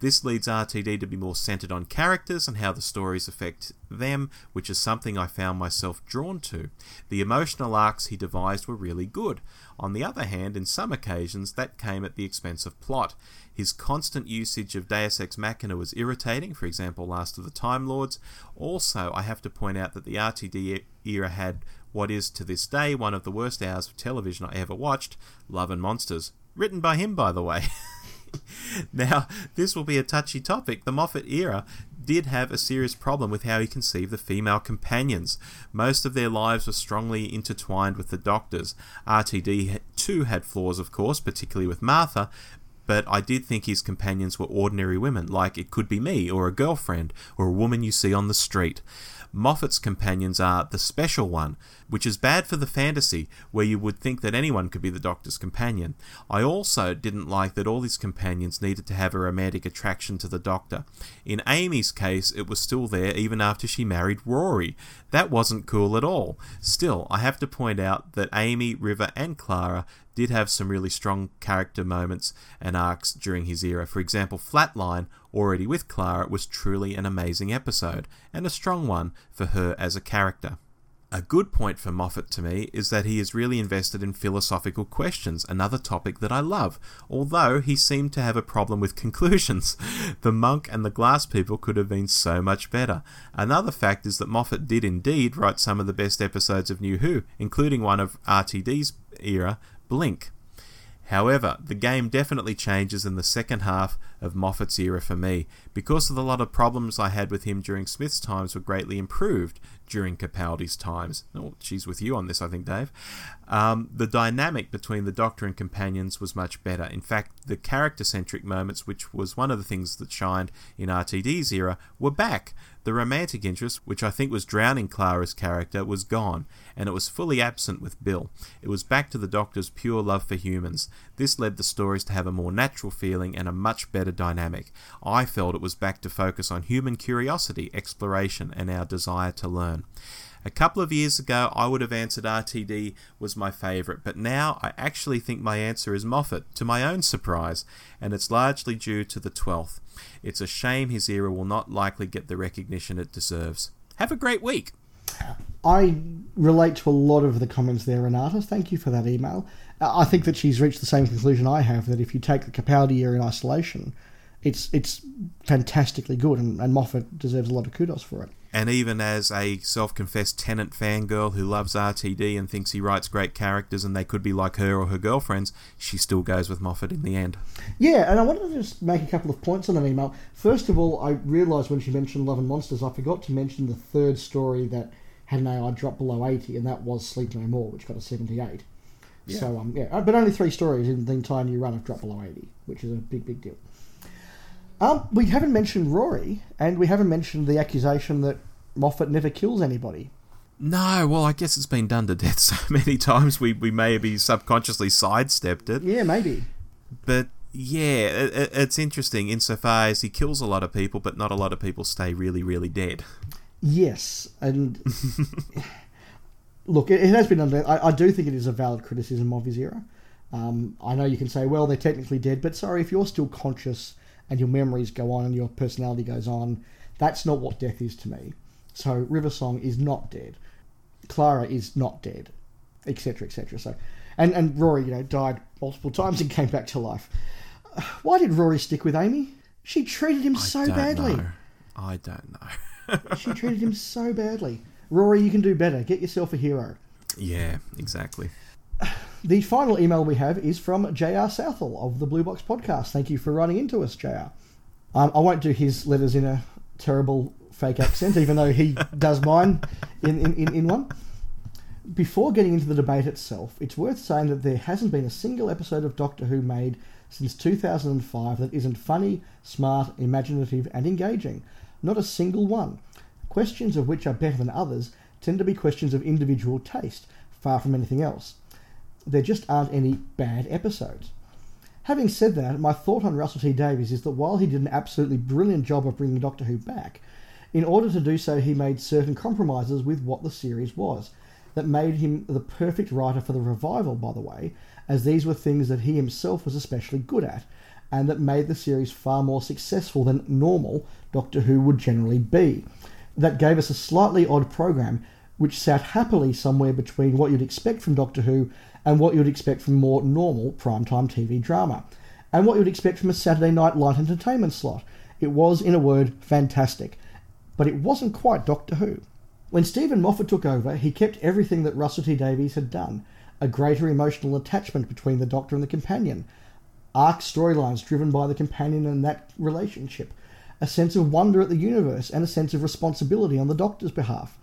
This leads RTD to be more centered on characters and how the stories affect them, which is something I found myself drawn to. The emotional arcs he devised were really good. On the other hand, in some occasions, that came at the expense of plot. His constant usage of Deus Ex Machina was irritating, for example, Last of the Time Lords. Also, I have to point out that the RTD era had what is to this day one of the worst hours of television I ever watched Love and Monsters. Written by him, by the way. now, this will be a touchy topic. The Moffat era did have a serious problem with how he conceived the female companions. Most of their lives were strongly intertwined with the doctors. RTD too had flaws, of course, particularly with Martha, but I did think his companions were ordinary women, like it could be me, or a girlfriend, or a woman you see on the street. Moffat's companions are the special one, which is bad for the fantasy, where you would think that anyone could be the Doctor's companion. I also didn't like that all his companions needed to have a romantic attraction to the Doctor. In Amy's case, it was still there even after she married Rory. That wasn't cool at all. Still, I have to point out that Amy, River, and Clara did have some really strong character moments and arcs during his era. For example, Flatline, already with Clara, was truly an amazing episode, and a strong one for her as a character. A good point for Moffat to me is that he is really invested in philosophical questions, another topic that I love, although he seemed to have a problem with conclusions. The monk and the glass people could have been so much better. Another fact is that Moffat did indeed write some of the best episodes of New Who, including one of RTD's era, Blink. However, the game definitely changes in the second half of Moffat's era for me, because of the lot of problems I had with him during Smith's times were greatly improved during Capaldi's times. Oh, she's with you on this, I think, Dave. Um, the dynamic between the Doctor and companions was much better. In fact, the character centric moments, which was one of the things that shined in RTD's era, were back. The romantic interest, which I think was drowning Clara's character, was gone, and it was fully absent with Bill. It was back to the Doctor's pure love for humans. This led the stories to have a more natural feeling and a much better dynamic. I felt it was back to focus on human curiosity, exploration, and our desire to learn. A couple of years ago, I would have answered RTD was my favourite, but now I actually think my answer is Moffat, to my own surprise, and it's largely due to the 12th. It's a shame his era will not likely get the recognition it deserves. Have a great week. I relate to a lot of the comments there, Renata. Thank you for that email. I think that she's reached the same conclusion I have that if you take the Capaldi year in isolation, it's it's fantastically good, and, and Moffat deserves a lot of kudos for it. And even as a self confessed Tennant fangirl who loves RTD and thinks he writes great characters and they could be like her or her girlfriends, she still goes with Moffat in the end. Yeah, and I wanted to just make a couple of points on that email. First of all, I realised when she mentioned Love and Monsters, I forgot to mention the third story that had an AI drop below 80, and that was Sleep No More, which got a 78. Yeah. So, um, yeah, but only three stories in the entire new run have dropped below 80, which is a big, big deal. Um, we haven't mentioned Rory, and we haven't mentioned the accusation that Moffat never kills anybody. No, well, I guess it's been done to death so many times we, we maybe subconsciously sidestepped it. Yeah, maybe. But yeah, it, it's interesting insofar as he kills a lot of people, but not a lot of people stay really, really dead. Yes, and look, it, has been done. I, I do think it is a valid criticism of his era. Um, I know you can say, well, they're technically dead, but sorry, if you're still conscious and your memories go on and your personality goes on. That's not what death is to me. So River Song is not dead. Clara is not dead, etc., etc. So, and and Rory, you know, died multiple times and came back to life. Why did Rory stick with Amy? She treated him I so badly. Know. I don't know. she treated him so badly. Rory, you can do better. Get yourself a hero. Yeah, exactly. The final email we have is from J.R. Southall of the Blue Box Podcast. Thank you for writing into us, J.R. Um, I won't do his letters in a terrible fake accent, even though he does mine in, in, in, in one. Before getting into the debate itself, it's worth saying that there hasn't been a single episode of Doctor Who made since 2005 that isn't funny, smart, imaginative, and engaging. Not a single one. Questions of which are better than others tend to be questions of individual taste, far from anything else there just aren't any bad episodes. Having said that, my thought on Russell T Davies is that while he did an absolutely brilliant job of bringing Doctor Who back, in order to do so, he made certain compromises with what the series was that made him the perfect writer for the revival, by the way, as these were things that he himself was especially good at, and that made the series far more successful than normal Doctor Who would generally be. That gave us a slightly odd program which sat happily somewhere between what you'd expect from Doctor Who and what you'd expect from more normal primetime TV drama, and what you'd expect from a Saturday night light entertainment slot. It was, in a word, fantastic. But it wasn't quite Doctor Who. When Steven Moffat took over, he kept everything that Russell T Davies had done a greater emotional attachment between the Doctor and the companion, arc storylines driven by the companion and that relationship, a sense of wonder at the universe, and a sense of responsibility on the Doctor's behalf.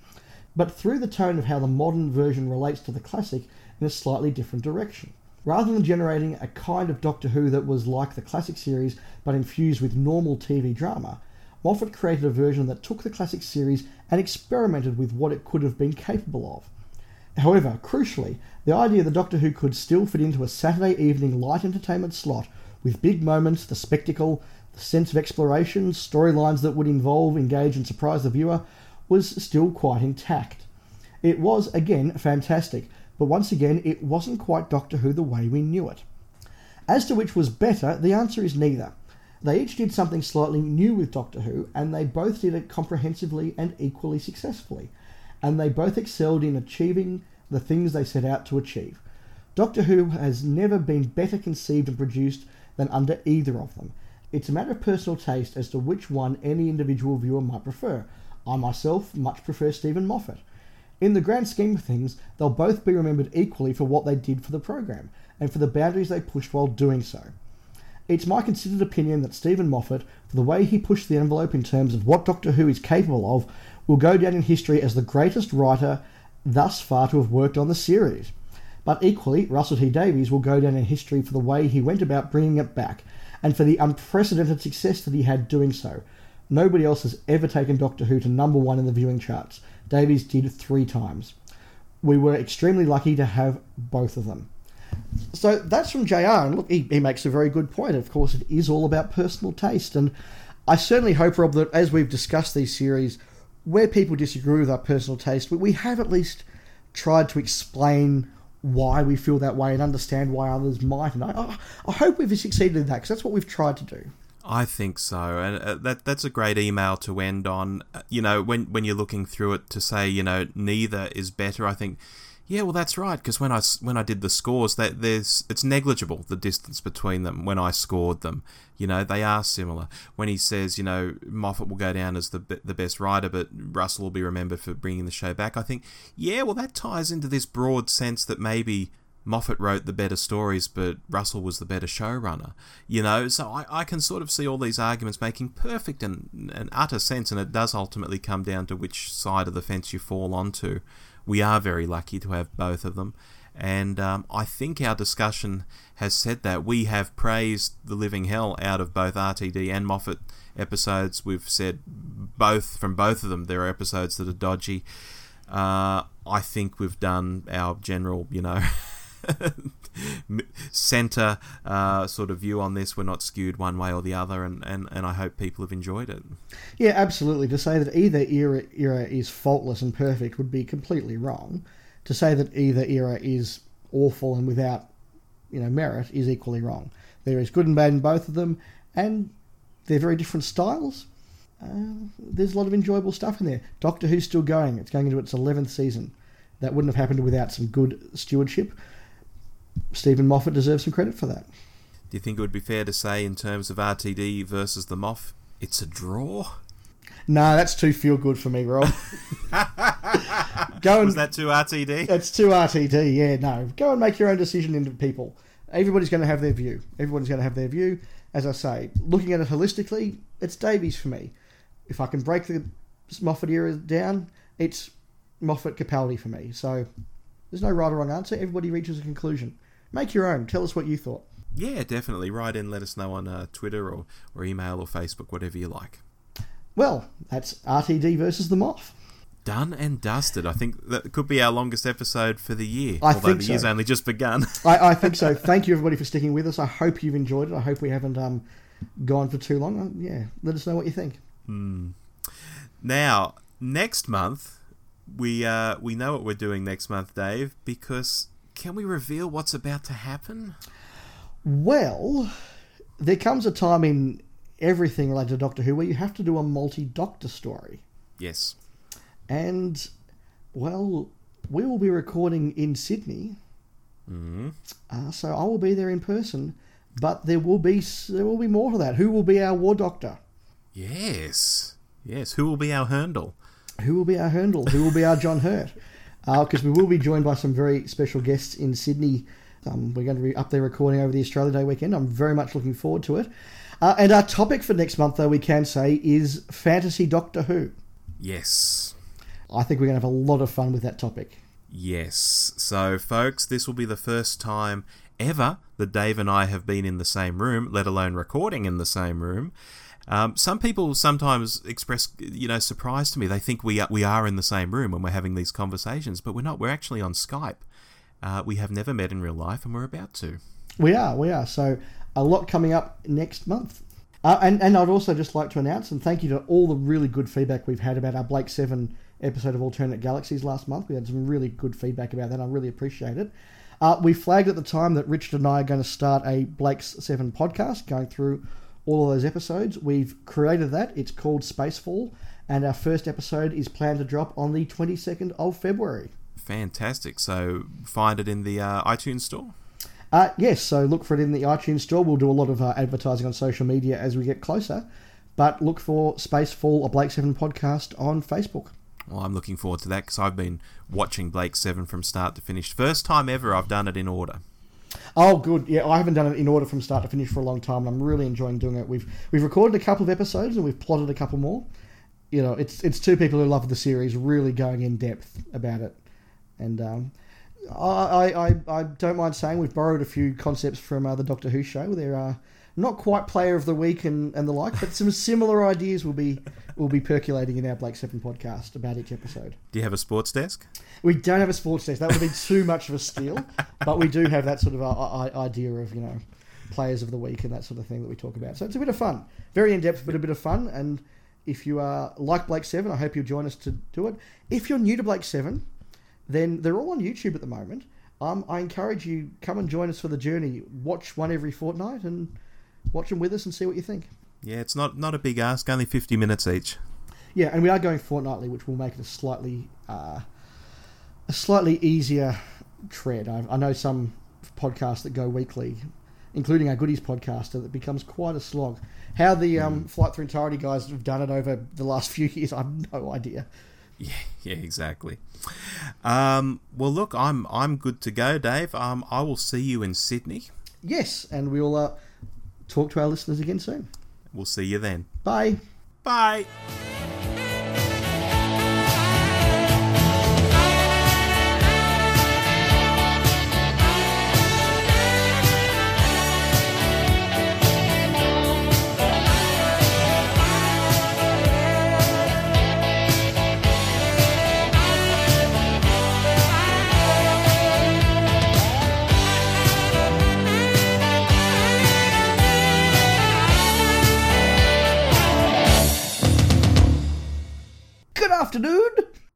But through the tone of how the modern version relates to the classic in a slightly different direction. Rather than generating a kind of Doctor Who that was like the classic series but infused with normal TV drama, Moffat created a version that took the classic series and experimented with what it could have been capable of. However, crucially, the idea that Doctor Who could still fit into a Saturday evening light entertainment slot with big moments, the spectacle, the sense of exploration, storylines that would involve, engage, and surprise the viewer was still quite intact. It was, again, fantastic, but once again, it wasn't quite Doctor Who the way we knew it. As to which was better, the answer is neither. They each did something slightly new with Doctor Who, and they both did it comprehensively and equally successfully and they both excelled in achieving the things they set out to achieve. Doctor Who has never been better conceived and produced than under either of them. It's a matter of personal taste as to which one any individual viewer might prefer. I myself much prefer Steven Moffat. In the grand scheme of things, they'll both be remembered equally for what they did for the program and for the boundaries they pushed while doing so. It's my considered opinion that Steven Moffat, for the way he pushed the envelope in terms of what Doctor Who is capable of, will go down in history as the greatest writer thus far to have worked on the series. But equally, Russell T Davies will go down in history for the way he went about bringing it back, and for the unprecedented success that he had doing so. Nobody else has ever taken Doctor Who to number one in the viewing charts. Davies did three times. We were extremely lucky to have both of them. So that's from JR, and look, he, he makes a very good point. Of course, it is all about personal taste, and I certainly hope, Rob, that as we've discussed these series, where people disagree with our personal taste, we have at least tried to explain why we feel that way and understand why others might. And I, I hope we've succeeded in that because that's what we've tried to do. I think so, and uh, that that's a great email to end on. Uh, you know, when when you're looking through it to say, you know, neither is better. I think yeah, well, that's right. Because when I when I did the scores, that there's it's negligible the distance between them when I scored them. You know, they are similar. When he says, you know, Moffat will go down as the the best writer, but Russell will be remembered for bringing the show back. I think, yeah, well, that ties into this broad sense that maybe Moffat wrote the better stories, but Russell was the better showrunner. You know, so I, I can sort of see all these arguments making perfect and, and utter sense, and it does ultimately come down to which side of the fence you fall onto we are very lucky to have both of them. And um, I think our discussion has said that we have praised the living hell out of both RTD and Moffat episodes. We've said both from both of them there are episodes that are dodgy. Uh, I think we've done our general, you know, center uh, sort of view on this. We're not skewed one way or the other, and, and, and I hope people have enjoyed it. Yeah, absolutely. To say that either era, era is faultless and perfect would be completely wrong. To say that either era is awful and without you know merit is equally wrong. There is good and bad in both of them, and they're very different styles. Uh, there's a lot of enjoyable stuff in there. Doctor Who's still going. It's going into its 11th season. That wouldn't have happened without some good stewardship. Steven Moffat deserves some credit for that. Do you think it would be fair to say, in terms of RTD versus the Moff, it's a draw? No, that's too feel good for me, Rob. go and, Was that too RTD? It's too RTD, yeah, no. Go and make your own decision into people. Everybody's going to have their view. Everybody's going to have their view. As I say, looking at it holistically, it's Davies for me. If I can break the Moffat era down, it's Moffat Capaldi for me. So there's no right or wrong answer. Everybody reaches a conclusion. Make your own. Tell us what you thought. Yeah, definitely. Write in, let us know on uh, Twitter or, or email or Facebook, whatever you like. Well, that's RTD versus the Moff. Done and dusted. I think that could be our longest episode for the year. I although the so. year's only just begun. I, I, think so. Thank you, everybody, for sticking with us. I hope you've enjoyed it. I hope we haven't um, gone for too long. Yeah, let us know what you think. Hmm. Now, next month, we uh, we know what we're doing next month, Dave, because can we reveal what's about to happen? Well, there comes a time in everything related to Doctor Who where you have to do a multi-doctor story. Yes. And, well, we will be recording in Sydney. Mm. Uh, so I will be there in person, but there will be there will be more to that. Who will be our War Doctor? Yes. Yes. Who will be our Hurndall? Who will be our Hurndall? Who will be our John Hurt? Because uh, we will be joined by some very special guests in Sydney. Um, we're going to be up there recording over the Australia Day weekend. I'm very much looking forward to it. Uh, and our topic for next month, though, we can say is fantasy Doctor Who. Yes. I think we're going to have a lot of fun with that topic. Yes. So, folks, this will be the first time ever that Dave and I have been in the same room, let alone recording in the same room. Um, some people sometimes express, you know, surprise to me. They think we are, we are in the same room when we're having these conversations, but we're not. We're actually on Skype. Uh, we have never met in real life, and we're about to. We are, we are. So a lot coming up next month. Uh, and, and I'd also just like to announce and thank you to all the really good feedback we've had about our Blake 7 episode of Alternate Galaxies last month. We had some really good feedback about that. I really appreciate it. Uh, we flagged at the time that Richard and I are going to start a Blake's 7 podcast going through all of those episodes. We've created that. It's called Spacefall, and our first episode is planned to drop on the 22nd of February. Fantastic. So find it in the uh, iTunes store? Uh, yes, so look for it in the iTunes store. We'll do a lot of uh, advertising on social media as we get closer. But look for Spacefall, a Blake 7 podcast on Facebook. Well, I'm looking forward to that because I've been watching Blake 7 from start to finish. First time ever I've done it in order. Oh, good. Yeah, I haven't done it in order from start to finish for a long time, and I'm really enjoying doing it. We've we've recorded a couple of episodes and we've plotted a couple more. You know, it's it's two people who love the series really going in depth about it, and um, I, I I don't mind saying we've borrowed a few concepts from uh, the Doctor Who show. There are not quite player of the week and, and the like, but some similar ideas will be will be percolating in our Blake Seven podcast about each episode. Do you have a sports desk? We don't have a sports desk. That would be too much of a steal, but we do have that sort of uh, idea of you know players of the week and that sort of thing that we talk about. So it's a bit of fun, very in depth, but a bit of fun. And if you are like Blake Seven, I hope you'll join us to do it. If you're new to Blake Seven, then they're all on YouTube at the moment. Um, I encourage you come and join us for the journey. Watch one every fortnight and watch them with us and see what you think. Yeah, it's not not a big ask. Only fifty minutes each. Yeah, and we are going fortnightly, which will make it a slightly uh, a slightly easier tread. I, I know some podcasts that go weekly, including our goodies podcast, that becomes quite a slog. How the um, mm. Flight Through Entirety guys have done it over the last few years, I have no idea. Yeah, yeah, exactly. Um, well, look, I'm I'm good to go, Dave. Um, I will see you in Sydney. Yes, and we'll uh, talk to our listeners again soon. We'll see you then. Bye. Bye. Afternoon.